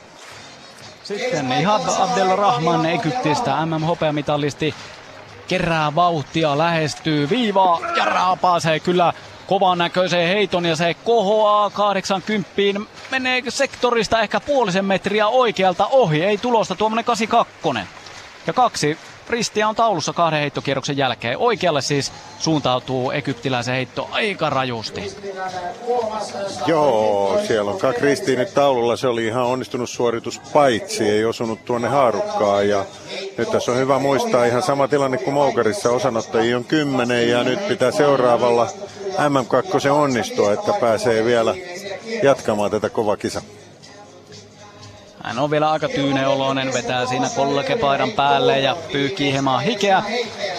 Sitten Ihab Abdelrahman Egyptistä MM-hopeamitalisti kerää vauhtia, lähestyy viivaa ja raapaa kyllä kovan näköiseen heiton ja se kohoaa 80. Menee sektorista ehkä puolisen metriä oikealta ohi. Ei tulosta tuommoinen 82. Ja kaksi ristiä on taulussa kahden heittokierroksen jälkeen. Oikealle siis suuntautuu egyptiläisen heitto aika rajusti. Joo, siellä on kaksi ristiä nyt taululla. Se oli ihan onnistunut suoritus paitsi, ei osunut tuonne haarukkaan. Ja nyt tässä on hyvä muistaa ihan sama tilanne kuin Moukarissa. Osanottajia on kymmenen ja nyt pitää seuraavalla MM2 onnistua, että pääsee vielä jatkamaan tätä kova kisa. Hän on vielä aika tyyneoloinen, vetää siinä kollekepaidan päälle ja pyyhkii hieman hikeä.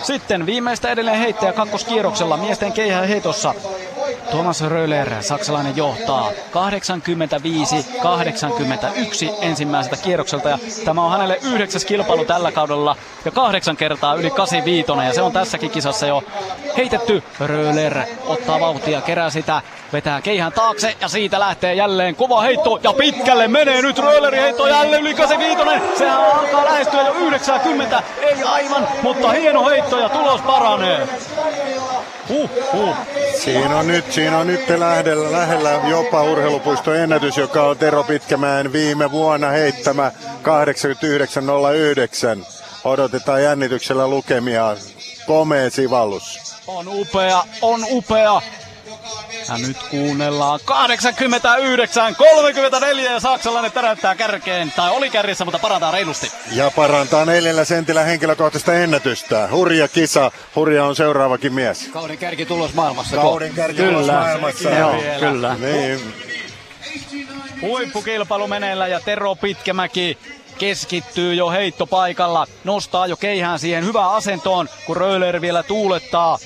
Sitten viimeistä edelleen heittäjä kakkoskierroksella miesten keihä heitossa. Thomas Röller, saksalainen, johtaa 85-81 ensimmäiseltä kierrokselta. Ja tämä on hänelle yhdeksäs kilpailu tällä kaudella ja kahdeksan kertaa yli 85 ja se on tässäkin kisassa jo heitetty. Röller ottaa vauhtia, kerää sitä, vetää keihän taakse ja siitä lähtee jälleen kova heitto ja pitkälle menee nyt Röllerin heitto jälleen yli 85. Sehän alkaa lähestyä jo 90, ei aivan, mutta hieno heitto ja tulos paranee. Uh, uh. Siinä on nyt, siinä on nyt lähellä, lähellä jopa urheilupuiston ennätys, joka on Tero Pitkämäen viime vuonna heittämä 89.09. Odotetaan jännityksellä lukemia. Komea sivallus. On upea, on upea. Ja nyt kuunnellaan 89, 34 ja saksalainen täräyttää kärkeen. Tai oli kärjessä, mutta parantaa reilusti. Ja parantaa neljällä sentillä henkilökohtaista ennätystä. Hurja kisa. Hurja on seuraavakin mies. Kauden kärki tulos maailmassa. Kauden kärki tulos maailmassa. Joo, kyllä. Niin. Huippukilpailu meneillä ja Tero Pitkämäki keskittyy jo heittopaikalla. Nostaa jo keihään siihen hyvään asentoon, kun Rööler vielä tuulettaa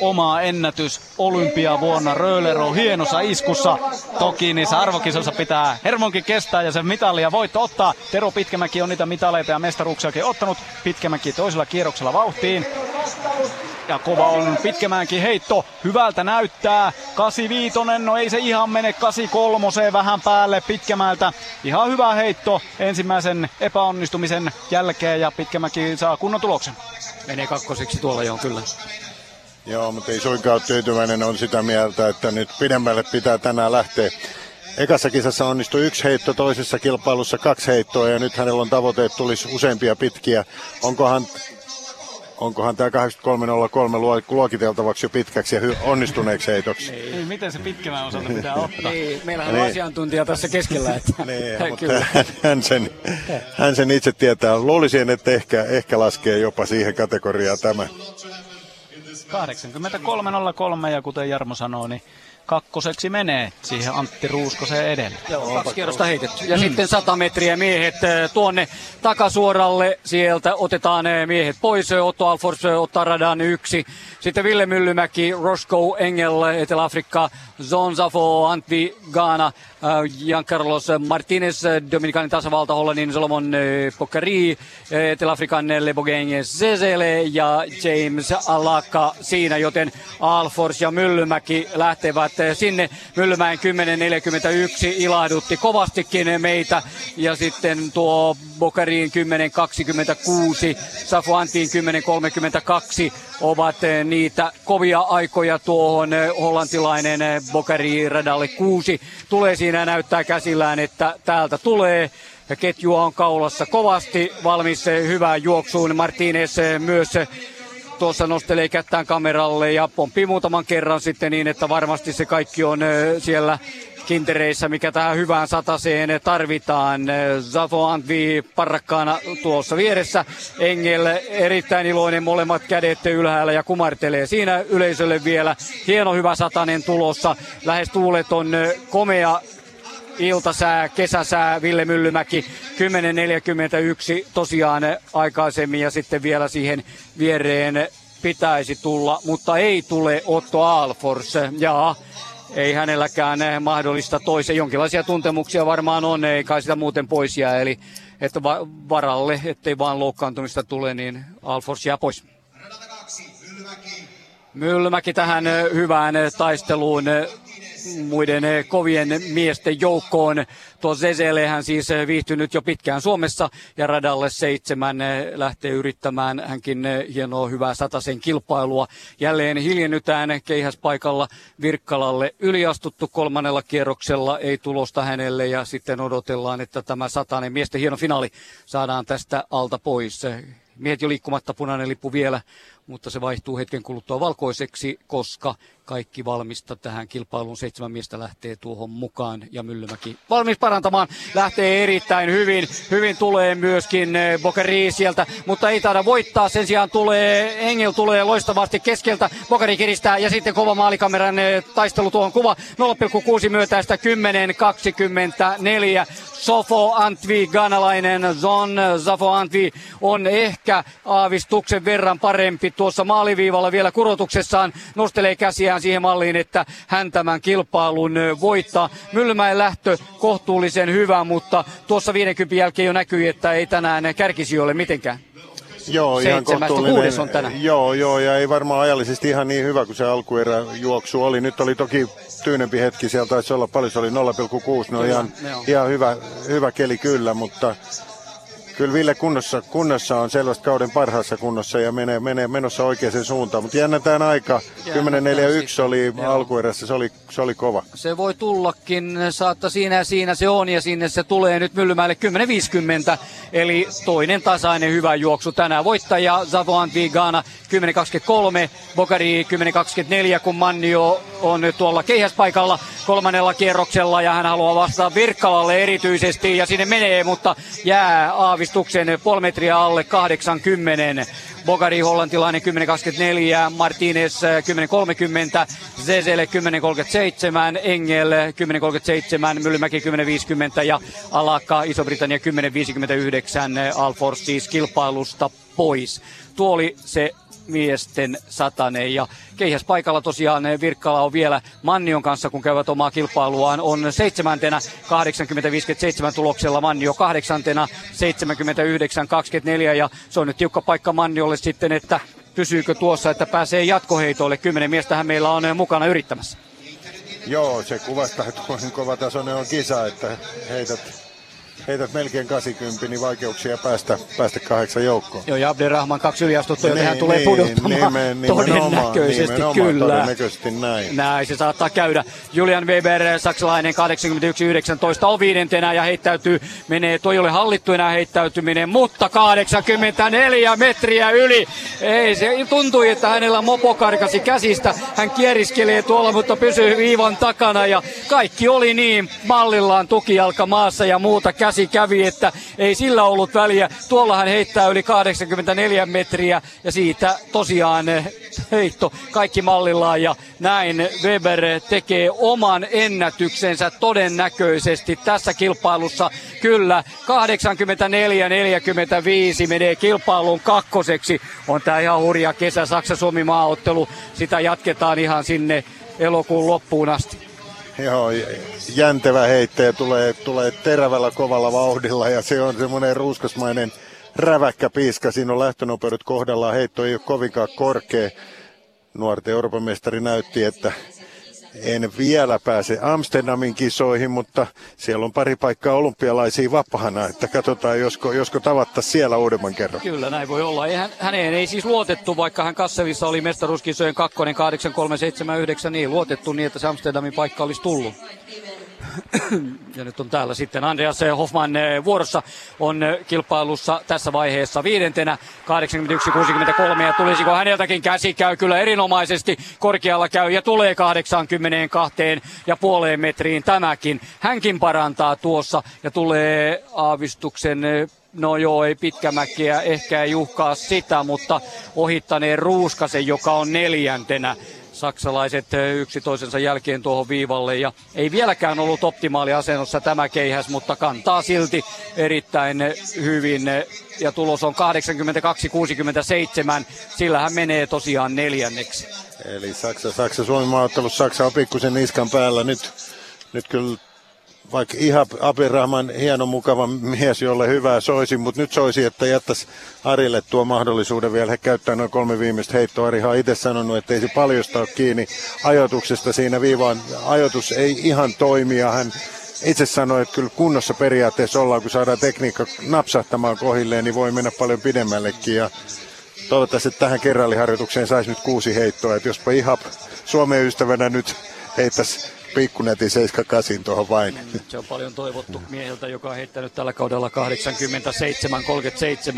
oma ennätys olympiavuonna. Rööler on hienossa iskussa. Toki niissä arvokisoissa pitää hermonkin kestää ja sen mitalia voitto ottaa. Tero Pitkämäki on niitä mitaleita ja mestaruuksiakin ottanut. Pitkämäki toisella kierroksella vauhtiin. Ja kova on Pitkämäänkin heitto. Hyvältä näyttää. 85, no ei se ihan mene 83 vähän päälle Pitkämäältä. Ihan hyvä heitto ensimmäisen epäonnistumisen jälkeen ja Pitkämäki saa kunnon tuloksen. Menee kakkoseksi tuolla jo kyllä. Joo, mutta ei suinkaan tyytyväinen on sitä mieltä, että nyt pidemmälle pitää tänään lähteä. Ekassa kisassa onnistui yksi heitto, toisessa kilpailussa kaksi heittoa ja nyt hänellä on tavoite, että tulisi useampia pitkiä. Onkohan, onkohan tämä 8303 luokiteltavaksi jo pitkäksi ja hy- onnistuneeksi heitoksi? Niin, miten se pitkänä osalta pitää ottaa? niin, meillähän on Niin. asiantuntija tässä keskellä. Että Niin, mutta hän sen, hän sen itse tietää. Luulisin, että ehkä, ehkä laskee jopa siihen kategoriaan tämä. 83.03 ja kuten Jarmo sanoo, niin kakkoseksi menee siihen Antti Ruuskosen edelle. Joo, kaksi kierrosta heitetty. Ja sitten 100 metriä miehet eh, tuonne takasuoralle. Sieltä otetaan eh, miehet pois. Otto Alfors eh, ottaa radan yksi. Sitten Ville Myllymäki, Roscoe Engel, Etelä-Afrikka, Zonzafo, Antvi Ghana, äh, Giancarlos Martinez, äh, Dominikanin tasavalta, Hollannin Solomon äh, Pokari, äh, Etelä-Afrikan Lebogeng Zezele ja James Alaka siinä, joten Alfors ja Myllymäki lähtevät äh, sinne. Myllymäen 10.41 ilahdutti kovastikin meitä ja sitten tuo Bokariin 10.26, Safuantiin 10.32 ovat niitä kovia aikoja tuohon hollantilainen Bokari radalle kuusi. Tulee siinä näyttää käsillään, että täältä tulee. Ja ketjua on kaulassa kovasti, valmis eh, hyvään juoksuun. Martinez eh, myös eh, tuossa nostelee kättään kameralle ja pomppii muutaman kerran sitten niin, että varmasti se kaikki on eh, siellä kintereissä, mikä tähän hyvään sataseen tarvitaan. Zafo Antvi parrakkaana tuossa vieressä. Engel erittäin iloinen, molemmat kädet ylhäällä ja kumartelee siinä yleisölle vielä. Hieno hyvä satanen tulossa. Lähes tuuleton komea iltasää, kesäsää, Ville Myllymäki 10.41 tosiaan aikaisemmin ja sitten vielä siihen viereen pitäisi tulla, mutta ei tule Otto Alfors. Ja ei hänelläkään mahdollista toisen. Jonkinlaisia tuntemuksia varmaan on, ei kai sitä muuten pois jää. Eli että va- varalle, ettei vaan loukkaantumista tule, niin Alfors jää pois. Myllymäki tähän hyvään taisteluun muiden ö, kovien miesten joukkoon. Tuo Zezele hän siis ö, viihtynyt jo pitkään Suomessa ja radalle seitsemän ö, lähtee yrittämään hänkin hienoa hyvää satasen kilpailua. Jälleen hiljennytään keihäspaikalla Virkkalalle yliastuttu kolmannella kierroksella, ei tulosta hänelle ja sitten odotellaan, että tämä satanen miesten hieno finaali saadaan tästä alta pois. Miehet jo liikkumatta, punainen lippu vielä, mutta se vaihtuu hetken kuluttua valkoiseksi, koska kaikki valmista tähän kilpailuun. Seitsemän miestä lähtee tuohon mukaan ja Myllymäki valmis parantamaan. Lähtee erittäin hyvin. Hyvin tulee myöskin eh, Bokari sieltä, mutta ei taida voittaa. Sen sijaan tulee, Engel tulee loistavasti keskeltä. Bokari kiristää ja sitten kova maalikameran eh, taistelu tuohon kuva. 0,6 myötäistä 10-24. Sofo Antvi, ganalainen Zon Sofo Antvi on ehkä aavistuksen verran parempi tuossa maaliviivalla vielä kurotuksessaan. Nostelee käsiään siihen malliin, että hän tämän kilpailun voittaa. Myllymäen lähtö kohtuullisen hyvä, mutta tuossa 50 jälkeen jo näkyi, että ei tänään kärkisijoille mitenkään. Joo, ihan kohtuullinen. on tänään. Joo, joo, ja ei varmaan ajallisesti ihan niin hyvä kuin se alkuerä juoksu oli. Nyt oli toki tyynempi hetki, siellä taisi olla paljon, se oli 0,6, no ihan, ihan hyvä, hyvä keli kyllä, mutta kyllä Ville kunnossa, kunnossa on selvästi kauden parhaassa kunnossa ja menee, menee menossa oikeaan suuntaan. Mutta jännätään aika. 10-4-1 oli alkuerässä, se oli, se oli kova. Se voi tullakin, saatta siinä ja siinä se on ja sinne se tulee nyt Myllymäelle 10-50. Eli toinen tasainen hyvä juoksu tänään. Voittaja Zavoan Vigana 10-23, Bokari 10-24, kun Mannio on nyt tuolla keihäspaikalla kolmannella kierroksella ja hän haluaa vastata Virkkalalle erityisesti ja sinne menee, mutta jää aavistuksen puoli metriä alle 80. Bogari hollantilainen 10.24, Martinez 10.30, Zezele 10.37, Engel 10.37, Myllymäki 10.50 ja Alaka Iso-Britannia 10.59 Alfors siis kilpailusta pois. Tuo oli se miesten satanen. Ja keihäs paikalla tosiaan Virkkala on vielä Mannion kanssa, kun käyvät omaa kilpailuaan. On seitsemäntenä 80-57 tuloksella Mannio kahdeksantena 79-24 ja se on nyt tiukka paikka Manniolle sitten, että pysyykö tuossa, että pääsee jatkoheitoille. Kymmenen miestähän meillä on mukana yrittämässä. Joo, se kuvastaa, että kova tasoinen on kisa, että heität heität melkein 80, niin vaikeuksia päästä, päästä kahdeksan joukkoon. Joo, ja Abderrahman kaksi yliastuttua, niin, hän tulee niin, pudottamaan nimen, todennäköisesti kyllä. Todennäköisesti näin. Näin se saattaa käydä. Julian Weber, saksalainen 81-19 on viidentenä ja heittäytyy, menee, toi ole hallittu enää heittäytyminen, mutta 84 metriä yli. Ei, se tuntui, että hänellä mopo karkasi käsistä. Hän kieriskelee tuolla, mutta pysyy viivan takana ja kaikki oli niin mallillaan tukijalka maassa ja muuta käsi kävi, että ei sillä ollut väliä. Tuolla hän heittää yli 84 metriä ja siitä tosiaan heitto kaikki mallillaan ja näin Weber tekee oman ennätyksensä todennäköisesti tässä kilpailussa. Kyllä 84-45 menee kilpailun kakkoseksi. On tämä ihan hurja kesä Saksa-Suomi maaottelu. Sitä jatketaan ihan sinne elokuun loppuun asti. Joo, jäntevä heittäjä tulee, tulee terävällä kovalla vauhdilla ja se on semmoinen ruuskasmainen räväkkä piiska. Siinä on lähtönopeudet kohdallaan. Heitto ei ole kovinkaan korkea. Nuorten Euroopan mestari näytti, että en vielä pääse Amsterdamin kisoihin, mutta siellä on pari paikkaa olympialaisia vapaana, että katsotaan, josko, josko tavatta siellä uudemman kerran. Kyllä, näin voi olla. Ei, hän, häneen ei siis luotettu, vaikka hän Kasselissa oli mestaruuskisojen kakkonen 8379, niin luotettu niin, että se Amsterdamin paikka olisi tullut ja nyt on täällä sitten Andreas Hoffman eh, vuorossa on eh, kilpailussa tässä vaiheessa viidentenä 81-63 ja tulisiko häneltäkin käsi? Käy kyllä erinomaisesti. Korkealla käy ja tulee 82 ja puoleen metriin tämäkin. Hänkin parantaa tuossa ja tulee aavistuksen eh, No joo, ei pitkämäkiä, ehkä ei uhkaa sitä, mutta ohittaneen Ruuskasen, joka on neljäntenä saksalaiset yksi toisensa jälkeen tuohon viivalle. Ja ei vieläkään ollut optimaali asennossa tämä keihäs, mutta kantaa silti erittäin hyvin ja tulos on 82-67, sillä hän menee tosiaan neljänneksi. Eli Saksa, Saksa Suomi maaottelussa Saksa on pikkusen niskan päällä. Nyt, nyt kyllä vaikka ihan Abirahman hieno mukava mies, jolle hyvää soisi, mutta nyt soisi, että jättäisi Arille tuo mahdollisuuden vielä käyttää noin kolme viimeistä heittoa. Arihan on itse sanonut, että ei se paljosta ole kiinni ajoituksesta siinä viivaan. Ajoitus ei ihan toimi ja hän itse sanoi, että kyllä kunnossa periaatteessa ollaan, kun saadaan tekniikka napsahtamaan kohilleen, niin voi mennä paljon pidemmällekin. Ja toivottavasti että tähän kerralliharjoitukseen saisi nyt kuusi heittoa, että jospa ihan Suomen ystävänä nyt heittäisi pikkunetin 78 tuohon vain. Se on paljon toivottu mieheltä, joka on heittänyt tällä kaudella 87-37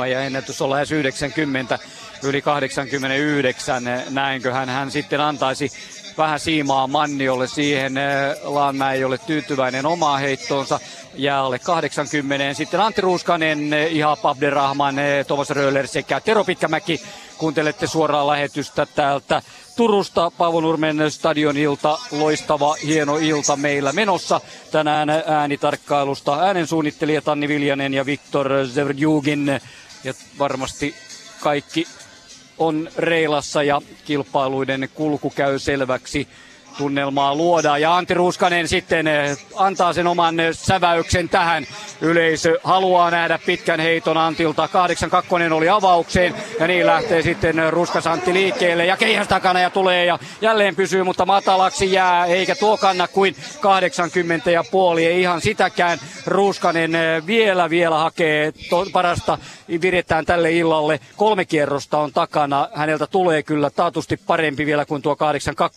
ja ennätys on lähes 90 yli 89. Näinköhän hän sitten antaisi vähän siimaa Manniolle siihen. Laanmäe ei ole tyytyväinen omaa heittoonsa jäälle 80. Sitten Antti Ruuskanen, Iha Abderrahman, Thomas Röller sekä Tero Pitkämäki. Kuuntelette suoraa lähetystä täältä Turusta Paavo Nurmen stadionilta. Loistava, hieno ilta meillä menossa. Tänään äänitarkkailusta äänen suunnittelija Tanni Viljanen ja Viktor Zevrdjugin. Ja varmasti kaikki on reilassa ja kilpailuiden kulku käy selväksi tunnelmaa luodaan. Ja Antti Ruuskanen sitten eh, antaa sen oman eh, säväyksen tähän. Yleisö haluaa nähdä pitkän heiton Antilta. 8-2 oli avaukseen ja niin lähtee sitten eh, Ruskas Antti liikkeelle ja keihäs takana ja tulee ja jälleen pysyy, mutta matalaksi jää eikä tuo kanna kuin 80 ja puoli. Ei ihan sitäkään Ruuskanen vielä vielä hakee to, parasta viretään tälle illalle. Kolme kierrosta on takana. Häneltä tulee kyllä taatusti parempi vielä kuin tuo 82.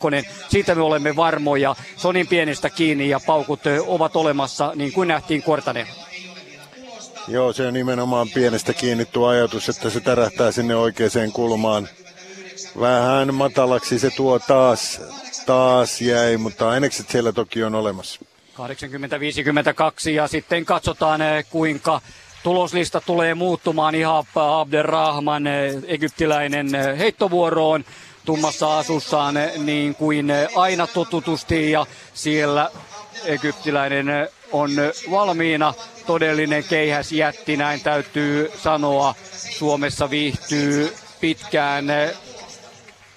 Siitä me olemme varmoja. Se on niin pienestä kiinni ja paukut ovat olemassa niin kuin nähtiin Kortanen. Joo, se on nimenomaan pienestä kiinni tuo ajatus, että se tärähtää sinne oikeaan kulmaan. Vähän matalaksi se tuo taas, taas jäi, mutta ainekset siellä toki on olemassa. 80-52 ja sitten katsotaan kuinka tuloslista tulee muuttumaan. Ihab Abderrahman, egyptiläinen heittovuoroon tummassa asussaan niin kuin aina totutusti ja siellä egyptiläinen on valmiina. Todellinen keihäs jätti, näin täytyy sanoa. Suomessa viihtyy pitkään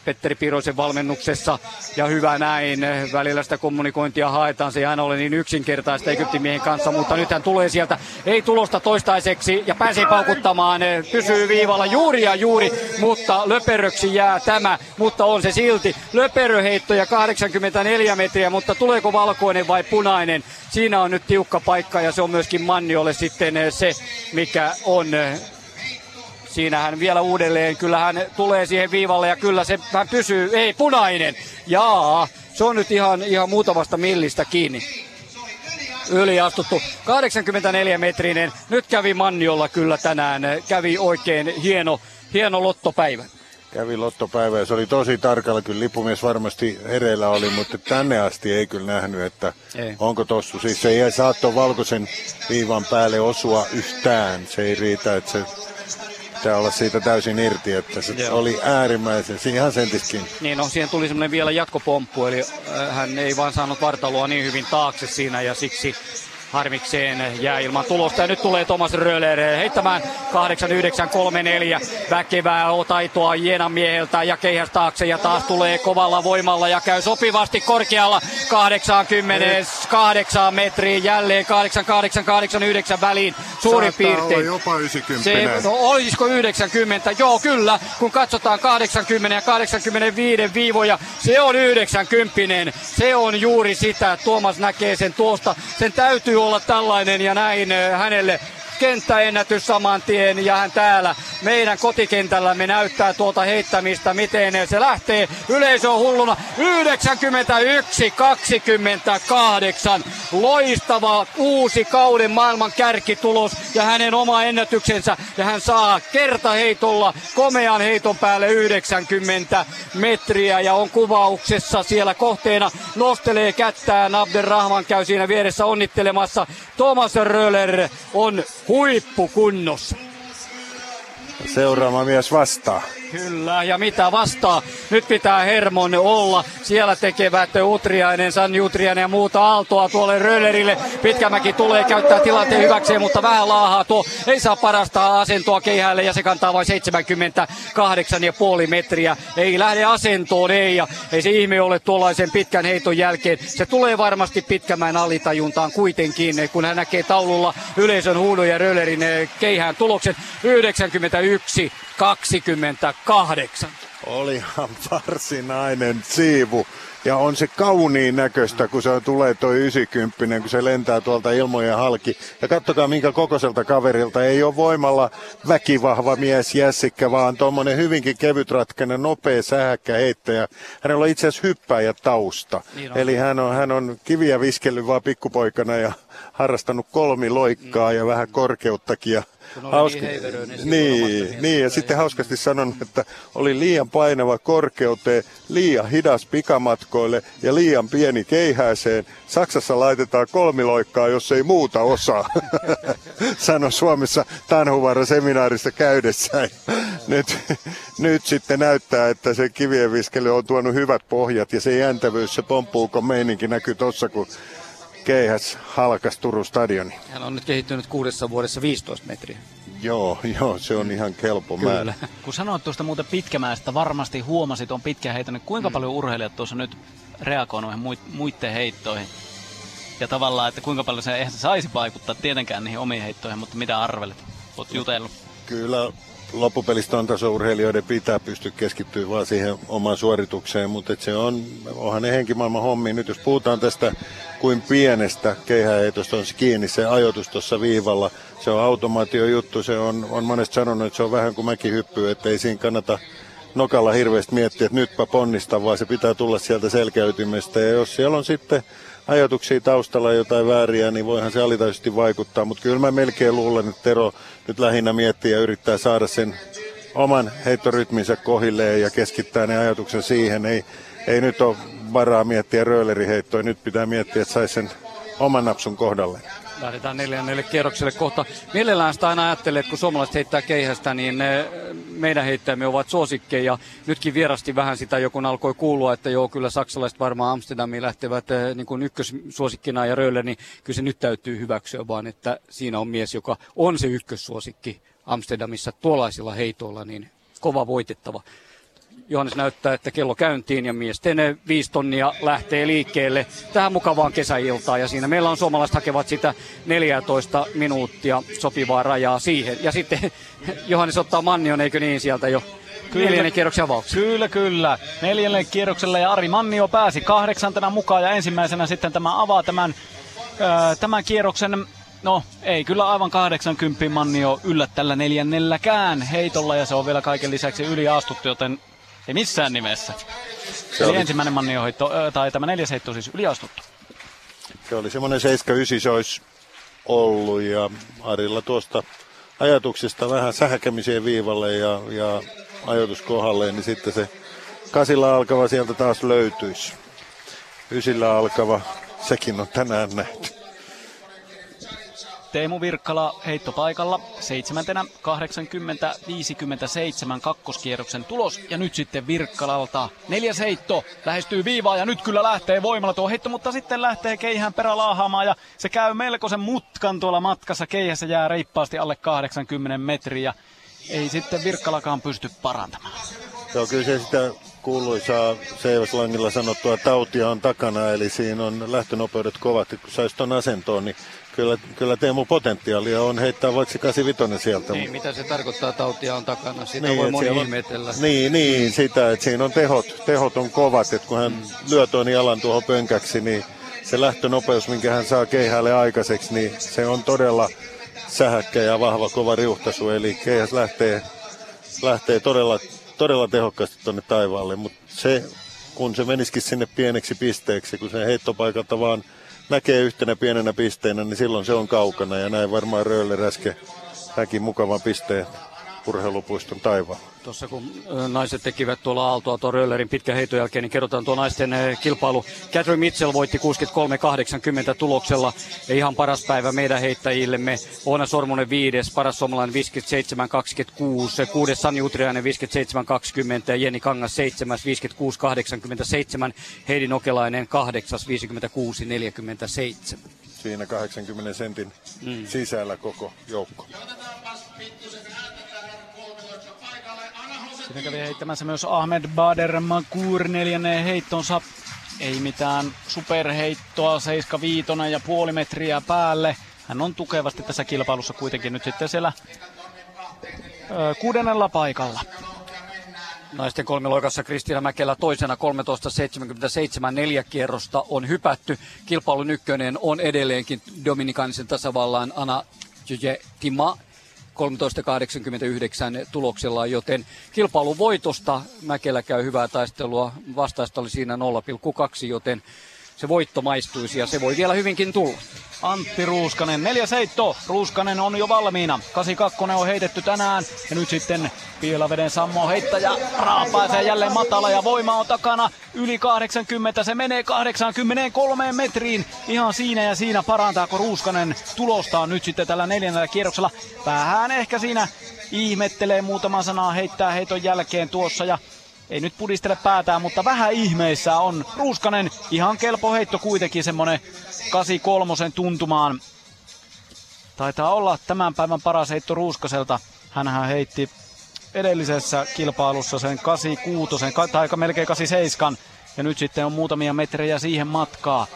Petteri Piroisen valmennuksessa ja hyvä näin. Välillä sitä kommunikointia haetaan, se ei aina ole niin yksinkertaista Egyptin kanssa, mutta nyt hän tulee sieltä, ei tulosta toistaiseksi ja pääsee paukuttamaan, pysyy viivalla juuri ja juuri, mutta löperöksi jää tämä, mutta on se silti. Löperöheitto ja 84 metriä, mutta tuleeko valkoinen vai punainen? Siinä on nyt tiukka paikka ja se on myöskin Manniolle sitten se, mikä on Siinä hän vielä uudelleen, kyllä hän tulee siihen viivalle ja kyllä se hän pysyy, ei punainen. Jaa, se on nyt ihan, ihan muutamasta millistä kiinni yli astuttu. 84 metrinen. Nyt kävi Manniolla kyllä tänään. Kävi oikein hieno, hieno lottopäivä. Kävi lottopäivä ja se oli tosi tarkalla. Kyllä lipumies varmasti hereillä oli, mutta tänne asti ei kyllä nähnyt, että ei. onko tossu. Siis se ei saattoi valkoisen viivan päälle osua yhtään. Se ei riitä, että se pitää olla siitä täysin irti, että se Joo. oli äärimmäisen, ihan sentiskin. Niin no, siihen tuli semmoinen vielä jatkopomppu, eli äh, hän ei vaan saanut vartaloa niin hyvin taakse siinä ja siksi harmikseen jää ilman tulosta. Ja nyt tulee Thomas Röller heittämään 8934 väkevää taitoa Jenan mieheltä ja keihäs taakse ja taas tulee kovalla voimalla ja käy sopivasti korkealla 88 metriin jälleen 8889 väliin suurin Saattaa piirtein. Jopa 90. Se, no, olisiko 90? Joo, kyllä. Kun katsotaan 80 ja 85 viivoja, se on 90. Se on juuri sitä. Tuomas näkee sen tuosta. Sen täytyy olla tällainen ja näin eh, hänelle kenttäennätys saman tien ja hän täällä meidän kotikentällämme näyttää tuota heittämistä, miten se lähtee. Yleisö on hulluna 91-28. Loistava uusi kauden maailman kärkitulos ja hänen oma ennätyksensä ja hän saa kertaheitolla komean heiton päälle 90 metriä ja on kuvauksessa siellä kohteena nostelee kättään. Abderrahman käy siinä vieressä onnittelemassa. Thomas Röller on huippukunnossa. Seuraava mies vastaa. Kyllä, ja mitä vastaa? Nyt pitää Hermon olla. Siellä tekevät Utriainen, Sanni Utriainen ja muuta aaltoa tuolle Röllerille. Pitkämäki tulee käyttää tilanteen hyväkseen, mutta vähän laahaa tuo. Ei saa parasta asentoa keihäälle ja se kantaa vain 78,5 metriä. Ei lähde asentoon, ei. Ja ei se ihme ole tuollaisen pitkän heiton jälkeen. Se tulee varmasti pitkämään alitajuntaan kuitenkin, kun hän näkee taululla yleisön huudon ja Röllerin keihään tuloksen 91 28. Olihan varsinainen siivu. Ja on se kauniin näköistä, kun se tulee toi 90, kun se lentää tuolta ilmojen halki. Ja katsokaa minkä kokoiselta kaverilta. Ei ole voimalla väkivahva mies jässikkä, vaan tuommoinen hyvinkin kevytratkainen, nopea sähäkkä heittäjä. Hänellä on itse asiassa hyppäjä tausta. Niin on. Eli hän on, hän on kiviä viskellyt vaan pikkupoikana ja harrastanut kolmi loikkaa mm. ja vähän korkeuttakin. Ja Hauska, niin, niin, niin, niin, ja sitten hauskasti sanon, että oli liian painava korkeuteen, liian hidas pikamatkoille ja liian pieni keihäiseen. Saksassa laitetaan kolmiloikkaa, jos ei muuta osaa, sano Suomessa Tanhuvaara seminaarissa käydessään. Nyt, nyt sitten näyttää, että se kivien viskely on tuonut hyvät pohjat ja se jäntävyys, se pomppuukon meininki näkyy tuossa, kun keihäs halkas Turun stadioni. Hän on nyt kehittynyt kuudessa vuodessa 15 metriä. Joo, joo, se on ihan kelpo Kyllä. määrä. Kun sanoit tuosta muuten pitkämäestä, varmasti huomasit on pitkä heitto, niin kuinka mm. paljon urheilijat tuossa nyt reagoi noihin muiden heittoihin? Ja tavallaan, että kuinka paljon se, eihän se saisi vaikuttaa tietenkään niihin omiin heittoihin, mutta mitä arvelet? Olet jutellut. Kyllä loppupelistä on tasourheilijoiden pitää pystyä keskittyä vaan siihen omaan suoritukseen, mutta se on, onhan ne henkimaailman hommi. Nyt jos puhutaan tästä kuin pienestä keihäheitosta on kiinni, se ajoitus tuossa viivalla, se on automaatio juttu, se on, on monesti sanonut, että se on vähän kuin mäkihyppy, että ei siinä kannata nokalla hirveästi miettiä, että nytpä ponnista, vaan se pitää tulla sieltä selkäytimestä. Ja jos siellä on sitten ajatuksia taustalla jotain vääriä, niin voihan se alitaisesti vaikuttaa. Mutta kyllä mä melkein luulen, että Tero nyt lähinnä miettii ja yrittää saada sen oman heittorytminsä kohilleen ja keskittää ne ajatuksen siihen. Ei, ei nyt ole varaa miettiä rööleriheittoa, nyt pitää miettiä, että saisi sen oman napsun kohdalle. Lähdetään neljännelle kierrokselle kohta. Mielellään sitä aina ajattelee, että kun suomalaiset heittää keihästä, niin meidän heittäjämme ovat suosikkeja. Nytkin vierasti vähän sitä joku alkoi kuulua, että joo, kyllä saksalaiset varmaan Amsterdamiin lähtevät niin kuin ykkössuosikkina ja Röölle, niin kyllä se nyt täytyy hyväksyä, vaan että siinä on mies, joka on se ykkössuosikki Amsterdamissa tuollaisilla heitoilla, niin kova voitettava. Johannes näyttää, että kello käyntiin ja miesten viisi tonnia lähtee liikkeelle tähän mukavaan kesäiltaan. Ja siinä meillä on suomalaiset hakevat sitä 14 minuuttia sopivaa rajaa siihen. Ja sitten Johannes ottaa Mannion, eikö niin sieltä jo Kyllä, neljännen kierroksen avauksen. Kyllä, kyllä. Neljännen kierrokselle ja Ari Mannio pääsi kahdeksantena mukaan ja ensimmäisenä sitten tämä avaa tämän, äh, tämän kierroksen No, ei kyllä aivan 80 Mannio yllä tällä neljännelläkään heitolla ja se on vielä kaiken lisäksi yliastuttu, joten ei missään nimessä. Se Eli oli... ensimmäinen manniohoitto, tai tämä neljäs heitto siis yliastuttu. Se oli semmoinen 79 se olisi ollut ja Arilla tuosta ajatuksista vähän sähkämiseen viivalle ja, ja ajoitus kohdalleen, niin sitten se kasilla alkava sieltä taas löytyisi. Ysillä alkava, sekin on tänään nähty. Teemu Virkkala heittopaikalla seitsemäntenä 80-57 kakkoskierroksen tulos. Ja nyt sitten Virkkalalta neljäs heitto lähestyy viivaa ja nyt kyllä lähtee voimalla tuo heitto, mutta sitten lähtee keihään perä laahaamaan ja se käy melkoisen mutkan tuolla matkassa. Keihässä jää reippaasti alle 80 metriä. Ei sitten Virkkalakaan pysty parantamaan. Joo, kyllä se sitä kuuluisaa Seivaslangilla sanottua tautia on takana, eli siinä on lähtönopeudet kovat. Kun saisi tuon asentoon, niin kyllä, kyllä Teemu potentiaalia on heittää vaikka 85 sieltä. Niin, mitä se tarkoittaa tautia on takana? Sitä niin, voi moni on, ihmetellä. Niin, niin, sitä, että siinä on tehot, tehot on kovat, että kun hän mm. lyö tuon jalan tuohon pönkäksi, niin se lähtönopeus, minkä hän saa keihäälle aikaiseksi, niin se on todella sähäkkä ja vahva kova riuhtaisu, eli keihäs lähtee, lähtee todella, todella tehokkaasti tuonne taivaalle, mutta se, kun se menisikin sinne pieneksi pisteeksi, kun se heittopaikalta vaan näkee yhtenä pienenä pisteenä, niin silloin se on kaukana ja näin varmaan Röölle äsken näki mukavan pisteen urheilupuiston taivaalla. Tuossa kun naiset tekivät tuolla Aaltoa tuon Röllerin pitkän heiton jälkeen, niin kerrotaan tuo naisten kilpailu. Catherine Mitchell voitti 63-80 tuloksella. Ja ihan paras päivä meidän heittäjillemme. Oona Sormunen viides, paras suomalainen 57-26, kuudes Sani Utriainen 57-20 ja Jenni Kangas seitsemäs 56-87, Heidi Nokelainen kahdeksas 56-47. Siinä 80 sentin mm. sisällä koko joukko. Siinä kävi heittämässä myös Ahmed Bader Makur neljännen heittonsa. Ei mitään superheittoa, 75 ja puoli metriä päälle. Hän on tukevasti tässä kilpailussa kuitenkin nyt sitten siellä ö, kuudennella paikalla. Naisten kolmiloikassa Kristiina Mäkelä toisena 13.77 neljä kierrosta on hypätty. Kilpailun ykkönen on edelleenkin Dominikaanisen tasavallan Ana Tima 13.89 tuloksella, joten kilpailun voitosta Mäkelä käy hyvää taistelua. Vastaista oli siinä 0,2, joten se voitto maistuisi ja se voi vielä hyvinkin tulla. Antti Ruuskanen, neljä seitto. Ruuskanen on jo valmiina. 82 on heitetty tänään. Ja nyt sitten Pielaveden Sammo heittäjä raapaisee jälleen matala ja voima on takana. Yli 80, se menee 83 metriin. Ihan siinä ja siinä parantaako Ruuskanen tulostaan nyt sitten tällä neljännellä kierroksella. Vähän ehkä siinä ihmettelee muutama sanaa heittää heiton jälkeen tuossa ja ei nyt pudistele päätään, mutta vähän ihmeissä on. Ruuskanen, ihan kelpo heitto kuitenkin semmonen 83 tuntumaan. Taitaa olla tämän päivän paras heitto Ruuskaselta. Hänhän heitti edellisessä kilpailussa sen 86 tai melkein 87 ja nyt sitten on muutamia metrejä siihen matkaa.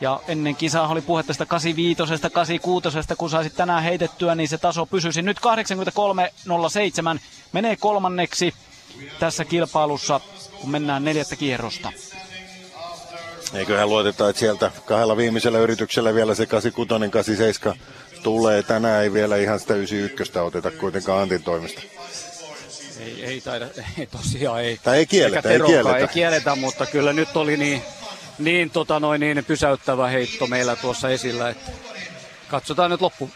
Ja ennen kisaa oli puhetta tästä 85, 86, kun saisit tänään heitettyä, niin se taso pysyisi nyt 83.07. Menee kolmanneksi tässä kilpailussa, kun mennään neljättä kierrosta. Eiköhän luoteta, että sieltä kahdella viimeisellä yrityksellä vielä se 86, 87 tulee. Tänään ei vielä ihan sitä 91 oteta kuitenkaan Antin toimesta. Ei, ei taida, ei tosiaan ei. Tai ei kielletä, ei kielletä. Ei kielletä, mutta kyllä nyt oli niin, niin, tota noin, niin pysäyttävä heitto meillä tuossa esillä, että katsotaan nyt loppu.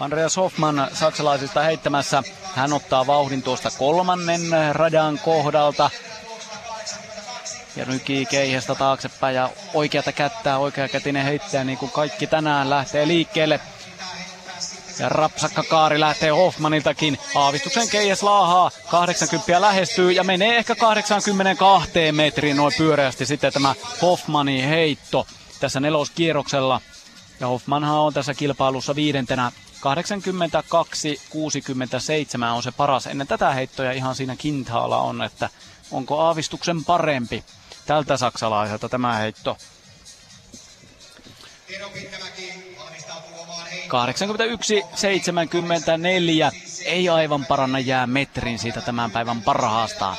Andreas Hoffman saksalaisista heittämässä. Hän ottaa vauhdin tuosta kolmannen radan kohdalta. Ja nykii keihästä taaksepäin ja oikeata kättää, oikeakätinen heittäjä niin kuin kaikki tänään lähtee liikkeelle. Ja rapsakka kaari lähtee Hoffmaniltakin. Aavistuksen keihäs laahaa. 80 lähestyy ja menee ehkä 82 metriin noin pyöreästi sitten tämä Hoffmanin heitto tässä neloskierroksella. Ja Hoffmanhan on tässä kilpailussa viidentenä 82-67 on se paras. Ennen tätä heittoja ihan siinä kintaalla on, että onko aavistuksen parempi tältä saksalaiselta tämä heitto. 81-74 ei aivan paranna jää metrin siitä tämän päivän parhaasta.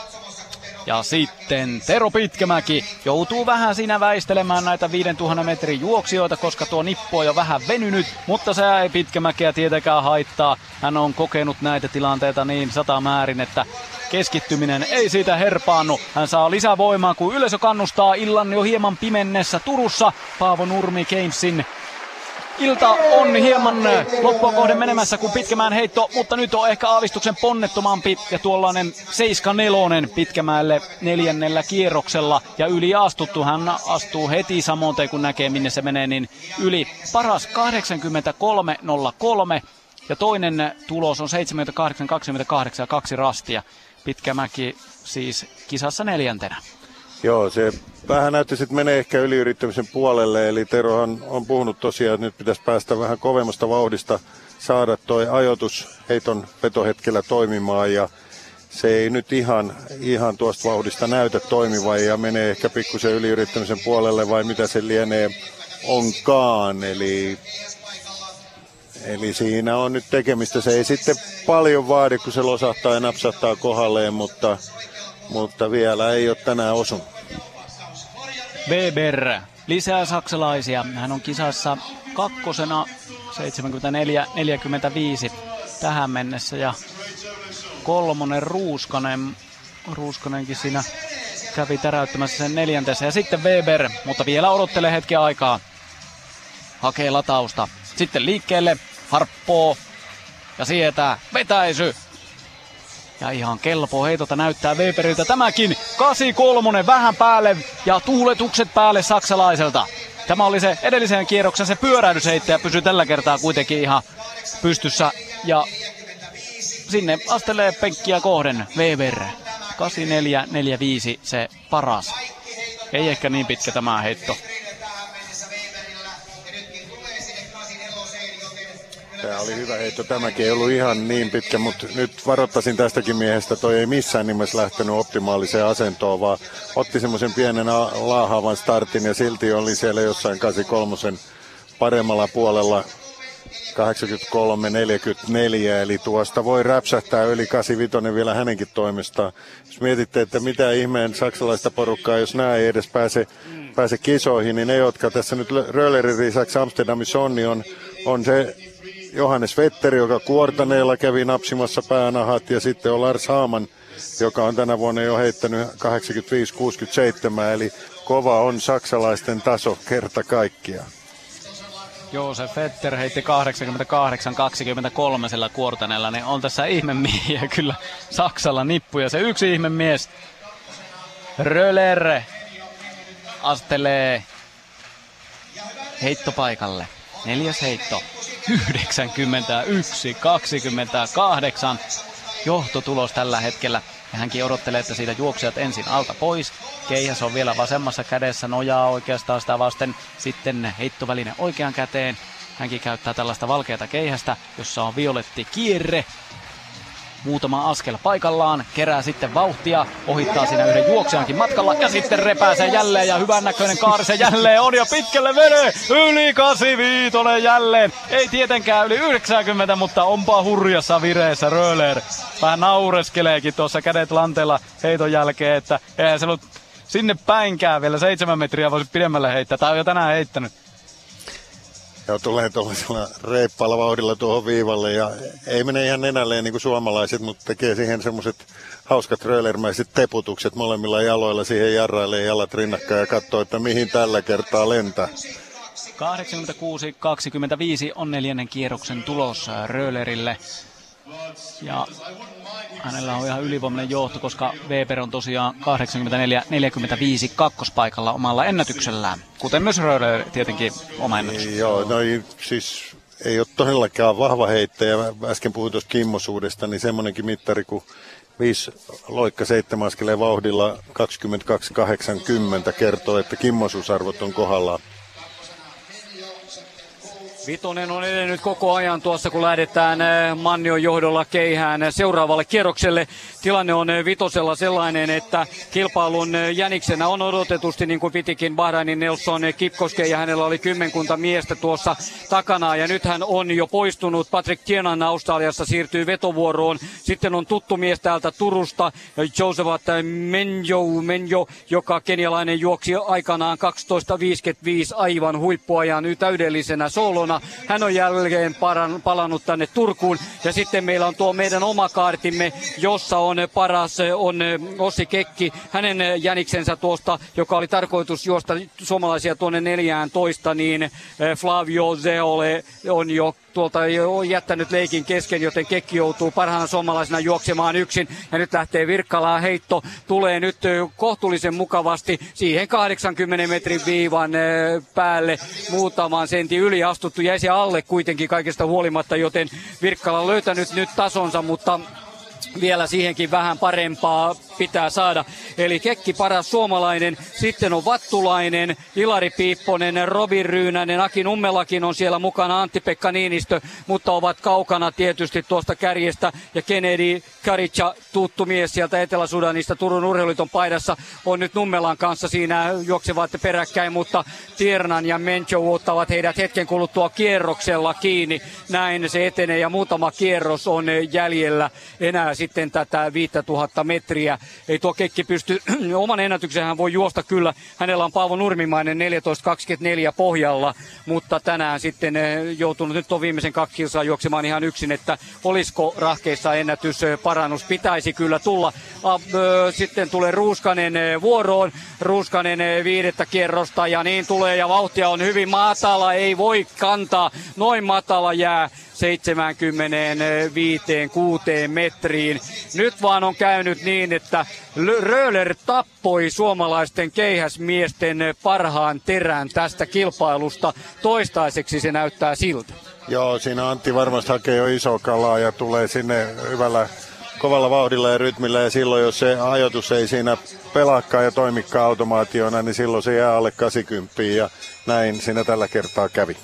Ja sitten Tero Pitkämäki joutuu vähän siinä väistelemään näitä 5000 metrin juoksijoita, koska tuo nippu on jo vähän venynyt, mutta se ei Pitkämäkeä tietenkään haittaa. Hän on kokenut näitä tilanteita niin sata määrin, että keskittyminen ei siitä herpaannu. Hän saa lisävoimaa, kun yleisö kannustaa illan jo hieman pimennessä Turussa. Paavo Nurmi Keimsin Ilta on hieman äh, loppua kohden menemässä kuin Pitkämään heitto, mutta nyt on ehkä aavistuksen ponnettomampi ja tuollainen 7-4 Pitkämäelle neljännellä kierroksella. Ja yli astuttu hän astuu heti samoin kun näkee minne se menee, niin yli paras 83.03 ja toinen tulos on 78-28 ja kaksi rastia. Pitkämäki siis kisassa neljäntenä. Joo, se vähän näyttäisi, että menee ehkä yliyrittämisen puolelle, eli Terohan on puhunut tosiaan, että nyt pitäisi päästä vähän kovemmasta vauhdista, saada toi ajoitus heiton vetohetkellä toimimaan, ja se ei nyt ihan, ihan tuosta vauhdista näytä toimivan, ja menee ehkä pikkusen yliyrittämisen puolelle, vai mitä se lienee onkaan, eli Eli siinä on nyt tekemistä. Se ei sitten paljon vaadi, kun se losahtaa ja napsahtaa kohdalleen, mutta mutta vielä ei ole tänään osunut. Weber, lisää saksalaisia. Hän on kisassa kakkosena 74-45 tähän mennessä ja kolmonen Ruuskanen. Ruuskanenkin siinä kävi täräyttämässä sen neljäntessä. Ja sitten Weber, mutta vielä odottelee hetki aikaa. Hakee latausta. Sitten liikkeelle, harppoo ja sietää vetäisy. Ja ihan kelpo heitota näyttää Weberiltä tämäkin. 83 vähän päälle ja tuuletukset päälle saksalaiselta. Tämä oli se edellisen kierroksen se pyöräydysheittäjä pysyy tällä kertaa kuitenkin ihan pystyssä. Ja sinne astelee penkkiä kohden Weber. 84-45 se paras. Ei ehkä niin pitkä tämä heitto. Tämä oli hyvä heitto. Tämäkin ei ollut ihan niin pitkä, mutta nyt varoittaisin tästäkin miehestä. Toi ei missään nimessä lähtenyt optimaaliseen asentoon, vaan otti semmoisen pienen laahaavan startin ja silti oli siellä jossain 83 paremmalla puolella 83-44, eli tuosta voi räpsähtää yli 85 vielä hänenkin toimestaan. Jos mietitte, että mitä ihmeen saksalaista porukkaa, jos nämä ei edes pääse, pääse kisoihin, niin ne, jotka tässä nyt Röllerin lisäksi Amsterdamissa on, niin on, on se Johannes Vetteri, joka kuortaneella kävi napsimassa päänahat, ja sitten on Lars Haaman, joka on tänä vuonna jo heittänyt 85-67, eli kova on saksalaisten taso kerta kaikkiaan. Joosef Vetter heitti 88-23 sillä kuortaneella, niin on tässä ihmemiehiä kyllä Saksalla nippuja. Se yksi ihmemies, Röller, astelee heittopaikalle. Neljäs heitto. 91, 28. Johtotulos tällä hetkellä. Ja hänkin odottelee, että siitä juoksijat ensin alta pois. Keihäs on vielä vasemmassa kädessä, nojaa oikeastaan sitä vasten. Sitten heittoväline oikean käteen. Hänkin käyttää tällaista valkeata keihästä, jossa on violetti kierre muutama askel paikallaan, kerää sitten vauhtia, ohittaa siinä yhden juoksijankin matkalla ja sitten repääsee jälleen ja hyvän näköinen kaari se jälleen on ja pitkälle vene yli 85 jälleen. Ei tietenkään yli 90, mutta onpa hurjassa vireessä Röler. Vähän naureskeleekin tuossa kädet lanteella heiton jälkeen, että eihän se ollut sinne päinkään vielä seitsemän metriä voisi pidemmälle heittää. Tämä on jo tänään heittänyt. Ja tulee tuollaisella reippaalla vauhdilla tuohon viivalle ja ei mene ihan nenälleen niin kuin suomalaiset, mutta tekee siihen semmoiset hauskat röölermäiset teputukset molemmilla jaloilla siihen jarraille jalat rinnakkain ja katsoo, että mihin tällä kertaa lentää. 86-25 on neljännen kierroksen tulos Röölerille. Ja hänellä on ihan ylivoimainen johto, koska Weber on tosiaan 84-45 kakkospaikalla omalla ennätyksellään. Kuten myös Röder tietenkin oma ennätys. Joo, no siis ei ole todellakaan vahva heittäjä. Äsken puhuin tuosta kimmosuudesta, niin semmoinenkin mittari kuin 5 loikka seitsemän askeleen vauhdilla 22-80 kertoo, että kimmosuusarvot on kohdallaan. Vitonen on edennyt koko ajan tuossa, kun lähdetään eh, Mannion johdolla keihään seuraavalle kierrokselle. Tilanne on eh, Vitosella sellainen, että kilpailun eh, jäniksenä on odotetusti, niin kuin pitikin Bahrainin Nelson Kipkoske, ja hänellä oli kymmenkunta miestä tuossa takana, ja nyt hän on jo poistunut. Patrick Tienan Australiassa siirtyy vetovuoroon. Sitten on tuttu mies täältä Turusta, Josephat Menjo, Menjo joka kenialainen juoksi aikanaan 12.55 aivan huippuajan täydellisenä hän on jälleen paran, palannut tänne Turkuun. Ja sitten meillä on tuo meidän oma kaartimme, jossa on paras on Ossi Kekki. Hänen jäniksensä tuosta, joka oli tarkoitus juosta suomalaisia tuonne 14, niin eh, Flavio Zeole on jo tuolta on jättänyt leikin kesken, joten Kekki joutuu parhaana suomalaisena juoksemaan yksin. Ja nyt lähtee Virkkalaan heitto. Tulee nyt kohtuullisen mukavasti siihen 80 metrin viivan päälle muutaman sentin yli astuttu. Jäisi alle kuitenkin kaikesta huolimatta, joten Virkkala on löytänyt nyt tasonsa, mutta vielä siihenkin vähän parempaa pitää saada. Eli Kekki paras suomalainen, sitten on Vattulainen, Ilari Piipponen, Robin Ryynänen, Aki Nummelakin on siellä mukana, Antti-Pekka Niinistö, mutta ovat kaukana tietysti tuosta kärjestä. Ja Kennedy Karicha, tuttu mies sieltä Etelä-Sudanista, Turun urheiluliiton paidassa, on nyt Nummelan kanssa siinä juoksevat peräkkäin, mutta Tiernan ja Mencho ottavat heidät hetken kuluttua kierroksella kiinni. Näin se etenee ja muutama kierros on jäljellä enää sitten tätä 5000 metriä ei tuo Kekki pysty, oman ennätyksen hän voi juosta kyllä. Hänellä on Paavo Nurmimainen 14.24 pohjalla, mutta tänään sitten eh, joutunut nyt tuon viimeisen kaksi kilsaa juoksemaan ihan yksin, että olisiko rahkeissa ennätys eh, parannus. Pitäisi kyllä tulla. Sitten tulee Ruuskanen eh, vuoroon. Ruuskanen viidettä kierrosta ja niin tulee ja vauhtia on hyvin matala. Ei voi kantaa. Noin matala jää 75 6 metriin. Nyt vaan on käynyt niin, että Röler tappoi suomalaisten keihäsmiesten parhaan terän tästä kilpailusta. Toistaiseksi se näyttää siltä. Joo, siinä Antti varmasti hakee jo iso kalaa ja tulee sinne hyvällä kovalla vauhdilla ja rytmillä ja silloin jos se ajoitus ei siinä pelaakaan ja toimikaan automaationa, niin silloin se jää alle 80 ja näin siinä tällä kertaa kävi.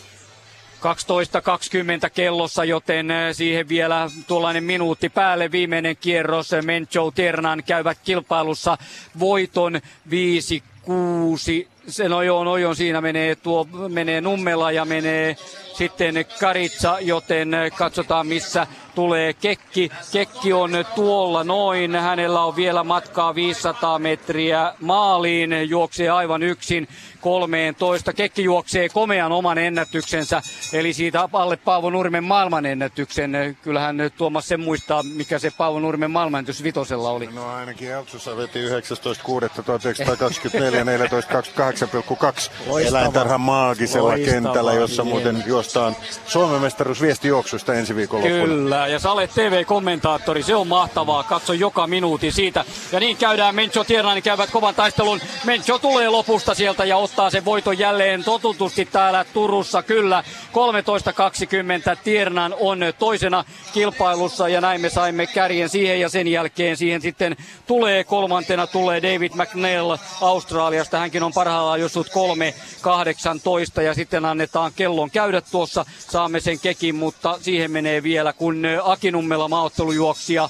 12.20 kellossa, joten eh, siihen vielä tuollainen minuutti päälle. Viimeinen kierros. Mencho Ternan käyvät kilpailussa voiton 5 6 se no joo, no siinä menee tuo, menee Nummela ja menee sitten Karitsa, joten katsotaan missä tulee Kekki. Kekki on tuolla noin. Hänellä on vielä matkaa 500 metriä maaliin. Juoksee aivan yksin 13. Kekki juoksee komean oman ennätyksensä, eli siitä alle Paavo Nurmen maailmanennätyksen. Kyllähän Tuomas sen muistaa, mikä se Paavo Nurmen maailmanennätys vitosella oli. No ainakin Eltsussa veti 19.6.1924 14.28,2 eläintarhan maagisella Loistava kentällä, jossa muuten juostaan Suomen mestaruus viestijuoksusta ensi viikolla. Kyllä, ja Sale TV-kommentaattori, se on mahtavaa. Katso joka minuutin siitä. Ja niin käydään Mencho Tiernani käyvät kovan taistelun. Mencho tulee lopusta sieltä ja ottaa sen voiton jälleen totutusti täällä Turussa. Kyllä, 13.20 Tiernan on toisena kilpailussa ja näin me saimme kärjen siihen ja sen jälkeen siihen sitten tulee kolmantena tulee David McNeil Australiasta. Hänkin on parhaillaan juossut 3.18 ja sitten annetaan kellon käydä tuossa. Saamme sen kekin, mutta siihen menee vielä kun Akinummela maaottelujuoksija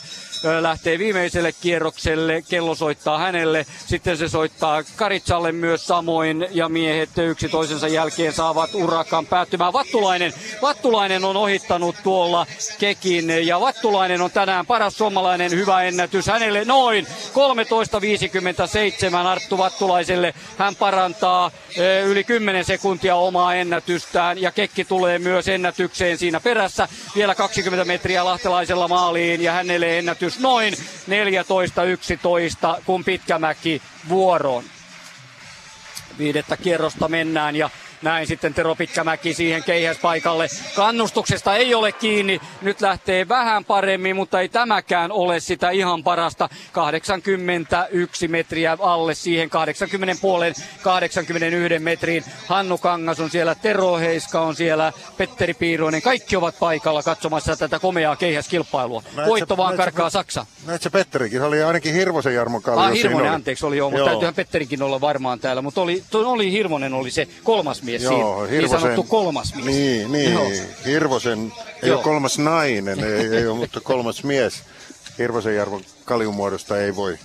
lähtee viimeiselle kierrokselle, kello soittaa hänelle, sitten se soittaa Karitsalle myös samoin ja miehet yksi toisensa jälkeen saavat urakan päättymään. Vattulainen, Vattulainen on ohittanut tuolla Kekin ja Vattulainen on tänään paras suomalainen hyvä ennätys hänelle noin 13.57 Arttu Vattulaiselle. Hän parantaa yli 10 sekuntia omaa ennätystään ja Kekki tulee myös ennätykseen siinä perässä. Vielä 20 metriä lahtelaisella maaliin ja hänelle ennätys noin 14.11 kun Pitkämäki vuoroon. Viidettä kierrosta mennään ja näin sitten Tero Pitkämäki siihen keihäspaikalle. Kannustuksesta ei ole kiinni. Nyt lähtee vähän paremmin, mutta ei tämäkään ole sitä ihan parasta. 81 metriä alle siihen 80 puolen 81 metriin. Hannu Kangas on siellä, Tero Heiska on siellä, Petteri Piiroinen. Kaikki ovat paikalla katsomassa tätä komeaa keihäskilpailua. Voitto vaan karkaa Saksa. Näetkö Petterikin? Se oli ainakin Hirvosen Jarmo Kallio. Ah, Hirvonen, anteeksi, oli joo, mutta täytyyhän Petterikin olla varmaan täällä. Mutta oli, oli Hirvonen oli se kolmas mies mies Joo, siinä. Hirvosen, niin sanottu kolmas mies. Niin, niin. Joo. Hirvosen, ei Joo. ole kolmas nainen, ei, ei ole, mutta kolmas mies. Hirvosen Jarvon kaljumuodosta ei voi,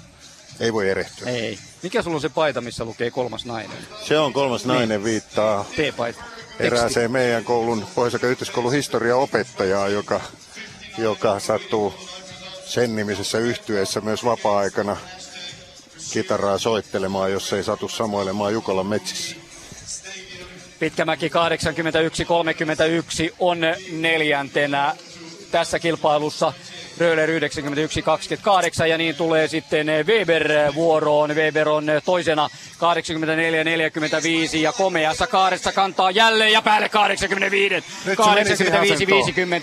ei voi erehtyä. Ei. Mikä sulla on se paita, missä lukee kolmas nainen? Se on kolmas niin. nainen, viittaa T-paita. erääseen meidän koulun, pohjois yhteiskoulun historiaopettajaa, joka, joka sattuu sen nimisessä yhtyeessä myös vapaa-aikana kitaraa soittelemaan, jos ei satu samoilemaan Jukolan metsissä. Pitkämäki 81-31 on neljäntenä tässä kilpailussa. Röhler 91-28 ja niin tulee sitten Weber vuoroon. Weber on toisena 84-45 ja komeassa kaaressa kantaa jälleen ja päälle 85.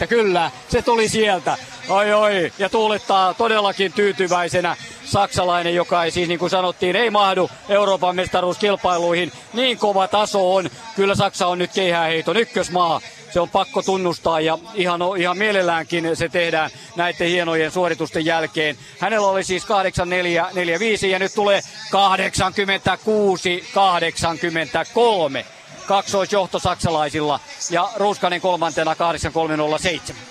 85-50, kyllä, se tuli sieltä. Oi oi, ja tuulettaa todellakin tyytyväisenä saksalainen, joka ei siis niin kuin sanottiin, ei mahdu Euroopan mestaruuskilpailuihin. Niin kova taso on. Kyllä Saksa on nyt keihääheiton ykkösmaa se on pakko tunnustaa ja ihan, ihan mielelläänkin se tehdään näiden hienojen suoritusten jälkeen. Hänellä oli siis 8445 ja nyt tulee 86 83 kaksoisjohto saksalaisilla ja Ruuskanen kolmantena 8307.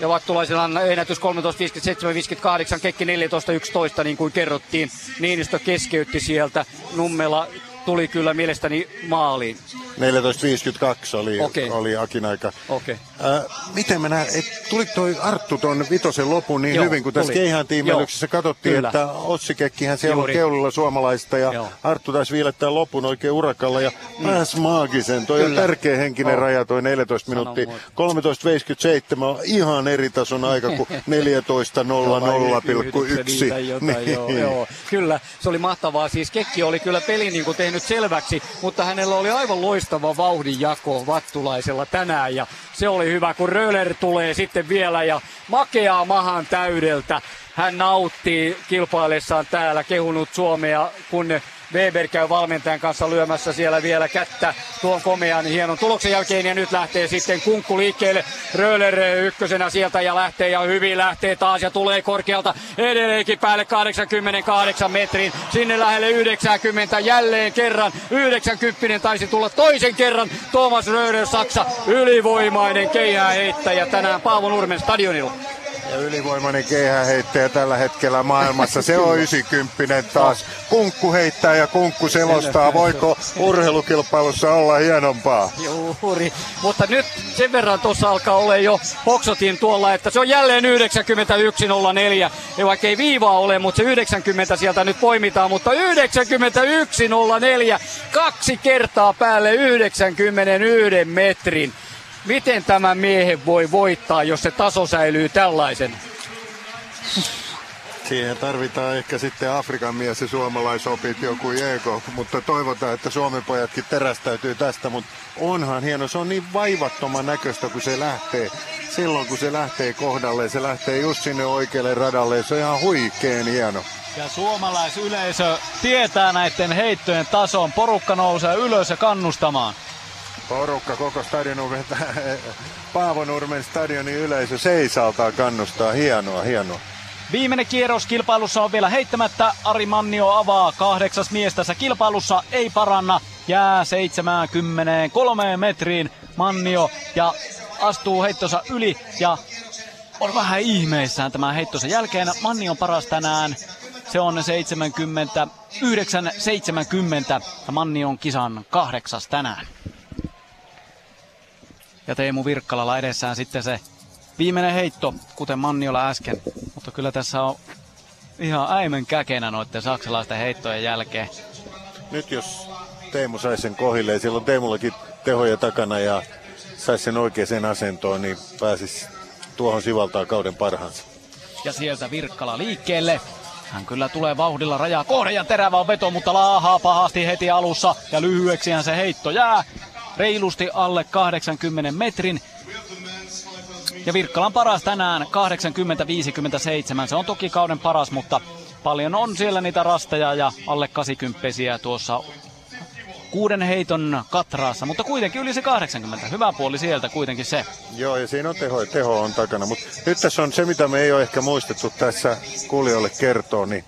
Ja Vattulaisilla on ennätys 13.57.58, Kekki 14.11 niin kuin kerrottiin. Niinistö keskeytti sieltä. Nummela tuli kyllä mielestäni maaliin. 14.52 oli, okay. oli Akin aika. Okay. Äh, miten mä näen, tuli toi Arttu tuon vitosen lopun niin Joo, hyvin, kun tässä keihän tiimelyksessä katsottiin, Kyllä. että Otsikekkihän siellä Juuri. on keulilla suomalaista ja Joo. Arttu taisi viilettää lopun oikein urakalla ja mm. pääs maagisen. Toi Kyllä. on tärkeä henkinen oh. raja, toi 14 minuuttia. 13.57 on ihan eri tason aika kuin 14.00,1. Niin. Kyllä, se oli mahtavaa. Siis Kekki oli kyllä peli niin kuin tehnyt selväksi, mutta hänellä oli aivan loistava vauhdinjako Vattulaisella tänään ja se oli hyvä, kun Röler tulee sitten vielä ja makeaa mahan täydeltä. Hän nauttii kilpaillessaan täällä, kehunut Suomea, kun Weber käy valmentajan kanssa lyömässä siellä vielä kättä tuon komean hienon tuloksen jälkeen ja nyt lähtee sitten kunkku liikkeelle. Röller ykkösenä sieltä ja lähtee ja hyvin lähtee taas ja tulee korkealta edelleenkin päälle 88 metrin. Sinne lähelle 90 jälleen kerran. 90 taisi tulla toisen kerran. Thomas Röder Saksa ylivoimainen keihää heittäjä tänään Paavo Nurmen stadionilla. Ja ylivoimainen keihäheittäjä tällä hetkellä maailmassa, se on 90 taas. Kunkku heittää ja kunkku selostaa. Voiko urheilukilpailussa olla hienompaa? Juuri, mutta nyt sen verran tuossa alkaa olla jo Hoksotin tuolla, että se on jälleen 91.04. Ja vaikka ei viivaa ole, mutta se 90 sieltä nyt poimitaan, mutta 91.04. Kaksi kertaa päälle 91 metrin. Miten tämä miehen voi voittaa, jos se taso säilyy tällaisen? Siihen tarvitaan ehkä sitten Afrikan mies ja suomalaisopit joku Jeeko, mutta toivotaan, että Suomen pojatkin terästäytyy tästä, mutta onhan hieno, se on niin vaivattoman näköistä, kun se lähtee. Silloin kun se lähtee kohdalle, se lähtee just sinne oikealle radalle, se on ihan huikeen hieno. Ja suomalaisyleisö tietää näiden heittojen tason. Porukka nousee ylös ja kannustamaan. Porukka koko stadion vetää Paavonurmen stadionin yleisö seisaltaa kannustaa. Hienoa, hienoa. Viimeinen kierros kilpailussa on vielä heittämättä. Ari Mannio avaa kahdeksas mies tässä kilpailussa. Ei paranna. Jää 73 metriin Mannio ja astuu heittonsa yli ja on vähän ihmeissään tämän heittonsa jälkeen. Manni on paras tänään. Se on 79 70 ja Manni on kisan kahdeksas tänään. Ja Teemu Virkkalalla edessään sitten se viimeinen heitto, kuten Manniola äsken. Mutta kyllä tässä on ihan äimän käkenä noiden saksalaisten heittojen jälkeen. Nyt jos Teemu saisi sen kohille, ja silloin Teemullakin tehoja takana ja saisi sen oikeaan asentoon, niin pääsisi tuohon sivaltaa kauden parhaansa. Ja sieltä Virkkala liikkeelle. Hän kyllä tulee vauhdilla rajaa kohden ja terävä on veto, mutta laahaa pahasti heti alussa. Ja lyhyeksihän se heitto jää reilusti alle 80 metrin. Ja Virkkalan paras tänään 80-57. Se on toki kauden paras, mutta paljon on siellä niitä rasteja ja alle 80 tuossa kuuden heiton katraassa, mutta kuitenkin yli se 80. Hyvä puoli sieltä kuitenkin se. Joo, ja siinä on teho, teho on takana. Mutta nyt tässä on se, mitä me ei ole ehkä muistettu tässä kuulijoille kertoa, niin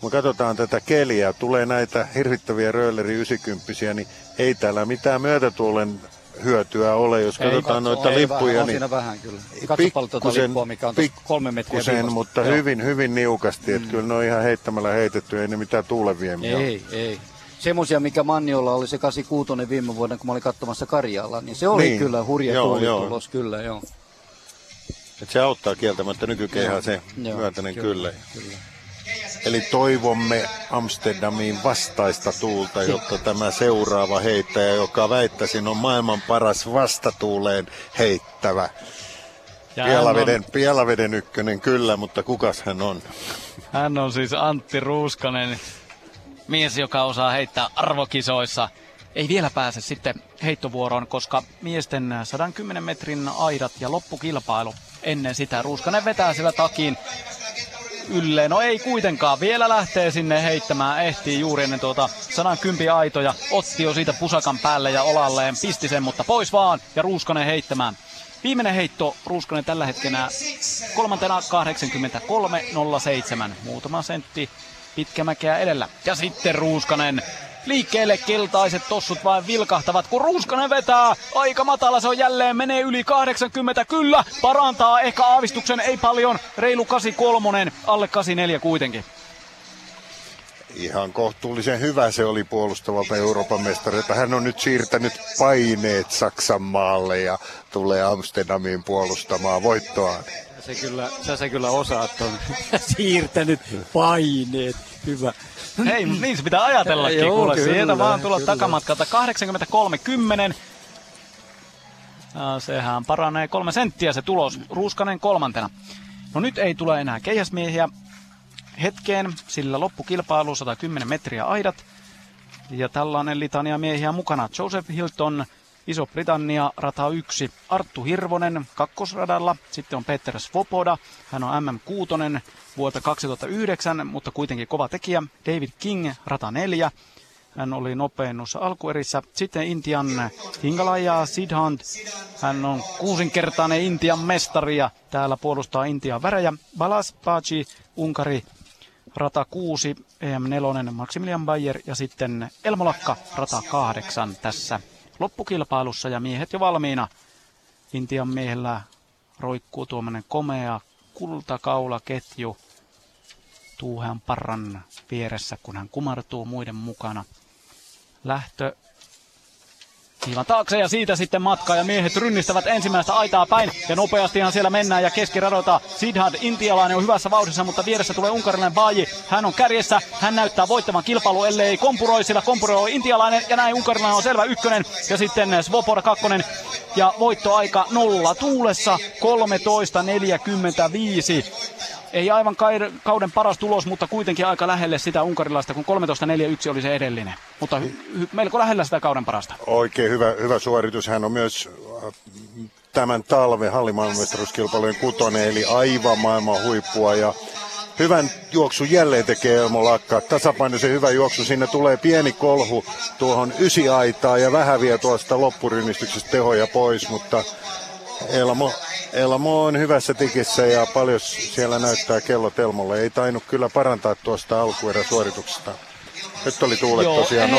kun katsotaan tätä keliä, tulee näitä hirvittäviä rölleri 90 niin ei täällä mitään myötätuulen hyötyä ole, jos ei katsotaan katso, noita ei lippuja. Vähän, niin siinä vähän kyllä. Katso paljon tuota lippua, mikä on kolme metriä sen, mutta Joo. hyvin, hyvin niukasti. Mm. Että kyllä ne on ihan heittämällä heitetty, ei ne mitään tuuleviemiä Ei, ole. ei. Semmoisia, mikä Manniolla oli se 86 viime vuoden, kun mä olin katsomassa Karjalla, niin se oli niin. kyllä hurja joo, tulos, kyllä joo. Et se auttaa kieltämättä nykykehää se joo, myötäinen kyllä. kyllä. kyllä. Eli toivomme Amsterdamiin vastaista tuulta, jotta tämä seuraava heittäjä, joka väittäisin on maailman paras vastatuuleen heittävä. Pielaveden, on... Pielaveden ykkönen kyllä, mutta kukas hän on? Hän on siis Antti Ruuskanen, mies, joka osaa heittää arvokisoissa. Ei vielä pääse sitten heittovuoroon, koska miesten 110 metrin aidat ja loppukilpailu ennen sitä. Ruuskanen vetää sillä takin ylleen. No ei kuitenkaan, vielä lähtee sinne heittämään, ehtii juuri ennen tuota 110 aitoja. Otti jo siitä pusakan päälle ja olalleen, pisti sen, mutta pois vaan ja Ruuskanen heittämään. Viimeinen heitto Ruuskanen tällä hetkellä kolmantena 83.07. Muutama sentti pitkämäkeä edellä. Ja sitten Ruuskanen Liikkeelle keltaiset tossut vain vilkahtavat, kun Ruuskanen vetää. Aika matala se on jälleen, menee yli 80, kyllä. Parantaa ehkä aavistuksen, ei paljon. Reilu 83, alle 84 kuitenkin. Ihan kohtuullisen hyvä se oli puolustavalta Euroopan mestarilta. Hän on nyt siirtänyt paineet Saksan maalle ja tulee Amsterdamiin puolustamaan voittoaan. Se kyllä, sä se kyllä osaat on siirtänyt paineet. Hyvä. Hei, niin se pitää ajatellakin, Joo, kuule. Kyllä, Sieltä vaan tulla kyllä. takamatkalta 83-10. Sehän paranee kolme senttiä se tulos. Ruuskanen kolmantena. No nyt ei tule enää keihäsmiehiä hetkeen, sillä loppukilpailu 110 metriä aidat. Ja tällainen litania miehiä mukana. Joseph Hilton, Iso-Britannia, rata 1, Arttu Hirvonen kakkosradalla, sitten on Peter Svoboda, hän on MM6 vuotta 2009, mutta kuitenkin kova tekijä, David King, rata 4, hän oli nopeinnus alkuerissä. Sitten Intian Hingalaja Sidhant. Hän on kuusinkertainen Intian mestari ja täällä puolustaa Intian värejä. Balas Pachi, Unkari, rata 6, EM4, Maximilian Bayer ja sitten Elmolakka, rata 8 tässä loppukilpailussa ja miehet jo valmiina. Intian miehellä roikkuu tuommoinen komea kultakaulaketju Tuuhan Parran vieressä, kun hän kumartuu muiden mukana. Lähtö Kiivan taakse ja siitä sitten matkaa. Ja miehet rynnistävät ensimmäistä aitaa päin. Ja nopeastihan siellä mennään ja keskiradota Sidhad intialainen on hyvässä vauhdissa, mutta vieressä tulee unkarilainen Baaji. Hän on kärjessä, hän näyttää voittavan kilpailu, ellei kompuroi, sillä kompuroi intialainen ja näin unkarilainen on selvä ykkönen. Ja sitten Svoboda kakkonen. Ja voittoaika nolla tuulessa. 13.45 ei aivan kauden paras tulos, mutta kuitenkin aika lähelle sitä unkarilaista, kun 13.41 oli se edellinen. Mutta hy- hy- melko lähellä sitä kauden parasta. Oikein hyvä, hyvä suoritus. Hän on myös äh, tämän talven hallimaailmanmestaruuskilpailujen kutonen, eli aivan maailman huippua. Ja hyvän juoksun jälleen tekee Elmo Lakka. Tasapainoisen hyvä juoksu. Sinne tulee pieni kolhu tuohon ysiaitaan ja vähän vie tuosta loppurynnistyksestä tehoja pois, mutta Elmo, Elmo on hyvässä tikissä ja paljon siellä näyttää kello Telmolle. Ei tainnut kyllä parantaa tuosta alkuerän suorituksesta. Nyt oli tuulet Joo, tosiaan 0,0.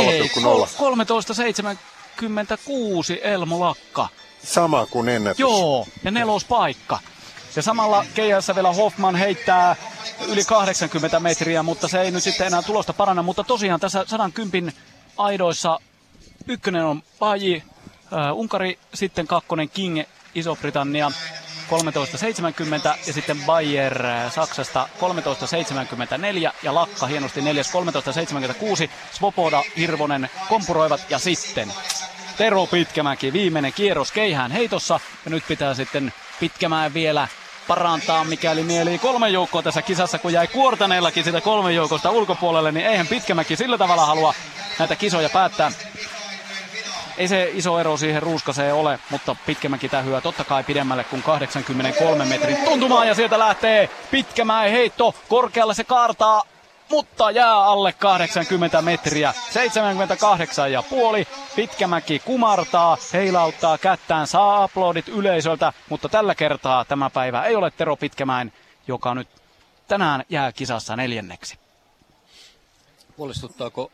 13.76 Elmo Lakka. Sama kuin ennätys. Joo, ja nelospaikka. Ja samalla keijässä vielä Hoffman heittää yli 80 metriä, mutta se ei nyt sitten enää tulosta paranna. Mutta tosiaan tässä 110 aidoissa ykkönen on Paji, äh, Unkari, sitten kakkonen King Iso-Britannia 13.70 ja sitten Bayer äh, Saksasta 13.74 ja Lakka hienosti neljäs 13.76. Svoboda, Hirvonen kompuroivat ja sitten Tero Pitkämäki viimeinen kierros keihään heitossa. Ja nyt pitää sitten Pitkämäen vielä parantaa, mikäli mieli. Kolme joukkoa tässä kisassa, kun jäi Kuortaneellakin sitä kolme joukosta ulkopuolelle, niin eihän Pitkämäki sillä tavalla halua näitä kisoja päättää ei se iso ero siihen ruuskaseen ole, mutta Pitkämäki tähyää totta kai pidemmälle kuin 83 metrin tuntumaa ja sieltä lähtee Pitkämäen heitto. Korkealle se kaartaa, mutta jää alle 80 metriä. 78 ja puoli. Pitkämäki kumartaa, heilauttaa kättään, saa aplodit yleisöltä, mutta tällä kertaa tämä päivä ei ole Tero Pitkämäen, joka nyt tänään jää kisassa neljänneksi. Huolestuttaako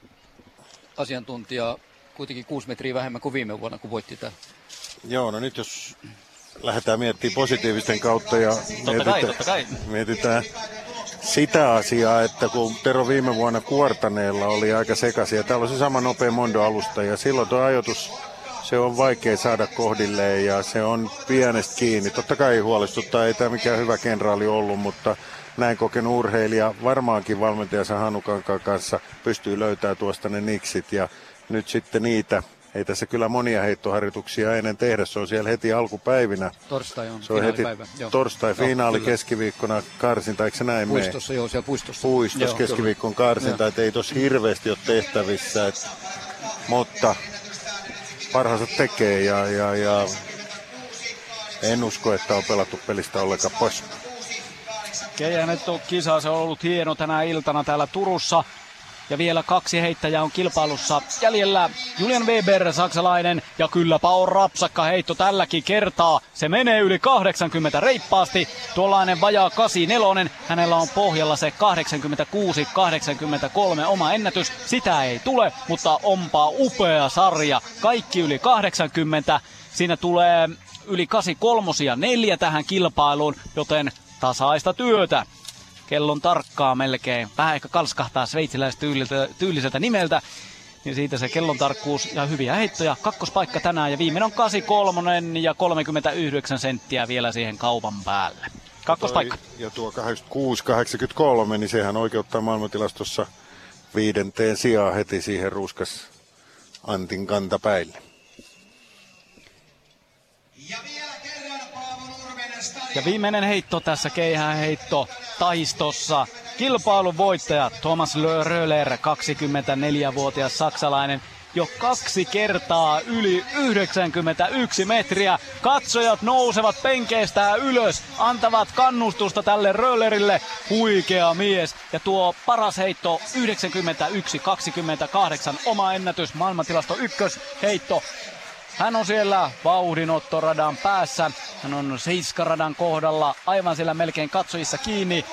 asiantuntija kuitenkin kuusi metriä vähemmän kuin viime vuonna, kun voitti tämän. Joo, no nyt jos lähdetään miettimään positiivisten kautta ja totta mietitään, kai, totta kai. mietitään sitä asiaa, että kun Tero viime vuonna kuortaneella oli aika sekaisin ja täällä on se sama nopea Mondo-alusta ja silloin tuo ajoitus se on vaikea saada kohdilleen ja se on pienestä kiinni. Totta kai huolestuttaa, ei tämä mikään hyvä kenraali ollut, mutta näin kokenut urheilija varmaankin valmentajansa Hanukan kanssa pystyy löytämään tuosta ne niksit ja nyt sitten niitä ei tässä kyllä monia heittoharjoituksia ennen tehdä, se on siellä heti alkupäivinä. Torstai on se on heti torstai, finaali joo, keskiviikkona karsinta, eikö se näin Puistossa, mene? joo, siellä puistossa. Puistossa joo, keskiviikkon karsinta, että ei tossa hirveästi ole tehtävissä, et, mutta parhaansa tekee ja, ja, ja en usko, että on pelattu pelistä ollenkaan pois. Keijänet kisa, se on ollut hieno tänä iltana täällä Turussa. Ja vielä kaksi heittäjää on kilpailussa jäljellä. Julian Weber, saksalainen. Ja kylläpä on rapsakka heitto tälläkin kertaa. Se menee yli 80 reippaasti. Tuollainen vajaa 84. Hänellä on pohjalla se 86-83 oma ennätys. Sitä ei tule, mutta onpa upea sarja. Kaikki yli 80. Siinä tulee yli 83 ja 4 tähän kilpailuun, joten tasaista työtä kellon tarkkaa melkein. Vähän ehkä kalskahtaa tyyliseltä nimeltä. Niin siitä se kellon tarkkuus ja hyviä heittoja. Kakkospaikka tänään ja viimeinen on 83 ja 39 senttiä vielä siihen kaupan päälle. Kakkospaikka. Ja tuo 86-83, niin sehän oikeuttaa maailmantilastossa viidenteen sijaan heti siihen ruuskas Antin kantapäille. Ja ja viimeinen heitto tässä keihään heitto taistossa. Kilpailun voittaja Thomas Röller, 24-vuotias saksalainen, jo kaksi kertaa yli 91 metriä. Katsojat nousevat penkeistä ylös, antavat kannustusta tälle Röllerille. Huikea mies. Ja tuo paras heitto 91-28, oma ennätys, maailmantilasto ykkösheitto. Hän on siellä vauhdinottoradan päässä. Hän on Seiskaradan kohdalla aivan siellä melkein katsojissa kiinni.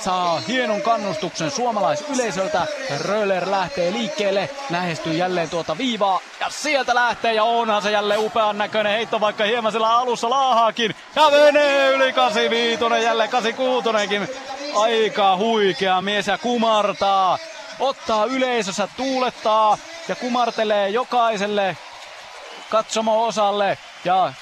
saa hienon kannustuksen suomalaisyleisöltä. Röller lähtee liikkeelle, lähestyy jälleen tuota viivaa ja sieltä lähtee ja onhan se jälleen upean näköinen heitto, vaikka hieman sillä alussa laahaakin. Ja menee yli 85, jälleen 86 Aika huikea mies ja kumartaa. Ottaa yleisössä, tuulettaa ja kumartelee jokaiselle katsomo-osalle ja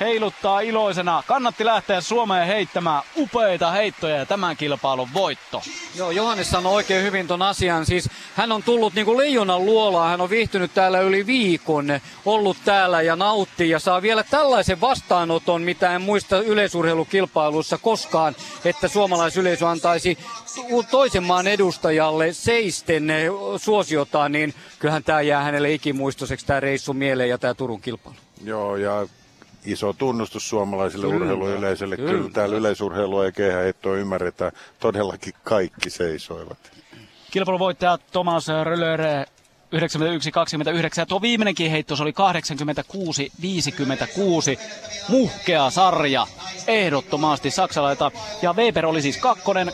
heiluttaa iloisena. Kannatti lähteä Suomeen heittämään upeita heittoja ja tämän kilpailun voitto. Joo, Johannes sanoi oikein hyvin ton asian. Siis hän on tullut niin kuin leijonan luolaan. Hän on viihtynyt täällä yli viikon, ollut täällä ja nauttii ja saa vielä tällaisen vastaanoton, mitä en muista yleisurheilukilpailussa koskaan, että suomalaisyleisö antaisi toisen maan edustajalle seisten suosiotaan, niin kyllähän tämä jää hänelle ikimuistoiseksi tämä reissu mieleen ja tämä Turun kilpailu. Joo, ja iso tunnustus suomalaisille Kyllä. urheiluyleisölle. Kyllä. Kyllä täällä yleisurheilua ja kehäheittoa ymmärretään. Todellakin kaikki seisoivat. Kilpailuvoittaja Thomas Röller 91-29. Ja tuo viimeinenkin heitto, se oli 86-56. Muhkea sarja, ehdottomasti saksalaita. Ja Weber oli siis kakkonen, 86-83.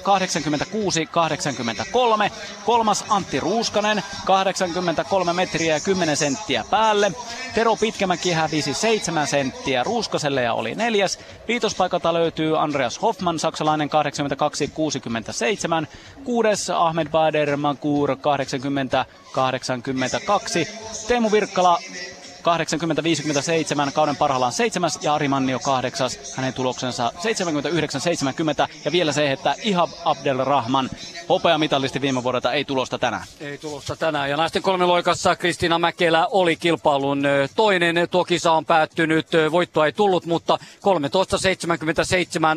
Kolmas Antti Ruuskanen, 83 metriä ja 10 senttiä päälle. Tero Pitkämäki hävisi 7 senttiä Ruuskaselle ja oli neljäs. Viitospaikalta löytyy Andreas Hoffman, saksalainen 82-67. Kuudes Ahmed Bader Makur 80 82. Teemu Virkkala 80-57, kauden parhaillaan seitsemäs ja Ari Mannio kahdeksas. Hänen tuloksensa 79-70 ja vielä se, että Ihab Abdelrahman hopeamitalisti viime vuodelta ei tulosta tänään. Ei tulosta tänään ja naisten kolmiloikassa Kristiina Mäkelä oli kilpailun toinen. Tuo kisa on päättynyt, voittoa ei tullut, mutta 13.77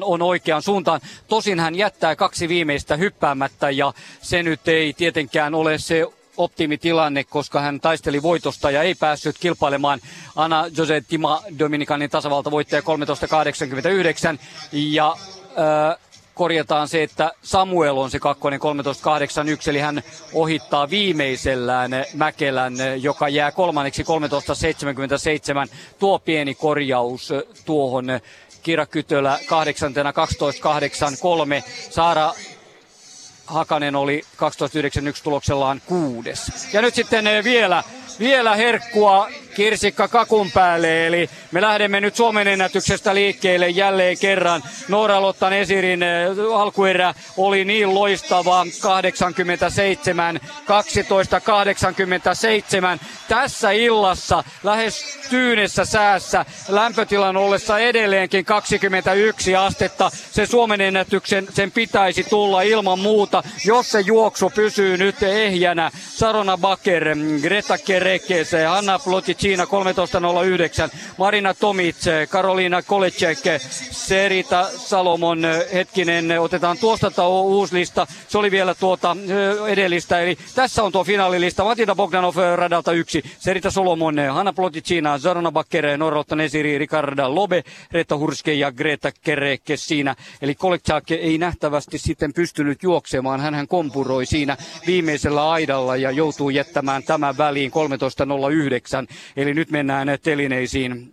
on oikean suuntaan. Tosin hän jättää kaksi viimeistä hyppäämättä ja se nyt ei tietenkään ole se optimitilanne, koska hän taisteli voitosta ja ei päässyt kilpailemaan Anna Jose Tima Dominikanin tasavaltavoittaja 13.89 ja äh, korjataan se, että Samuel on se kakkonen 13.81, eli hän ohittaa viimeisellään Mäkelän, joka jää kolmanneksi 13.77. Tuo pieni korjaus tuohon Kira Kytölä kahdeksantena 12.83. Saara Hakanen oli 12.91 tuloksellaan kuudes. Ja nyt sitten eh, vielä, vielä herkkua kirsikka kakun päälle, eli me lähdemme nyt Suomen ennätyksestä liikkeelle jälleen kerran. Noora Lottan Esirin eh, alkuerä oli niin loistava, 87, 12, 87. Tässä illassa lähes tyynessä säässä, lämpötilan ollessa edelleenkin 21 astetta, se Suomen ennätyksen sen pitäisi tulla ilman muuta, jos se juoksu pysyy nyt ehjänä. Sarona Baker, Greta Kerekes, Hanna Plotic, Kiina 13.09. Marina Tomic, Karolina Kolecek, Serita Salomon, hetkinen, otetaan tuosta tuo uusi lista. Se oli vielä tuota edellistä, eli tässä on tuo finaalilista. Matilda Bogdanov radalta yksi, Serita Solomon, Hanna Ploticina, Zarona Bakker, Norrotta Nesiri, Ricarda Lobe, Retta Hurske ja Greta Kereke siinä. Eli Kolecek ei nähtävästi sitten pystynyt juoksemaan. hän kompuroi siinä viimeisellä aidalla ja joutuu jättämään tämän väliin 13.09. Eli nyt mennään telineisiin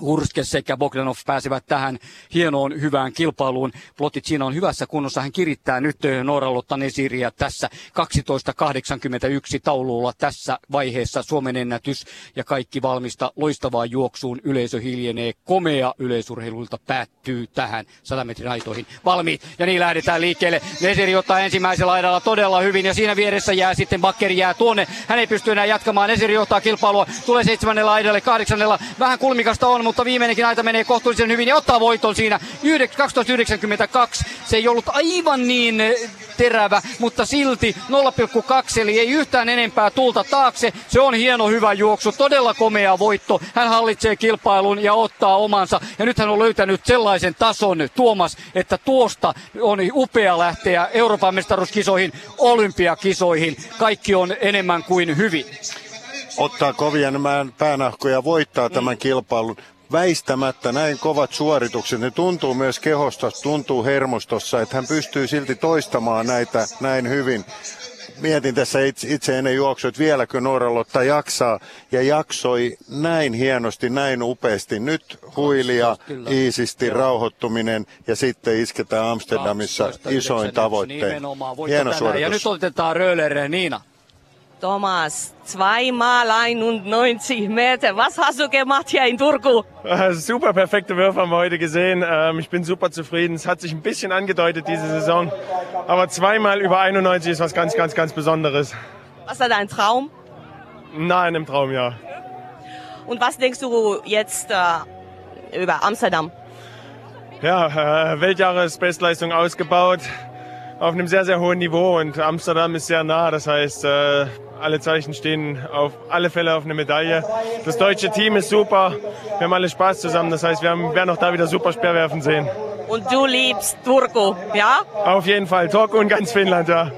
Hurske sekä Bogdanov pääsevät tähän hienoon hyvään kilpailuun. Ploticina on hyvässä kunnossa. Hän kirittää nyt Nooralotta Nesiriä tässä 12.81 taululla tässä vaiheessa Suomen ennätys ja kaikki valmista loistavaa juoksuun. Yleisö hiljenee. Komea yleisurheilulta päättyy tähän 100 metrin aitoihin. Valmiit ja niin lähdetään liikkeelle. Nesiri ottaa ensimmäisellä laidalla todella hyvin ja siinä vieressä jää sitten Bakkeri jää tuonne. Hän ei pysty enää jatkamaan. Nesiri johtaa kilpailua. Tulee seitsemännellä aidalle, kahdeksannella. Vähän kulmikasta on, mutta viimeinenkin aita menee kohtuullisen hyvin ja ottaa voiton siinä 1292. Se ei ollut aivan niin eh, terävä, mutta silti 0,2 eli ei yhtään enempää tulta taakse. Se on hieno hyvä juoksu, todella komea voitto. Hän hallitsee kilpailun ja ottaa omansa. Ja nyt hän on löytänyt sellaisen tason Tuomas, että tuosta on upea lähteä Euroopan mestaruuskisoihin, olympiakisoihin. Kaikki on enemmän kuin hyvin ottaa kovia nämä päänahkoja voittaa mm. tämän kilpailun väistämättä näin kovat suoritukset, ne tuntuu myös kehosta, tuntuu hermostossa, että hän pystyy silti toistamaan näitä näin hyvin. mietin tässä itse, itse ennen juoksua, että vieläkö Noora Lotta jaksaa. Ja jaksoi näin hienosti, näin upeasti. Nyt huilia, iisisti, rauhoittuminen ja sitten isketään Amsterdamissa isoin tavoittein. Hieno suoritus. Ja nyt otetaan Röller Niina. Thomas, zweimal 91 Meter. Was hast du gemacht hier in Turku? Äh, super perfekte Würfe haben wir heute gesehen. Ähm, ich bin super zufrieden. Es hat sich ein bisschen angedeutet diese Saison. Aber zweimal über 91 ist was ganz, ganz, ganz Besonderes. Was ist dein Traum? Nein, im Traum, ja. Und was denkst du jetzt äh, über Amsterdam? Ja, äh, Weltjahresbestleistung ausgebaut auf einem sehr, sehr hohen Niveau und Amsterdam ist sehr nah. Das heißt, äh, alle Zeichen stehen auf alle Fälle auf eine Medaille. Das deutsche Team ist super. Wir haben alle Spaß zusammen. Das heißt, wir haben, werden auch da wieder super Speerwerfen sehen. Und du liebst Turku, ja? Auf jeden Fall. Turku und ganz Finnland, ja.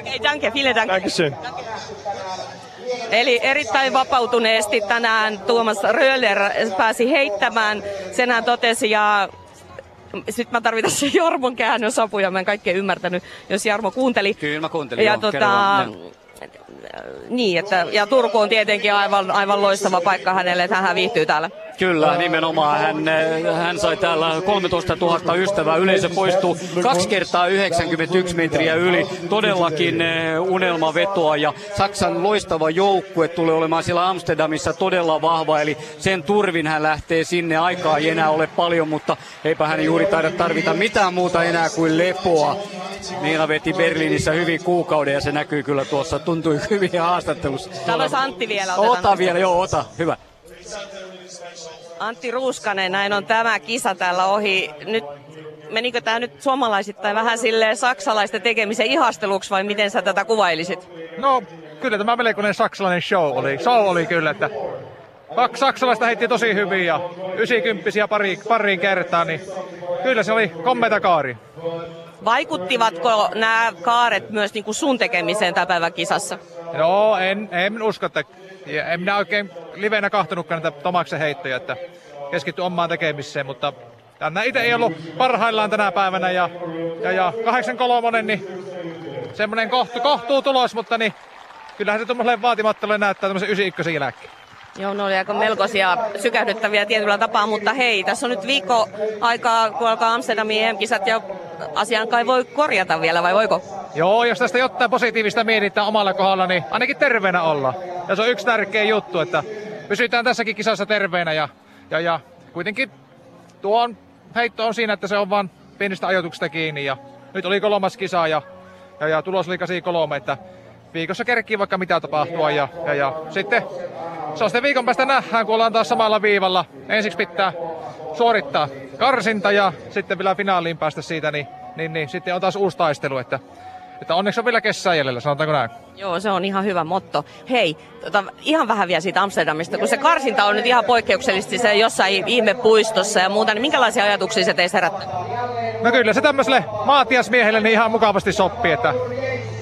Okay, danke, vielen Dank. Dankeschön. Eli erittäin vapautuneesti tänään Tuomas Röller pääsi heittämään. Sen hän totesi ja sitten mä tarvitaan se Jarmon käännösapu mä en kaikkea ymmärtänyt, jos Jarmo kuunteli. Kyllä mä kuuntelin, ja joo, tota, kerran, niin, että, ja Turku on tietenkin aivan, aivan loistava paikka hänelle, että hän viihtyy täällä. Kyllä, nimenomaan. Hän, eh, hän sai täällä 13 000 ystävää. Yleisö poistuu kaksi kertaa 91 metriä yli. Todellakin eh, unelmavetoa ja Saksan loistava joukkue tulee olemaan siellä Amsterdamissa todella vahva. Eli sen turvin hän lähtee sinne. Aikaa ei enää ole paljon, mutta eipä hän juuri taida tarvita mitään muuta enää kuin lepoa. Niina veti Berliinissä hyvin kuukauden ja se näkyy kyllä tuossa. Tuntui hyvin haastattelussa. Täällä olisi Antti vielä. Ota vielä, joo, ota. Hyvä. Antti Ruuskanen, näin on tämä kisa täällä ohi. Nyt menikö tämä nyt suomalaisittain vähän silleen saksalaisten tekemisen ihasteluksi vai miten sä tätä kuvailisit? No kyllä tämä melkoinen saksalainen show oli. Show oli kyllä, että kaksi saksalaista heitti tosi hyvin ja 90 pari, pariin kertaan, niin kyllä se oli kommeta kaari. Vaikuttivatko nämä kaaret myös niin kuin sun tekemiseen tämän päivän kisassa? Joo, en, en usko, että en minä oikein livenä kahtonutkaan näitä Tomaksen heittoja, että keskitty omaan tekemiseen, mutta tänne itse ei ollut parhaillaan tänä päivänä ja, ja, ja 83, niin semmoinen kohtu, kohtuu tulos, mutta niin kyllähän se tuommoiselle vaatimattomalle näyttää tämmöisen 91 jälkeen. Joo, ne oli aika melkoisia sykähdyttäviä tietyllä tapaa, mutta hei, tässä on nyt viikko aikaa, kun alkaa Amsterdamin EM-kisat ja asian kai voi korjata vielä, vai voiko? Joo, jos tästä jotain positiivista mietitään omalla kohdalla, niin ainakin terveenä olla. Ja se on yksi tärkeä juttu, että pysytään tässäkin kisassa terveenä ja, ja, ja kuitenkin tuo heitto on siinä, että se on vain pienistä ajoituksista kiinni ja nyt oli kolmas kisa ja, ja, ja tulos oli kolme, että viikossa kerkii vaikka mitä tapahtua ja, ja, ja sitten se on sitten viikon päästä nähdään, kun ollaan taas samalla viivalla. Ensiksi pitää suorittaa karsinta ja sitten vielä finaaliin päästä siitä, niin, niin, niin sitten on taas uusi taistelu, että, että onneksi on vielä kesää jäljellä, sanotaanko näin. Joo, se on ihan hyvä motto. Hei, tota, ihan vähän vielä siitä Amsterdamista, kun se karsinta on nyt ihan poikkeuksellisesti se jossain ihmepuistossa ja muuta, niin minkälaisia ajatuksia se teistä herättää? No kyllä se tämmöiselle maatiasmiehelle niin ihan mukavasti sopii, että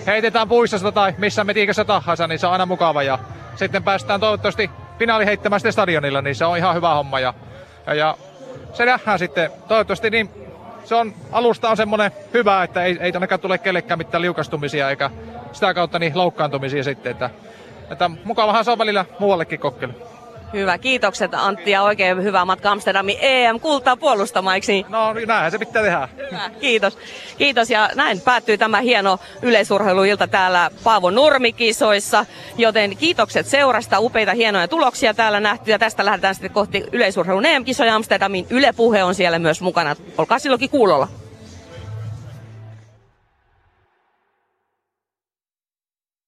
heitetään puistosta tai missä metiikössä tahansa, niin se on aina mukava ja sitten päästään toivottavasti finaali heittämään sitten stadionilla, niin se on ihan hyvä homma ja, ja, ja se nähdään sitten toivottavasti niin se on, alusta on semmoinen hyvä, että ei, ei ainakaan tule kellekään mitään liukastumisia eikä sitä kautta niin loukkaantumisia sitten, että, että mukavahan se on välillä muuallekin kokkeli. Hyvä, kiitokset Antti ja oikein hyvää matka Amsterdamin EM-kultaa puolustamaiksi. No näinhän se pitää tehdä. Hyvä, kiitos. Kiitos ja näin päättyy tämä hieno yleisurheiluilta täällä Paavo Nurmikisoissa, joten kiitokset seurasta, upeita hienoja tuloksia täällä nähty ja tästä lähdetään sitten kohti yleisurheilun EM-kisoja Amsterdamin. Yle Puhe on siellä myös mukana. Olkaa silloinkin kuulolla.